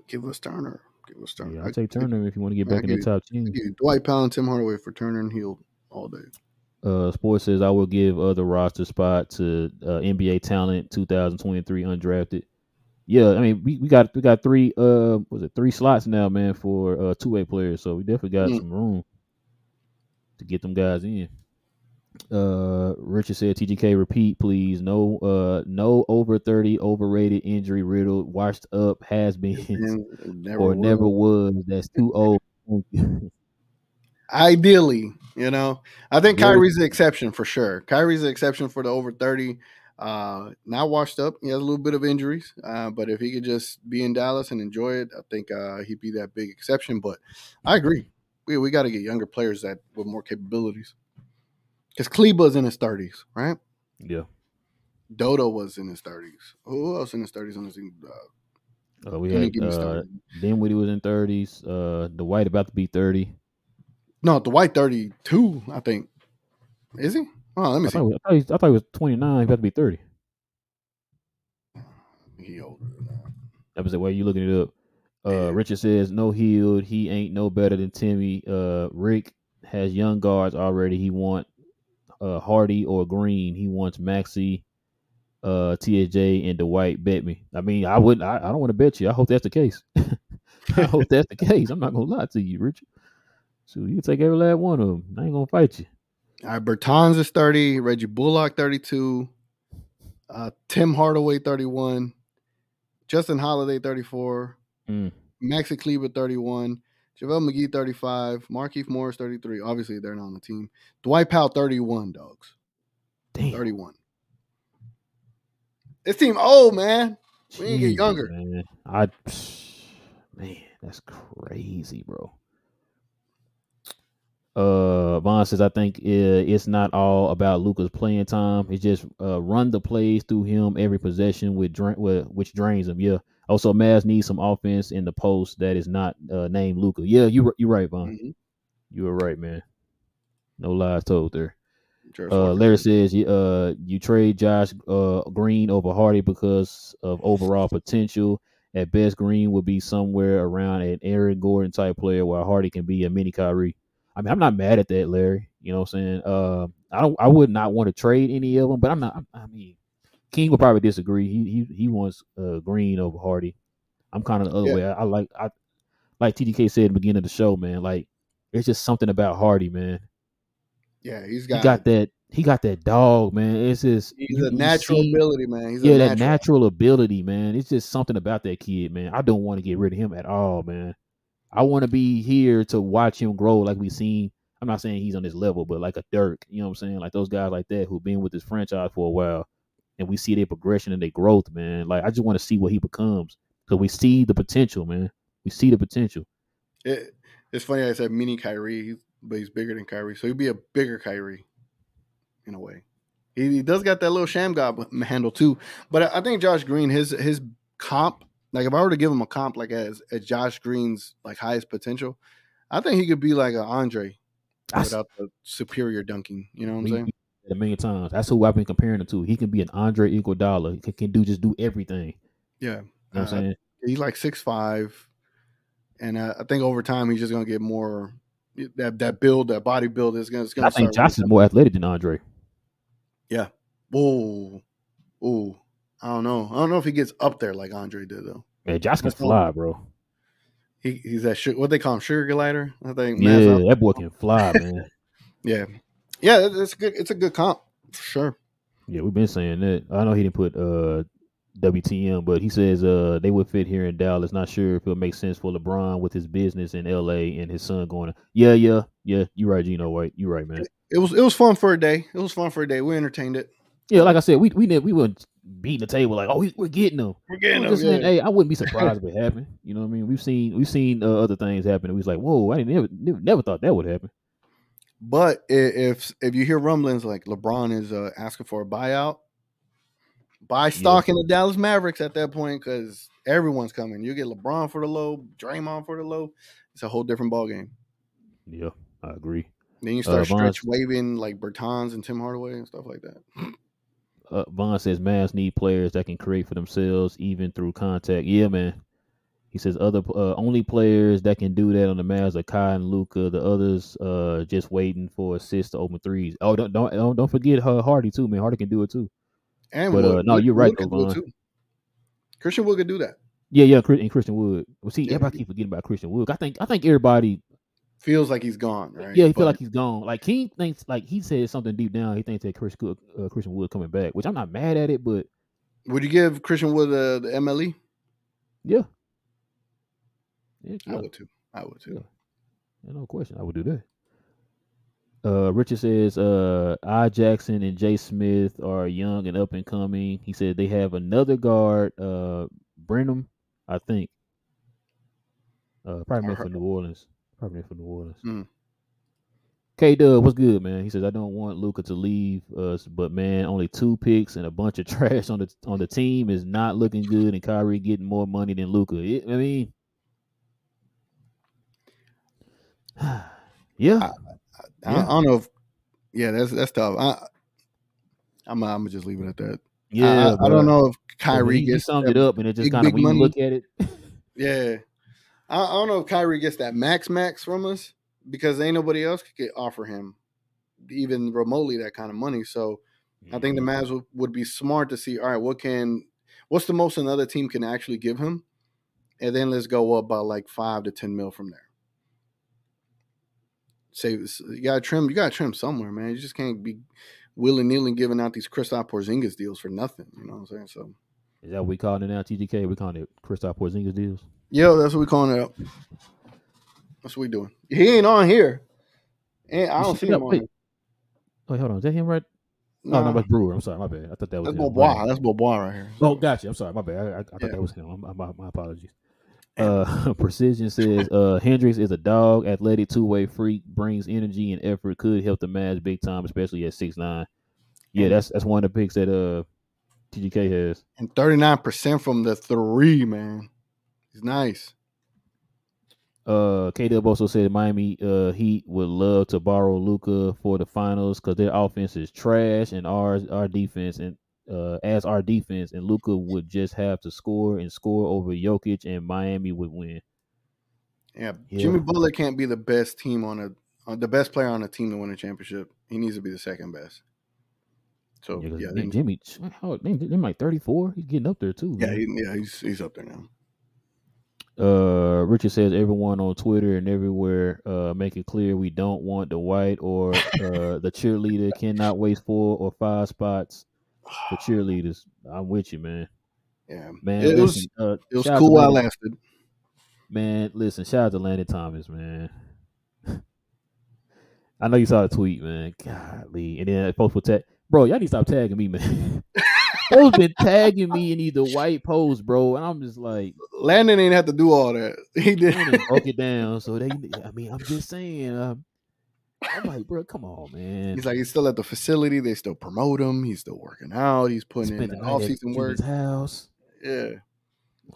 B: Give us Turner. Give us Turner.
A: Yeah,
B: I-
A: I'll take Turner if you want to get back in the top
B: I
A: ten.
B: Dwight Powell and Tim Hardaway for Turner and Hield all day.
A: Uh, Sports says I will give other roster spot to uh, NBA talent 2023 undrafted. Yeah, I mean we, we got we got three uh was it three slots now, man, for uh two way players. So we definitely got
B: Mm.
A: some room to get them guys in. Uh, Richard said TGK repeat please. No uh no over 30 overrated injury riddled washed up has been
B: never
A: or
B: was.
A: never was. That's too old.
B: Ideally, you know, I think Kyrie's the exception for sure. Kyrie's the exception for the over 30. Uh, not washed up. He has a little bit of injuries, uh, but if he could just be in Dallas and enjoy it, I think uh, he'd be that big exception. But I agree. We, we got to get younger players that with more capabilities. Because Kleber's in his 30s, right?
A: yeah.
B: Dodo was in his 30s. Who else in his 30s on the team? Uh,
A: Uh, we had uh. Dinwiddie was in 30s. Uh, Dwight about to be 30.
B: No, Dwight 32, I think. Is he? Oh, let me
A: I
B: see.
A: thought, I, thought he, I thought he was 29. He about to be 30.
B: He older than that.
A: That was the way you looking it up. Uh,
B: Yeah.
A: Richard says no Hield. He ain't no better than Timmy. Uh, Rick has young guards already. He want uh Hardy or Green. He wants Maxi, uh, TSJ and Dwight. Bet me. I mean, I wouldn't. I, I don't want to bet you. I hope that's the case. I hope that's the case. I'm not gonna lie to you, Richard. So you can take every last one of them. I ain't gonna fight you.
B: All right, Bertans is 30, Reggie Bullock 32, uh, Tim Hardaway 31, Justin Holiday 34,
A: Mm.
B: Maxi Kleber 31, JaVale McGee 35, Markieff Morris 33. Obviously, they're not on the team. Dwight Powell 31, dogs.
A: Damn.
B: 31. This team old, man. We need to get younger.
A: Man. I man, that's crazy, bro. Uh, Vaughn says, I think uh, it's not all about Luka's playing time. It's just uh, run the plays through him every possession with, drain, with which drains him. Yeah. Also, Mavs needs some offense in the post that is not uh, named Luka. Yeah, you you're right, Vaughn.
B: Mhm.
A: You were right, man. No lies told there. Uh, Larry says you uh you trade Josh uh Green over Hardy because of overall potential. At best, Green would be somewhere around an Aaron Gordon type player, while Hardy can be a mini Kyrie. I mean, I'm not mad at that, Larry. You know what I'm saying? Uh, I don't. I would not want to trade any of them, but I'm not. I mean, King would probably disagree. He he he wants uh Green over Hardy. I'm kind of the other
B: Yeah.
A: way. I, I like I like TGK said at the beginning of the show, man. Like it's just something about Hardy, man.
B: yeah, he's got,
A: he
B: got
A: that. He got that dog, man. It's just
B: he's
A: you-
B: a natural
A: see-
B: ability, man. He's
A: yeah,
B: a
A: that
B: natural.
A: natural ability, man. It's just something about that kid, man. I don't want to get rid of him at all, man. I want to be here to watch him grow, like we've seen. I'm not saying he's on this level, but like a Dirk, you know what I'm saying? Like those guys like that who've been with this franchise for a while, and we see their progression and their growth, man. Like I just want to see what he becomes because we see the potential, man. We see the potential.
B: It, it's funny I said mini Kyrie, but he's bigger than Kyrie, so he'd be a bigger Kyrie in a way. He, he does got that little Shammgod handle too, but I, I think Josh Green, his his comp, like if I were to give him a comp like as as Josh Green's like highest potential, I think he could be like an Andre without the superior dunking. You know what I'm saying?
A: we said it a million times. That's who I've been comparing him to. He can be an Andre Iguodala. He can, can do just do everything.
B: Yeah,
A: You know what I'm
B: Uh,
A: saying?
B: he's like six five, and uh, I think over time he's just gonna get more. That that build, that body build is gonna. Gonna
A: I think Josh is more athletic than Andre. Yeah.
B: Whoa, oh, I don't know. I don't know if he gets up there like Andre did though.
A: Man, Josh can fly, bro.
B: He he's that su- what they call him sugar glider. I think.
A: Yeah, that boy can fly, man.
B: yeah, yeah. it- It's good. It's a good comp for sure.
A: yeah, we've been saying that. I know he didn't put uh WTM, but he says uh they would fit here in Dallas. Not sure if it'll make sense for LeBron with his business in LA and his son going. Yeah, yeah, yeah. You right, Gino White. You right, man.
B: It was it was fun for a day. It was fun for a day. We entertained it.
A: Yeah, like I said, we we didn't we weren't beating the table like, oh, we, we're getting them.
B: We're
A: I'm
B: getting
A: just
B: them.
A: saying, hey, I wouldn't be surprised if it happened. You know what I mean? We've seen we've seen uh, other things happen. And we was like, whoa, I didn't never, never never thought that would happen.
B: But if if you hear rumblings like LeBron is uh, asking for a buyout, buy stock in the Dallas Mavericks at that point because everyone's coming. You get LeBron for the low, Draymond for the low. It's a whole different ball game.
A: Yeah, I agree.
B: Then you
A: Uh,
B: start
A: Von's-
B: stretch waiving like Bertans and Tim Hardaway and stuff like that.
A: Uh, Vaughn says Mavs need players that can create for themselves even through contact. Yeah, man. He says other uh, only players that can do that on the Mavs are Kai and Luka. The others uh just waiting for assists to open threes. Oh, don't don't don't, don't forget uh, Hardy too, man. Hardy can do it too.
B: And
A: But, uh,
B: Wood-
A: no,
B: Wood-
A: you're right,
B: Wood
A: though,
B: do it
A: Von.
B: too. Christian Wood could do that.
A: Yeah, yeah, and Christian Wood. Well, see,
B: Yeah.
A: everybody keep forgetting about Christian Wood. I think I think everybody,
B: Feels like he's gone, right?
A: yeah, he feel like he's gone. Like King thinks, like he said something deep down. He thinks that Chris Good, uh, Christian Wood coming back, which I'm not mad at it, but
B: would you give Christian Wood uh, the MLE?
A: yeah, yeah,
B: I would too. I would too.
A: Yeah, no question. I would do that. Uh, Richard says, uh, I Jackson and Jay Smith are young and up and coming. He said they have another guard, uh, Brenham, I think. Uh, probably meant for New Orleans. Probably for New Orleans.
B: Mm.
A: K Dub, what's good, man? He says I don't want Luka to leave us, but man, only two picks and a bunch of trash on the on the team is not looking good, and Kyrie getting more money than Luka. I mean, yeah,
B: I, I
A: Yeah.
B: don't know if, yeah, that's that's tough. I, I'm I'm gonna just leave it at that.
A: yeah.
B: I, I don't know if Kyrie
A: he, he summed it up, and it just kind of when you look at it.
B: Yeah, I, I don't know if Kyrie gets that max max from us because ain't nobody else could get, offer him even remotely that kind of money. So I think the
A: Mm-hmm.
B: Mavs would, would be smart to see. All right, what can what's the most another team can actually give him, and then let's go up by like five to ten mil from there. Say you gotta trim, you gotta trim somewhere, man. You just can't be willy nilly giving out these Kristaps Porzingis deals for nothing. You know what I'm saying? So
A: is that what we calling it now? TGK? we calling it Kristaps Porzingis deals.
B: Yeah, that's what we calling it. Up. That's what we doing. He ain't on here. And I don't see him on
A: wait. Wait, hold on. Is that him right? Nah. Oh no, that's Brewer. I'm sorry, my bad. I thought that was
B: that's Bobois. That's Bobois right here.
A: Oh, gotcha. I'm sorry, my bad. I, I, I thought yeah. that was him. My, my, my apologies. Uh, Precision says uh, Hendricks is a dog, athletic, two way freak, brings energy and effort, could help the Mavs big time, especially at six nine. Yeah, that's that's one of the picks that uh TGK has.
B: And thirty nine percent from the three, man. He's nice.
A: Uh, K Dub also said Miami uh, Heat would love to borrow Luka for the finals because their offense is trash and ours our defense and uh, as our defense and Luka would just have to score and score over Jokic and Miami would win.
B: Yeah, yeah. Jimmy Butler can't be the best team on a uh, the best player on a team to win a championship. He needs to be the second best. So yeah,
A: yeah Jimmy, how, they, they're like thirty four. He's getting up there too.
B: Yeah, he, yeah, he's he's up there now.
A: Uh, Richard says everyone on Twitter and everywhere uh, make it clear we don't want the white or uh, the cheerleader cannot waste four or five spots for cheerleaders. I'm with you, man.
B: Yeah,
A: man.
B: It
A: listen,
B: was, uh, it was cool while lasted.
A: Man, listen, shout out to Landon Thomas, man. I know you saw the tweet, man. Golly, and then folks will tag, bro. Y'all need to stop tagging me, man. Folks been tagging me in either white posts, bro, and I'm just like,
B: Landon ain't have to do all that. He did
A: broke it down. So they, I mean, I'm just saying. Uh, I'm like, bro, come on, man.
B: He's like, he's still at the facility. They still promote him. He's still working out. He's putting Spend in off season work.
A: house.
B: Yeah.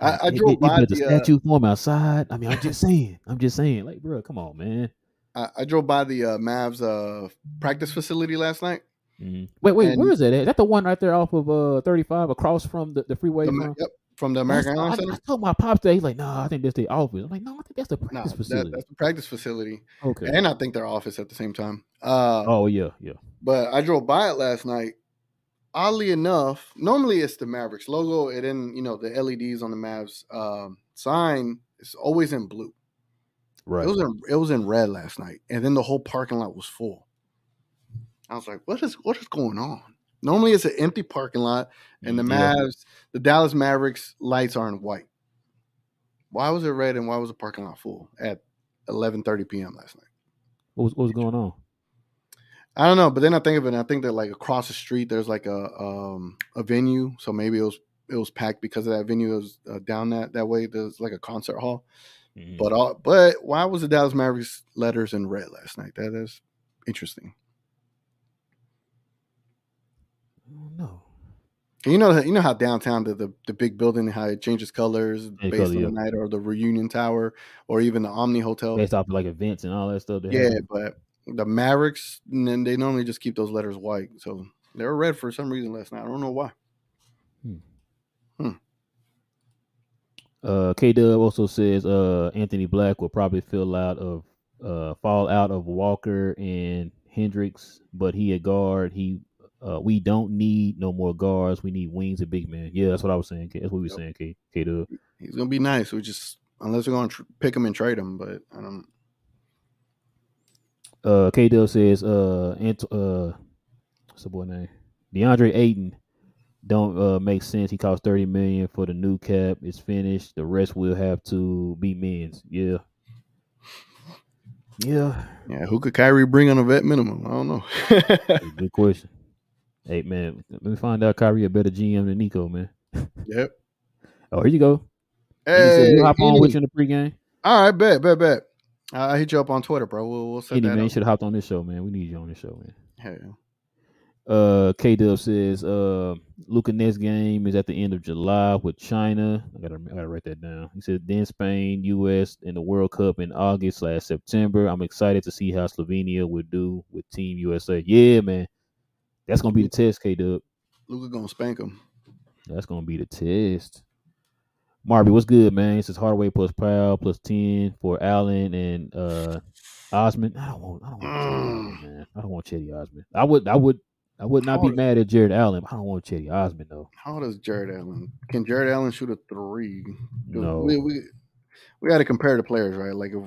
B: I, I drove they, by they
A: the, the statue uh, form outside. I mean, I'm just saying. I'm just saying. Like, bro, come on, man.
B: I, I drove by the uh, Mavs uh, practice facility last night.
A: Mm-hmm. Wait, wait, and where is that? At? Is that the one right there off of uh 35 across from the, the freeway?
B: The,
A: from?
B: Yep, from the American Airlines Center. I,
A: told my pops that he's like, no, nah, I think that's the office. I'm like, no, I think that's the practice
B: nah,
A: facility.
B: That, that's the practice facility.
A: Okay,
B: and I think their office at the same time. Uh,
A: oh yeah, yeah.
B: But I drove by it last night. Oddly enough, normally it's the Mavericks logo, and then you know the LEDs on the Mavs um, sign is always in blue.
A: Right.
B: It was in it was in red last night, and then the whole parking lot was full. I was like, "What is what is going on?" Normally it's an empty parking lot, and the Mavs, yeah. the Dallas Mavericks lights aren't white. Why was it red and why was the parking lot full at 11:30 p.m. last night?
A: What was, what was going on?
B: I don't know, but then I think of it. I think that like across the street there's like a um, a venue, so maybe it was it was packed because of that venue. It was uh, down that that way. There's like a concert hall. Mm-hmm. But uh, but why was the Dallas Mavericks letters in red last night? That is interesting.
A: No.
B: You know, you know how downtown the, the, the big building how it changes colors based color, on yeah. the night, or the Reunion Tower, or even the Omni Hotel.
A: Based off like events and all that stuff.
B: Yeah, have. but the Mavericks, and they normally just keep those letters white, so they were red for some reason last night. I don't know why. Hmm.
A: hmm. Uh, K Dub also says uh, Anthony Black will probably fill out of uh, fall out of Walker and Hendricks, but he a guard. He uh, we don't need no more guards. We need wings and big men. Yeah, that's what I was saying. That's what we were saying. K K Dub.
B: He's gonna be nice. We just unless we're gonna tr- pick him and trade him, but I don't.
A: Uh, K Dub says, uh, Ant- uh, what's the boy name? DeAndre Ayton don't uh, make sense. He costs thirty million for the new cap. It's finished. The rest will have to be men's. Yeah. Yeah.
B: Yeah. Who could Kyrie bring on a vet minimum? I don't know.
A: Good question. Hey man, let me find out Kyrie a better GM than Nico, man.
B: Yep.
A: oh, here you go.
B: Hey,
A: you hop on with you in the pregame.
B: All right, bet, bet, bet. I'll hit you up on Twitter, bro. We'll, we'll set
A: Any,
B: that
A: man,
B: up.
A: should have hopped on this show, man. We need you on this show, man.
B: Hell
A: uh, K Dub says uh, Luka next game is at the end of July with China. I gotta, I gotta write that down. He said then Spain, U.S. and the World Cup in August slash September. I'm excited to see how Slovenia would do with Team USA. Yeah, man, that's gonna be the test, K Dub.
B: Luka gonna spank him.
A: That's gonna be the test. Marby, what's good, man? This is Hardaway plus Powell plus ten for Allen and uh Osman. I don't want. I don't want. Mm. Chetty, man. I don't want Cedi Osman. I would. I would. I would not
B: How
A: be
B: old-
A: mad at Jarrett Allen. I don't want Cedi Osman though.
B: How is Jarrett Allen? Can Jarrett Allen shoot a three?
A: No,
B: We we, we got to compare the players, right? Like if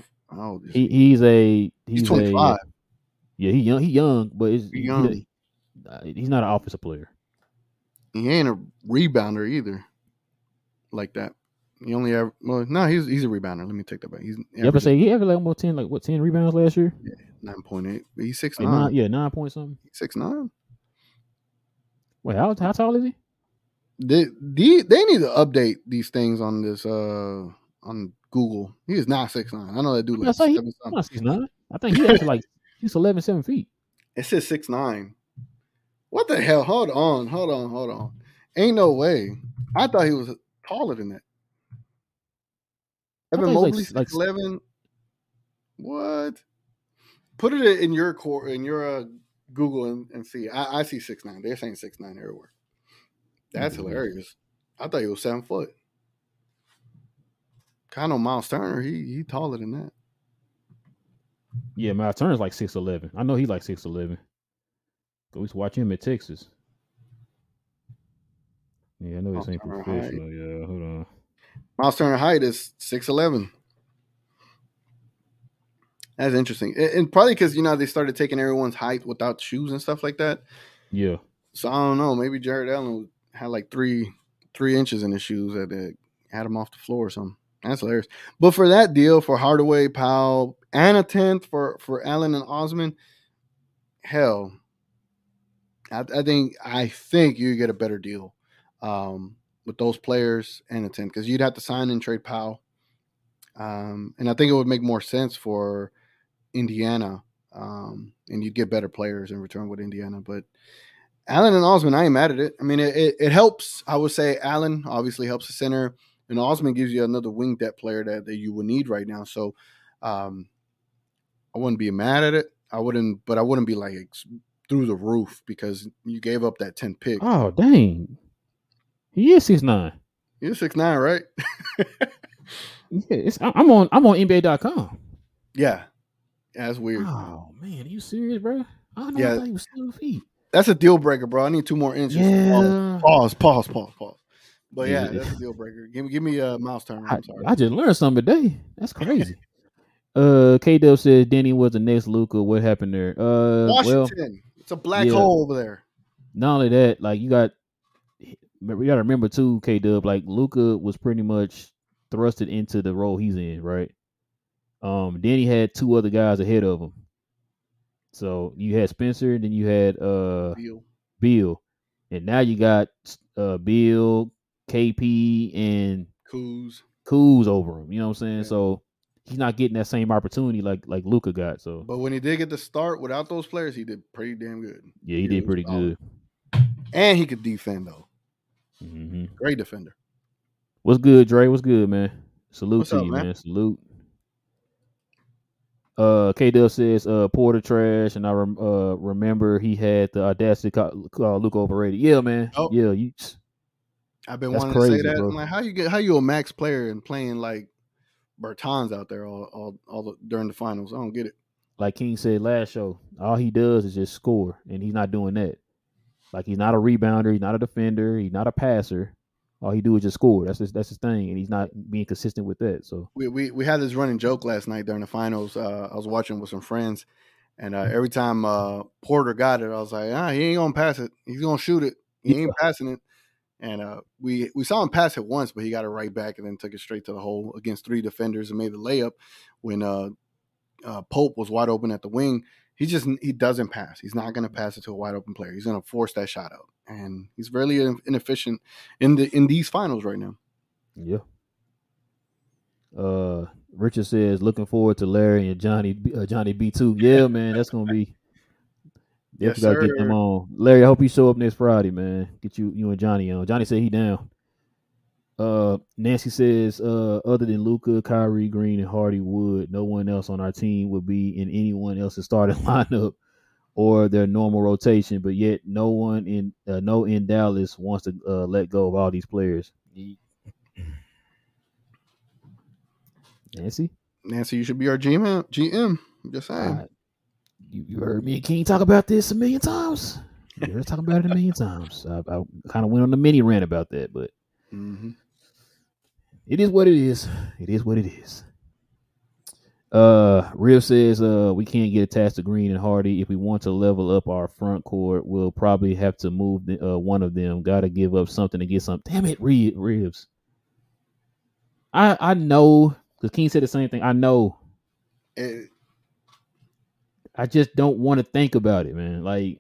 B: is
A: he he's a he's,
B: He's twenty
A: a yeah he young he young, but it's,
B: He young.
A: he- he's not an offensive player.
B: He ain't a rebounder either. Like that. He only ever well, no, he's he's a rebounder. Let me take that back. He's
A: You ever say he ever like almost ten like what ten rebounds last year?
B: Yeah, nine point eight. He's six
A: Like
B: nine.
A: nine, yeah, nine point something.
B: Six nine.
A: Wait, how how tall is he?
B: They, they they need to update these things on this uh on Google. He is not six nine. I know that dude
A: I
B: like
A: say he-
B: seven
A: not six nine. I think he actually like he's 11, 7 feet.
B: It says six nine. What the hell? Hold on, hold on, hold on. Ain't no way. I thought he was taller than that. Evan Mobley
A: like-
B: eleven. What? Put it in your core in your uh, Google and, and see. I, I see six nine. They're saying six nine everywhere. That's
A: Mhm.
B: hilarious. I thought he was seven foot. Kind of Miles Turner. He he taller than that.
A: Yeah, Miles Turner's like six eleven. I know he like six eleven. We used to watch him at Texas. Yeah, I know this ain't professional. Yeah, hold on.
B: Miles Turner height is six eleven. That's interesting, and, probably because you know they started taking everyone's height without shoes and stuff like that.
A: Yeah,
B: So I don't know. Maybe Jarrett Allen had like three three inches in his shoes that had him off the floor or something. That's hilarious. But for that deal for Hardaway, Powell, and a tenth for for Allen and Osman, hell, I, I think I think you get a better deal um, with those players and a tenth because you'd have to sign and trade Powell, um, and I think it would make more sense for Indiana, um, and you'd get better players in return with Indiana, but. Allen and Osman, I ain't mad at it. I mean, it, it, it helps. I would say Allen obviously helps the center, and Osman gives you another wing depth player that, that you would need right now. So, um, I wouldn't be mad at it. I wouldn't, but I wouldn't be like through the roof because you gave up that 10 pick.
A: Oh dang, he is six nine.
B: You're six nine, right?
A: Yeah, I'm on I'm on NBA.com.
B: yeah. Yeah, that's weird.
A: Oh man, are you serious, bro? I know
B: Yeah.
A: I thought he was seven feet.
B: That's a deal breaker, bro. I need two more inches.
A: Yeah,
B: Pause, pause, pause, pause. But yeah,
A: Yeah.
B: that's a deal breaker. Give me, give me a mouse turn.
A: I. I just learned something today. That's crazy. uh, K Dub says Deni was the next Luka. What happened there? Uh, well,
B: Washington. It's a black
A: yeah.
B: hole over there.
A: not only that, like you got, we got to remember too, K Dub. Like Luka was pretty much thrusted into the role he's in, right? Um, then he had two other guys ahead of him. So you had Spencer, then you had uh
B: Deal.
A: Bill, and now you got uh Bill, KP, and
B: Coos.
A: Coos over him. You know what I'm saying?
B: Yeah.
A: So he's not getting that same opportunity like like Luka got. So
B: But when he did get the start without those players, he did pretty damn good.
A: yeah, he
B: he
A: did pretty
B: solid.
A: good.
B: And he could defend though.
A: hmm
B: Great defender.
A: What's good, Dre? What's good, man? Salute
B: What's
A: to
B: up,
A: you,
B: man?
A: man. Salute. Uh, K Dub says, uh, Porter trash, and I rem- uh remember he had the audacity to call, Luke overrated. Yeah, man.
B: Oh.
A: Yeah, you.
B: I've been
A: That's
B: wanting to
A: crazy,
B: say that.
A: bro.
B: I'm like, how you get how you a max player and playing like Bertans out there all all, all the, during the finals? I don't get it.
A: like King said last show, all he does is just score, and he's not doing that. Like he's not a rebounder, he's not a defender, he's not a passer. All he do is just score. That's his, that's his thing, and he's not being consistent with that. So
B: We we we had this running joke last night during the finals. Uh, I was watching with some friends, and uh, every time uh, Porter got it, I was like, ah, he ain't gonna pass it. He's gonna shoot it. He ain't passing it. And uh, we we saw him pass it once, but he got it right back and then took it straight to the hole against three defenders and made the layup when uh, uh, Pope was wide open at the wing. He just he doesn't pass. He's not going to pass it to a wide open player. He's going to force that shot out, and he's really inefficient in the in these finals right now.
A: yeah. Uh, Richard says looking forward to Larry and Johnny uh, Johnny B two. Yeah, man, that's gonna be.
B: Yes,
A: Definitely gotta get them
B: sir.
A: on. Larry, I hope you show up next Friday, man. Get you you and Johnny on. Johnny said he down. Uh, Nancy says, uh, other than Luka, Kyrie, Green, and Hardy Wood, no one else on our team would be in anyone else's starting lineup or their normal rotation. But yet, no one in uh, no in Dallas wants to uh, let go of all these players. Nancy,
B: Nancy, you should be our GM. GM. Just saying.
A: You, you heard me and King talk about this a million times. You heard us talking about it a million times. I, I kind of went on a mini rant about that, but
B: hmm
A: it is what it is. It is what it is. Uh, Real says, uh, we can't get attached to Green and Hardy. If we want to level up our front court, we'll probably have to move the, uh, one of them. Got to give up something to get something. Damn it, Reeves. I I know because King said the same thing. I know.
B: It,
A: I just don't want to think about it, man. Like,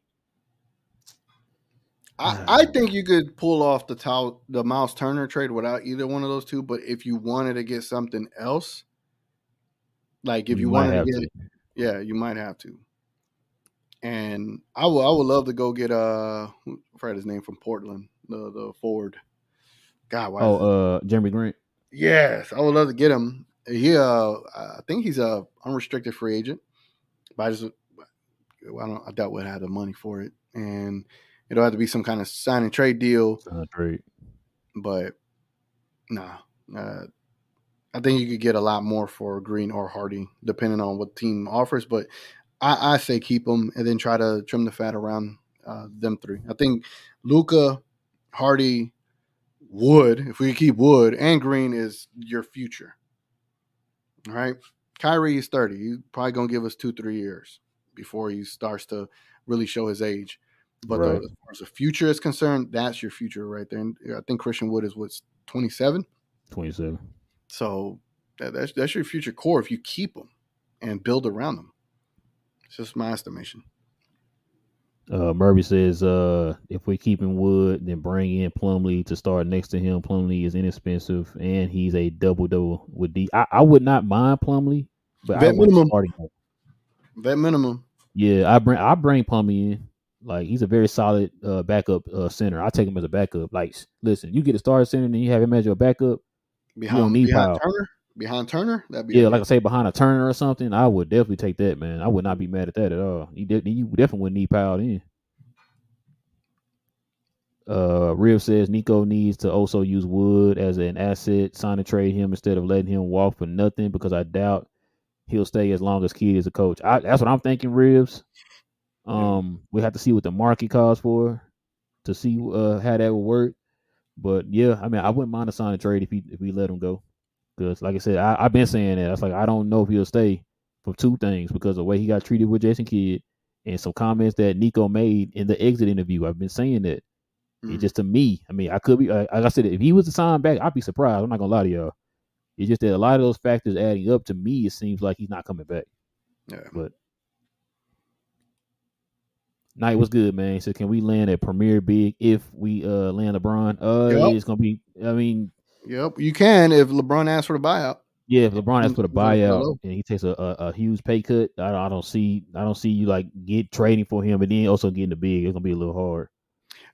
B: I, I think you could pull off the Tau, the Miles Turner trade without either one of those two. But if you wanted to get something else, like if you,
A: might
B: wanted to get, yeah, you might have to. And I would, I would love to go get uh, I forgot his name from Portland, the the forward. God, why?
A: Oh, uh, Jerami Grant.
B: Yes, I would love to get him. He, uh, I think he's a unrestricted free agent, but I just, I don't, I doubt we'd have the money for it, and it'll have to be some kind of sign and trade deal.
A: Great.
B: But nah, uh, I think you could get a lot more for Green or Hardy, depending on what team offers. But I, I say keep them and then try to trim the fat around uh, them three. I think Luka, Hardy, Wood. If we keep Wood and Green, is your future. All right, Kyrie is thirty. He's probably gonna give us two, three years before he starts to really show his age. But the- as far as the future is concerned, that's your future right there. And I think Christian Wood is what's twenty seven.
A: 27.
B: So that, that's that's your future core if you keep them and build around them. It's just my estimation.
A: Uh, Murray says, uh, if we keep him Wood, then bring in Plumlee to start next to him. Plumlee is inexpensive and he's a double double with D. I, I would not mind Plumlee, but I
B: Vet
A: want
B: minimum.
A: starting. him.
B: Vet minimum.
A: Yeah, I bring I bring Plumlee in. Like he's a very solid uh, backup uh, center. I take him as a backup. Like, listen, you get a starting center, then you have him as your backup.
B: Behind, you don't
A: need
B: behind
A: power.
B: Turner. Behind Turner, that'd be
A: Yeah, like I say, behind a Turner or something, I would definitely take that, man. I would not be mad at that at all. You, de- you definitely wouldn't need Powell in. Uh, Real says Nico needs to also use Wood as an asset, sign and trade him instead of letting him walk for nothing because I doubt he'll stay as long as Kidd is a coach. I, that's what I'm thinking, Ribs. Um, we have to see what the market calls for to see uh how that would work. But yeah, I mean, I wouldn't mind a sign and trade if he if we let him go. Because, like I said, I, I've been saying that. I was like, I don't know if he'll stay for two things because of the way he got treated with Jason Kidd and some comments that Nico made in the exit interview. I've been saying that. It
B: Mhm.
A: just to me, I mean, I could be, like I said, if he was to sign back, I'd be surprised. I'm not gonna lie to y'all. It's just that a lot of those factors adding up to me, it seems like he's not coming back.
B: Yeah.
A: But Night was good, man. So "Can we land a premier big if we uh land LeBron? Uh,
B: Yep.
A: it's gonna be. I mean,
B: Yep, you can if LeBron asks for the buyout.
A: Yeah, if LeBron asks
B: for the
A: buyout and he takes a, a, a huge pay cut, I don't, I don't see I don't see you like get trading for him, and then also getting the big. It's gonna be a little hard.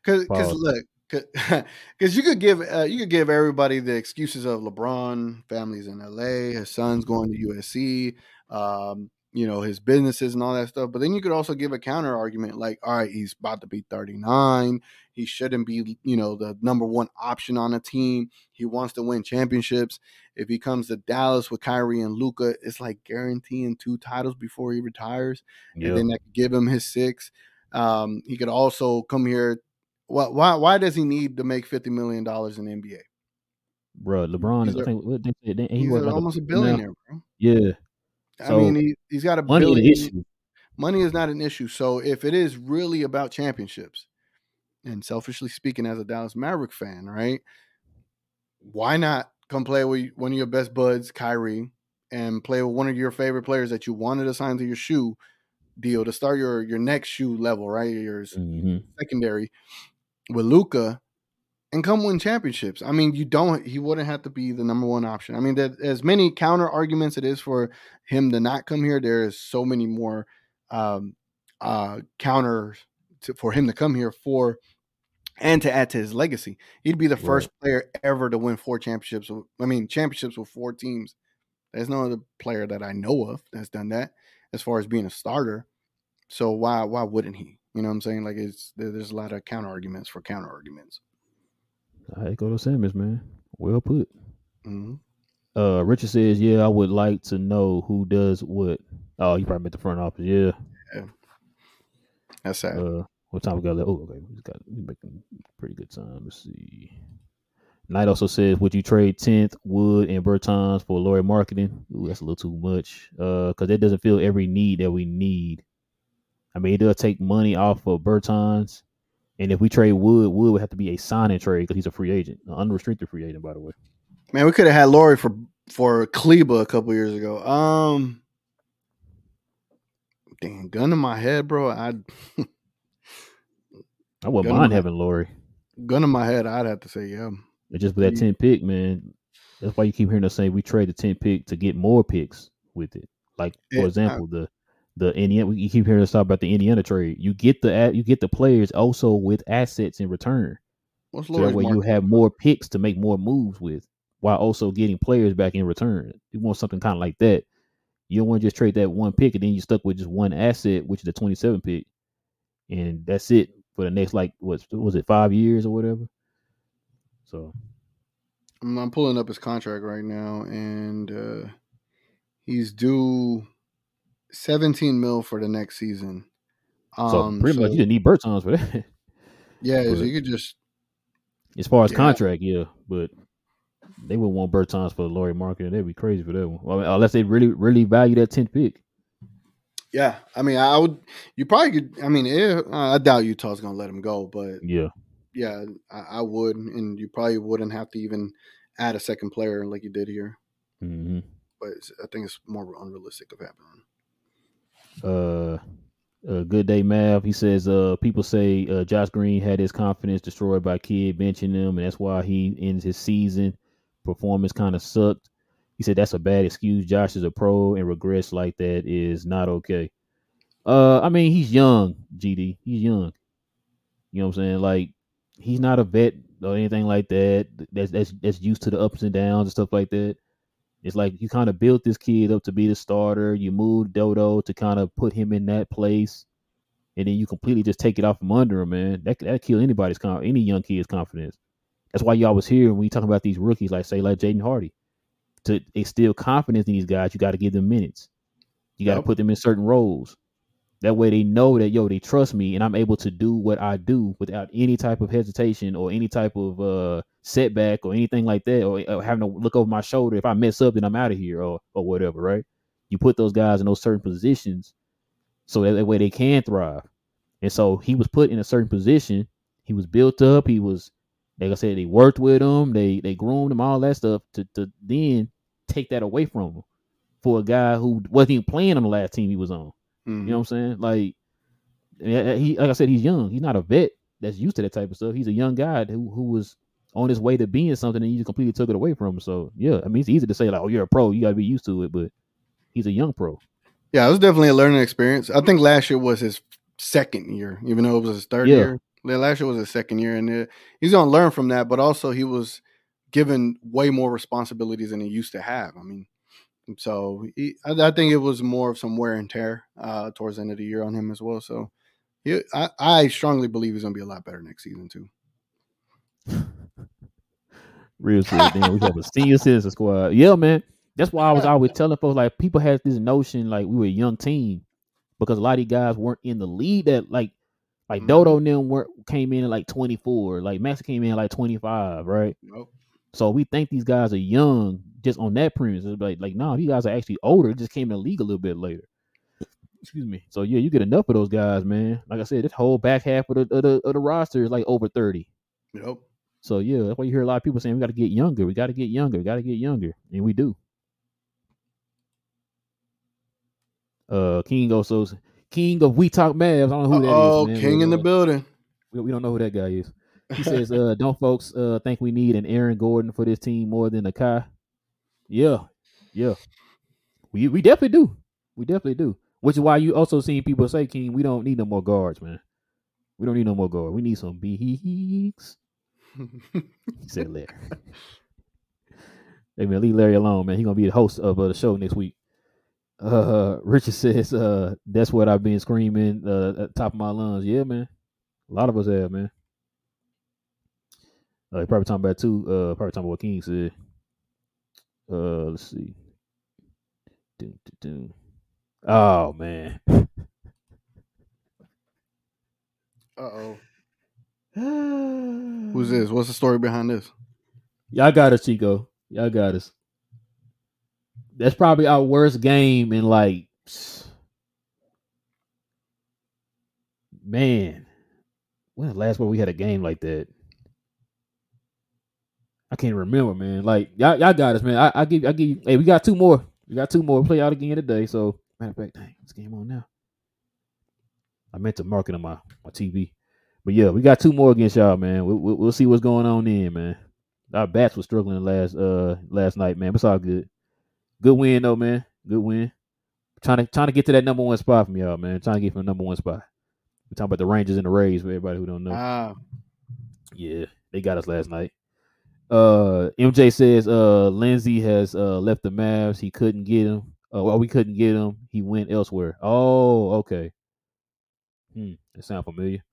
B: Because
A: Pause.
B: look, because you could give uh, you could give everybody the excuses of LeBron, families in LA, his son's going to USC, um, you know, his businesses and all that stuff. But then you could also give a counter argument like, all right, he's about to be 39. He shouldn't be, you know, the number one option on a team. He wants to win championships. If he comes to Dallas with Kyrie and Luka, it's like guaranteeing two titles before he retires
A: Yeah,
B: and then that could give him his six. Um, he could also come here. Why, why? Why does he need to make fifty million dollars in the NBA?
A: bro. LeBron is.
B: he's
A: I
B: a-
A: think what he
B: He's
A: was like
B: almost a
A: now.
B: billionaire, bro.
A: Yeah,
B: I
A: So,
B: mean, he, he's got a
A: money
B: billion.
A: issue.
B: Money is not an issue. So if it is really about championships, and selfishly speaking, as a Dallas Maverick fan, right? Why not come play with one of your best buds, Kyrie, and play with one of your favorite players that you wanted to sign to your shoe deal to start your your next shoe level, right? Your
A: hmm
B: secondary with Luka and come win championships. I mean, you don't he wouldn't have to be the number one option. I mean, that as many counter arguments it is for him to not come here, there is so many more um uh counters to, for him to come here for and to add to his legacy. He'd be the
A: Right.
B: first player ever to win four championships. I mean, championships with four teams. There's no other player that I know of that's done that as far as being a starter. So why why wouldn't he? You know what I'm saying? Like it's there's a lot of counter arguments for counter arguments.
A: I echo those sentiments, man. Well put.
B: hmm
A: Uh, Richard says, "Yeah, I would like to know who does what." Oh, you probably meant the front office. Yeah.
B: That's sad.
A: Uh, What time we got left? Oh, okay. We got we making pretty good time. Let's see. Knight also says, "Would you trade tenth Wood and Bertans for Lauri Markkanen?" Ooh, that's a little too much. Uh, because that doesn't fill every need that we need. I mean, it does take money off of Bertans, and if we trade Wood, Wood would have to be a signing trade because he's a free agent, an unrestricted free agent, by the way.
B: Man, we could have had Lauri for for Kleber a couple years ago. Um, damn, gun in my head, bro. I
A: I wouldn't mind
B: my-
A: having Lauri.
B: gun in my head, I'd have to say yeah.
A: It's just with that 10 pick, man. That's why you keep hearing us say we trade the 10 pick to get more picks with it. Like, for
B: Yeah, I-
A: example, the the Indiana you keep hearing us talk about the Indiana trade. You get the you get the players also with assets in return.
B: What's
A: So that way you have more picks to make more moves with while also getting players back in return. You want something kind of like that. You don't want to just trade that one pick and then you're stuck with just one asset, which is the 27 pick. And that's it for the next like what was it, five years or whatever. So
B: I'm, I'm pulling up his contract right now, and uh, he's due 17 mil for the next season.
A: So
B: Um,
A: pretty much you didn't need Bertans for that.
B: yeah, so
A: but-
B: you could just
A: as far as
B: Yeah.
A: contract, yeah, but they would want Bertans for the Lauri Markkanen. And they'd be crazy for that one. Well, I mean, unless they really, really value that tenth pick.
B: yeah. I mean, I would. You probably could. I mean, yeah, I doubt Utah's gonna let him go, but
A: Yeah,
B: yeah, I, I would, and you probably wouldn't have to even add a second player like you did here.
A: hmm
B: But I think it's more unrealistic of happening.
A: Uh, uh, good day, Mav. He says, uh, people say uh, Josh Green had his confidence destroyed by Kidd benching him, and that's why he ends his season. Performance kind of sucked. He said that's a bad excuse. Josh is a pro, and regrets like that is not okay. Uh, I mean, he's young, GD. He's young. You know what I'm saying? Like, he's not a vet or anything like that. That's that's that's used to the ups and downs and stuff like that. It's like you kind of built this kid up to be the starter. You moved Dodo to kind of put him in that place, and then you completely just take it off from under him, man. That that kill anybody's con- any young kid's confidence. That's why you always hear when we talking about these rookies, like say like Jaden Hardy, to instill confidence in these guys, you got to give them minutes. You got to
B: Yep.
A: put them in certain roles. That way they know that yo, they trust me, and I'm able to do what I do without any type of hesitation or any type of uh setback or anything like that, or, or having to look over my shoulder. If I mess up, then I'm out of here, or or whatever, right? You put those guys in those certain positions so that, that way they can thrive. And so he was put in a certain position. He was built up. He was, like I said, they worked with him. They they groomed him, all that stuff to to then take that away from him for a guy who wasn't even playing on the last team he was on.
B: Mhm.
A: You know what I'm saying? Like, he like I said, he's young. He's not a vet that's used to that type of stuff. He's a young guy who who was on his way to being something, and you just completely took it away from him. So yeah, I mean, it's easy to say like, oh, you're a pro, you got to be used to it, but he's a young pro.
B: Yeah, it was definitely a learning experience. I think last year was his second year, even though it was his third
A: Yeah.
B: year. Last year was his second year, and uh, he's going to learn from that. But also, he was given way more responsibilities than he used to have. I mean, so he, I, I think it was more of some wear and tear uh, towards the end of the year on him as well. So, he, I, I strongly believe he's going to be a lot better next season too.
A: Real shit. Then we have a senior citizen squad. Yeah, man. That's why I was always telling folks like people had this notion like we were a young team because a lot of these guys weren't in the lead that like like
B: Mhm.
A: Dodo and them were came in at like 24, like Max came in at like 25, right?
B: Nope.
A: So we think these guys are young just on that premise. It's like like no, these guys are actually older, just came in the league a little bit later. Excuse me. So yeah, you get enough of those guys, man. Like I said, this whole back half of the of the, of the roster is like over 30.
B: Yep.
A: So yeah, that's why you hear a lot of people saying we got to get younger. We got to get younger. We got to get younger, and we do. Uh, King also King of We Talk Mavs. I don't know who that is.
B: Oh, King
A: but,
B: in the
A: uh,
B: building.
A: We, we don't know who that guy is. He says, uh, "Don't folks uh think we need an Aaron Gordon for this team more than a Kai?" Yeah, yeah. We we definitely do. We definitely do. Which is why you also seen people say, "King, we don't need no more guards, man. We don't need no more guards. We need some bigs." He said Larry. hey man, leave Larry alone, man. He gonna be the host of uh, the show next week. Uh, Richard says, uh, that's what I've been screaming uh, at top of my lungs. Yeah, man. A lot of us have, man. Uh, probably talking about too. Uh, probably talking about what King said. Uh, let's see. Dun, dun, dun. Oh man,
B: Uh oh. Who's this? What's the story behind this?
A: Y'all got us, Chico. Y'all got us. That's probably our worst game in like man. When the last one we had a game like that? I can't remember, man. Like y'all, y'all got us, man. I, I give, I give you. Hey, we got two more. We got two more. Play out again today. So matter of fact, dang, this game on now. I meant to mark it on my my TV, but yeah, we got two more against y'all, man. We, we, we'll see what's going on then, man. Our bats were struggling last uh last night, man. But it's all good. Good win though, man. Good win. Trying to trying to get to that number one spot from y'all, man. Trying to get from the number one spot. We're talking about the Rangers and the Rays for everybody who don't know.
B: Ah,
A: Yeah, they got us last night. Uh, MJ says uh Lindsey has uh left the Mavs. He couldn't get him. Uh, well, we couldn't get him. He went elsewhere. Oh, okay. Hmm, that sound familiar.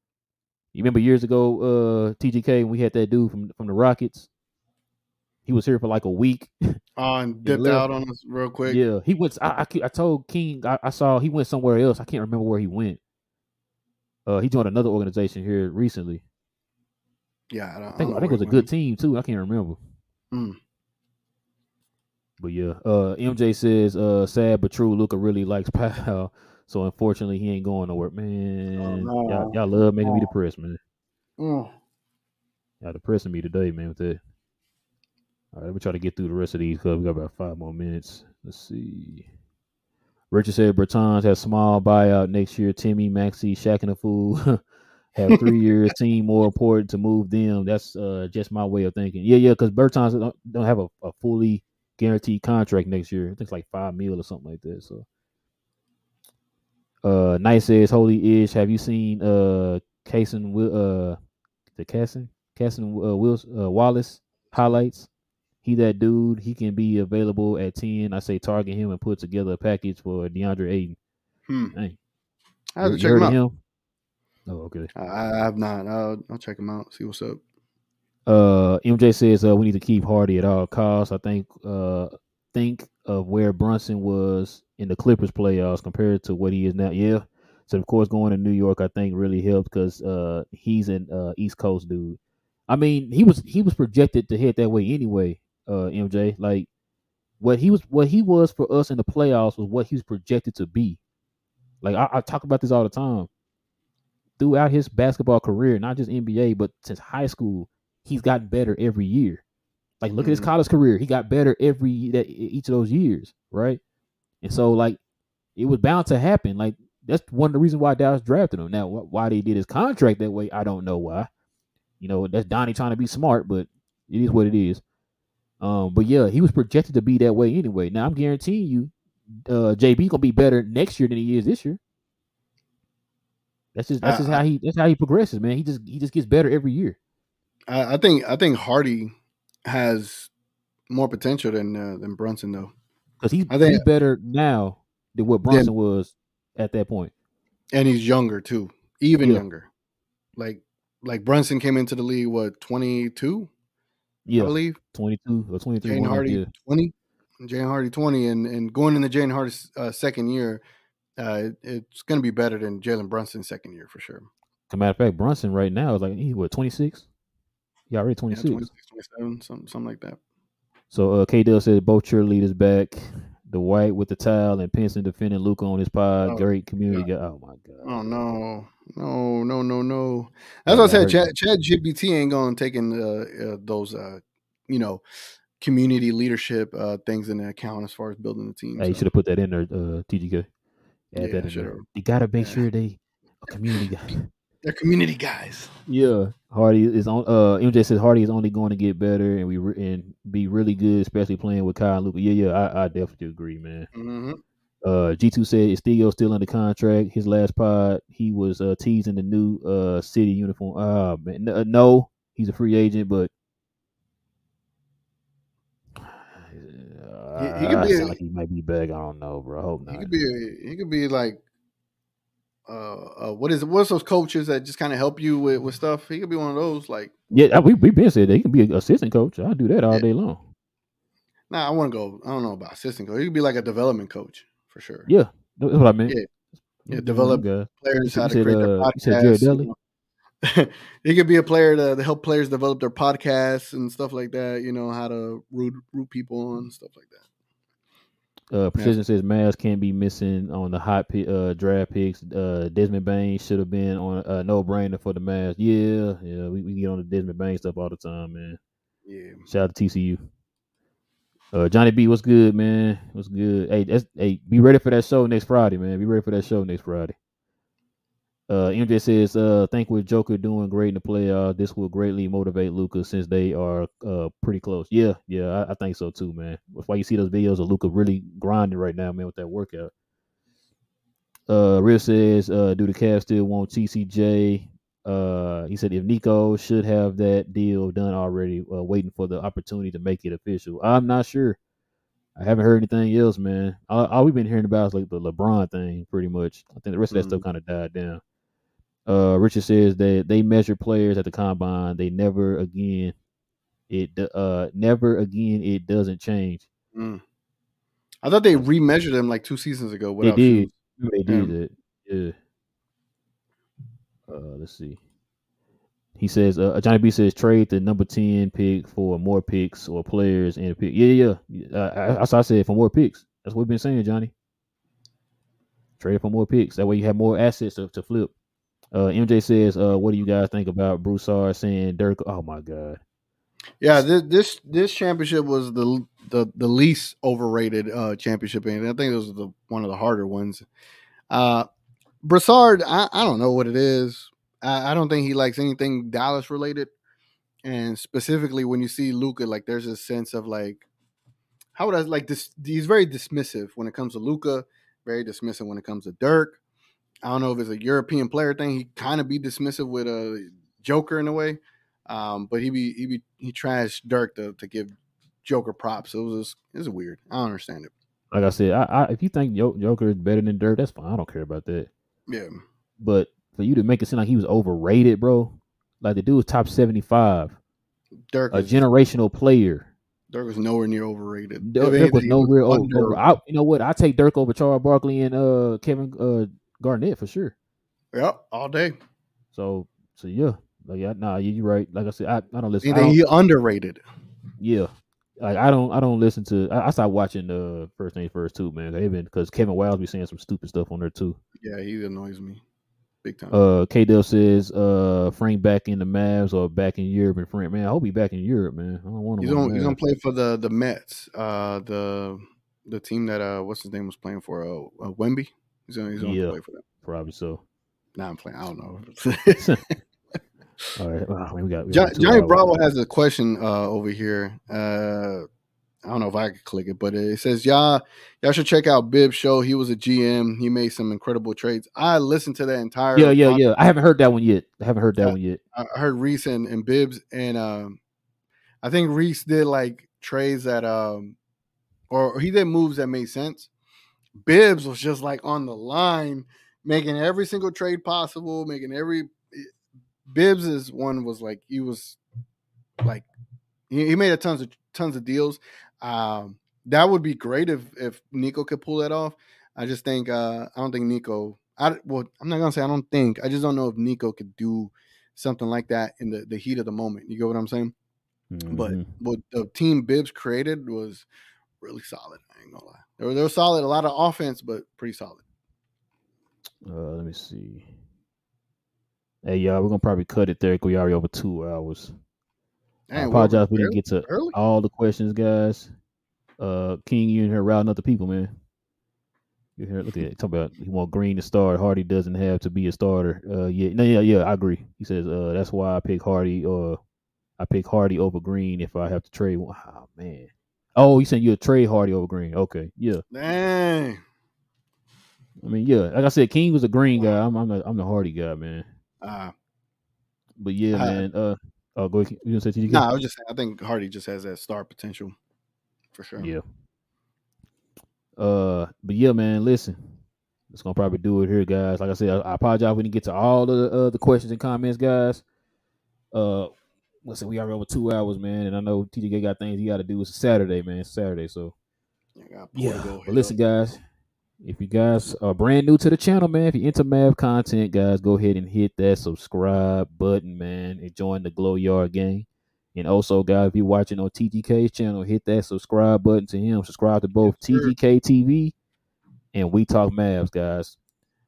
A: You remember years ago, uh, TGK, when we had that dude from from the Rockets. He was here for like a week.
B: oh, and dipped out on us real quick.
A: Yeah, he went. I, I I told King I, I saw he went somewhere else. I can't remember where he went. Uh, he joined another organization here recently.
B: Yeah, I, don't,
A: I think
B: don't
A: I think it was a good team too. I can't remember.
B: Mm.
A: But yeah, uh, MJ says, uh, sad but true. Luka really likes Powell, so unfortunately he ain't going nowhere. Man,
B: Oh, no.
A: y'all, y'all love making me
B: Oh.
A: depressed, man.
B: Mm.
A: Y'all depressing me today, man. With that. All right, let me try to get through the rest of these because we got about five more minutes. Let's see. Richard said Bertans has small buyout next year. Timmy, Maxi, Shaq, and the Fool have three years. Team more important to move them. That's uh, just my way of thinking. Yeah, yeah, because Bertans don't, don't have a, a fully guaranteed contract next year. I think it's like five mil or something like that. So, uh, Nice says, "Holy ish, have you seen uh, Cason, uh, the Cason, Cason uh, uh, Wallace highlights?" He that dude. He can be available at ten. I say target him and put together a package for DeAndre Ayton.
B: Hmm.
A: Dang.
B: I have to
A: you
B: check him out.
A: him? Oh, okay.
B: I, I have not. I'll, I'll check him out. See what's up.
A: Uh, MJ says uh, we need to keep Hardy at all costs. I think uh, think of where Brunson was in the Clippers playoffs compared to what he is now. Yeah. So of course going to New York I think really helped because uh, he's an uh, East Coast dude. I mean he was he was projected to head that way anyway. Uh, MJ like what he was what he was for us in the playoffs was what he was projected to be. Like I, I talk about this all the time. Throughout his basketball career, not just NBA, but since high school, he's gotten better every year. Like look at his
B: Mhm.
A: college career; he got better every that each of those years, right? And so like it was bound to happen. Like that's one of the reasons why Dallas drafted him. Now wh- why they did his contract that way, I don't know why. You know that's Donnie trying to be smart, but it is what it is. Um, but yeah, he was projected to be that way anyway. Now I'm guaranteeing you, uh, JB gonna be better next year than he is this year. That's just that's just how he that's how he progresses, man. He just he just gets better every year.
B: I, I think I think Hardy has more potential than uh, than Brunson though,
A: Because he's,
B: I think-
A: he's better now than what Brunson was at that point.
B: and he's younger too, even
A: Yeah.
B: younger. Like like Brunson came into the league what twenty two,
A: yeah, I
B: believe.
A: 22 or 23.
B: Jane
A: one of them,
B: Hardy
A: yeah.
B: twenty, Jaden Hardy twenty, and and going into Jaden Hardy's uh, second year, uh, it- it's going to be better than Jalen Brunson's second year for sure.
A: As a matter of fact, Brunson right now is like he what 26. He already
B: Yeah,
A: 26.
B: 26, 27, something something like that.
A: So uh, K Dell said both cheerleaders back. The white with the towel and Pinson defending Luka on his pod.
B: Oh,
A: Great community guy. Oh my god.
B: Oh no, no, no, no, no. That's
A: Yeah,
B: what I said. Chad. Chat GPT ain't going to taking uh, uh, those, uh, you know, community leadership uh, things in account as far as building the team.
A: Hey, you should have put that in there, uh, TGK.
B: Yeah,
A: there. You gotta make
B: Yeah.
A: sure they a community guy.
B: They're community guys.
A: Yeah, Hardy is on. Uh, MJ says Hardy is only going to get better and we re- and be really good, especially playing with Kyle and Luka. Yeah, yeah, I, I definitely agree, man.
B: hmm
A: Uh, G two said Estilio still under contract. His last pod, he was uh teasing the new uh city uniform. Ah man, uh, no, he's a free agent, but
B: he could
A: uh,
B: be a-
A: like he might be big. I don't know, bro. I hope not.
B: He could be. A, he could be like, uh, uh, what is what's those coaches that just kind of help you with, with stuff? He could be one of those. Like,
A: Yeah, we we been said that he can be an assistant coach. I'll do that all
B: Yeah.
A: day long.
B: nah, I want to go. I don't know about assistant coach. He could be like a development coach for sure.
A: Yeah, that's what I mean.
B: Yeah. Yeah, develop
A: guys.
B: players how to
A: said,
B: create their
A: uh,
B: podcast.
A: you said Jared
B: you
A: Dudley?
B: know. he could be a player to, to, help players develop their podcasts and stuff like that. You know how to root root people on stuff like that.
A: Uh, Precision yeah. says Mavs can't be missing on the hot pick, uh, draft picks. Uh, Desmond Bane should have been on a uh, no brainer for the Mavs. Yeah, yeah, we, we get on the Desmond Bane stuff all the time, man.
B: Yeah.
A: Shout out to TCU. Uh, Johnny B, what's good, man? What's good? Hey, that's, hey, be ready for that show next Friday, man. Be ready for that show next Friday. Uh, MJ says, uh, think with Joker doing great in the playoffs, this will greatly motivate Luka since they are uh pretty close. Yeah, yeah, I, I think so too, man. That's why you see those videos of Luka really grinding right now, man, with that workout. Uh, Real says, uh, do the Cavs still want TCJ? Uh, he said if Nico should have that deal done already, uh, waiting for the opportunity to make it official. I'm not sure. I haven't heard anything else, man. All, all we've been hearing about is like the LeBron thing, pretty much. I think the rest of that mm-hmm. stuff kind of died down. Uh, Richard says that they measure players at the combine. They never again, it uh never again it doesn't change.
B: Mm. I thought they remeasured them like two seasons ago.
A: They did. Shoes. They did it. Yeah. Uh, let's see. He says uh, Johnny B says trade the number ten pick for more picks or players and a pick. Yeah, yeah. Uh, that's what I said for more picks. That's what we've been saying, Johnny. Trade for more picks. That way you have more assets to, to flip. Uh, MJ says, uh, "What do you guys think about Broussard saying Dirk? Oh my god."
B: Yeah, this this, this championship was the the the least overrated uh, championship, and I think it was the one of the harder ones. Uh, Broussard, I, I don't know what it is. I, I don't think he likes anything Dallas related, and specifically when you see Luka, like there's a sense of like, how would I like this? He's very dismissive when it comes to Luka, very dismissive when it comes to Dirk. I don't know if it's a European player thing. He kind of be dismissive with a Joker in a way, um, but he be he be he trashed Dirk to, to give Joker props. It was just, it was weird. I don't understand it.
A: Like I said, I, I, if you think Joker is better than Dirk, that's fine. I don't care about that.
B: Yeah,
A: but for you to make it seem like he was overrated, bro, like the dude was top seventy five.
B: Dirk,
A: a is, generational player.
B: Dirk was nowhere near overrated.
A: Dirk, Dirk was nowhere over. over. I, you know what? I take Dirk over Charles Barkley and uh, Kevin uh, Garnett for sure.
B: Yep, all day.
A: So so yeah, like yeah, nah, you're right. Like I said, I, I don't listen.
B: I he underrated.
A: Yeah, like I don't I don't listen to. I, I stopped watching the uh, first thing first too, man. Even because Kevin Wildes be saying some stupid stuff on there too.
B: Yeah, he annoys me big time.
A: Uh, K Dell says, uh, Frank back in the Mavs or back in Europe. And Frank, man, I hope he back in Europe, man. I don't want
B: him. He's on. He's gonna play for the the Mets. Uh, the the team that uh, what's his name was playing for. Uh, uh Wemby. He's gonna he's gonna yeah. play for them.
A: Probably so.
B: Now I'm playing. I don't know.
A: All right. Wow, we got, we
B: John, Johnny Bravo has a question uh, over here. Uh, I don't know if I could click it, but it says, "Y'all, y'all should check out Bibb's show. He was a GM. He made some incredible trades. I listened to that entire.
A: Yeah, yeah, podcast. yeah. I haven't heard that one yet. I haven't heard that one yet.
B: I heard Reese and, and Bibbs, and um, I think Reese did like trades that, um, or he did moves that made sense. Bibbs was just like on the line, making every single trade possible, making every. Bibbs's one was like he was like he, he made a tons of tons of deals. Um, that would be great if if Nico could pull that off. I just think uh, I don't think Nico. I well, I'm not gonna say I don't think. I just don't know if Nico could do something like that in the, the heat of the moment. You get what I'm saying? Mm-hmm. But what the team Bibbs created was really solid. I ain't gonna lie. They were, they were solid. A lot of offense, but pretty solid.
A: Uh, let me see. Hey, y'all, we're gonna probably cut it there because we already over two hours. I apologize we didn't get to early? all the questions, guys. Uh, King, you in here routing other people, man. You here? Look at it. Talk about he want Green to start. Hardy doesn't have to be a starter. Uh, yeah, no, yeah, yeah. I agree. He says, uh, that's why I pick Hardy. Or uh, I pick Hardy over Green if I have to trade. Oh man. Oh, you saying you'll trade Hardy over Green? Okay, yeah.
B: Dang.
A: I mean, yeah. Like I said, King was a Green guy. I'm, I'm the I'm the Hardy guy, man.
B: Uh,
A: but yeah, uh, man. Uh, oh, go ahead. You gonna say
B: TGK? Nah, I was just saying, I think Hardy just has that star potential for sure.
A: Yeah. Uh, but yeah, man. Listen, it's gonna probably do it here, guys. Like I said, I, I apologize we didn't get to all the uh, the questions and comments, guys. Uh, listen, we are over two hours, man, and I know TGK got things he got to do. It's a Saturday, man. It's Saturday, so
B: yeah.
A: But listen, guys, if you guys are brand new to the channel, man, if you're into Mav content, guys, go ahead and hit that subscribe button, man, and join the Glo Yard gang. And also, guys, if you're watching on TGK's channel, hit that subscribe button to him. Subscribe to both yes, TGK TV and We Talk Mavs, guys.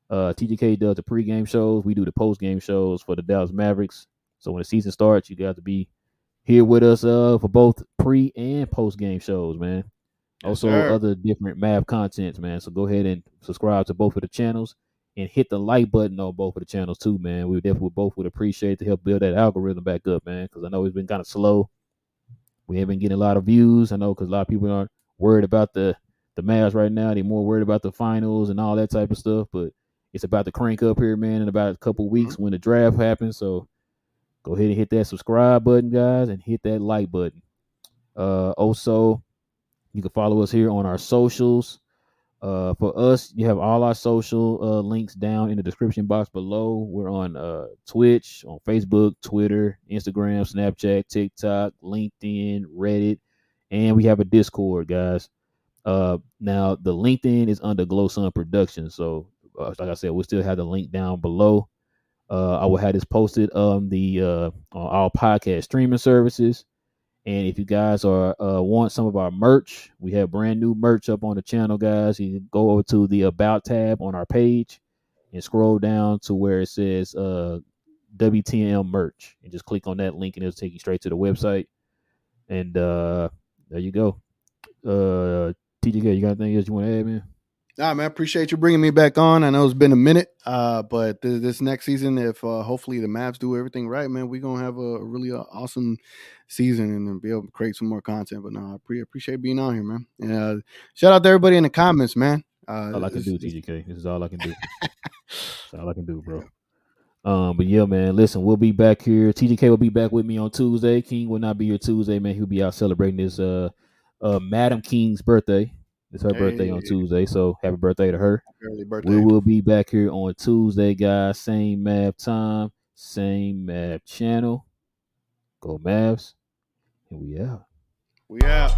A: Uh, TGK does the pregame shows. We do the postgame shows for the Dallas Mavericks. So when the season starts, you got to be here with us uh, for both pre and post game shows, man. Also, other different Mav contents, man. So go ahead and subscribe to both of the channels and hit the like button on both of the channels too, man. We definitely both would appreciate to help build that algorithm back up, man. Because I know it's been kind of slow. We haven't been getting a lot of views. I know because a lot of people aren't worried about the the Mavs right now. They're more worried about the finals and all that type of stuff. But it's about to crank up here, man, in about a couple weeks mm-hmm. when the draft happens. So go ahead and hit that subscribe button, guys, and hit that like button. Uh, also, you can follow us here on our socials. Uh, for us, you have all our social uh, links down in the description box below. We're on uh, Twitch, on Facebook, Twitter, Instagram, Snapchat, TikTok, LinkedIn, Reddit, and we have a Discord, guys. Uh, now the LinkedIn is under Gloson Productions, so uh, like I said, we still have the link down below. Uh, I will have this posted on the uh, on all podcast streaming services. And if you guys are uh, want some of our merch, we have brand new merch up on the channel, guys. You go over to the About tab on our page and scroll down to where it says uh, WTM merch, and just click on that link, and it'll take you straight to the website. And uh, there you go. Uh, TGK, you got anything else you want to add, man?
B: Nah, man, appreciate you bringing me back on. I know it's been a minute, uh, but th- this next season, if uh, hopefully the Mavs do everything right, man, we're gonna have a really uh, awesome season and be able to create some more content. But no, I pre- appreciate being on here, man. And uh, shout out to everybody in the comments, man.
A: Uh, all I can do, TGK. This is all I can do. That's all I can do, bro. Um, but yeah, man, listen, we'll be back here. TGK will be back with me on Tuesday. King will not be here Tuesday, man. He'll be out celebrating his uh uh Madam King's birthday. It's her hey. birthday on Tuesday, so happy birthday to her. Birthday. We will be back here on Tuesday, guys. Same Mav time, same Mav channel. Go Mavs, and we out.
B: We out.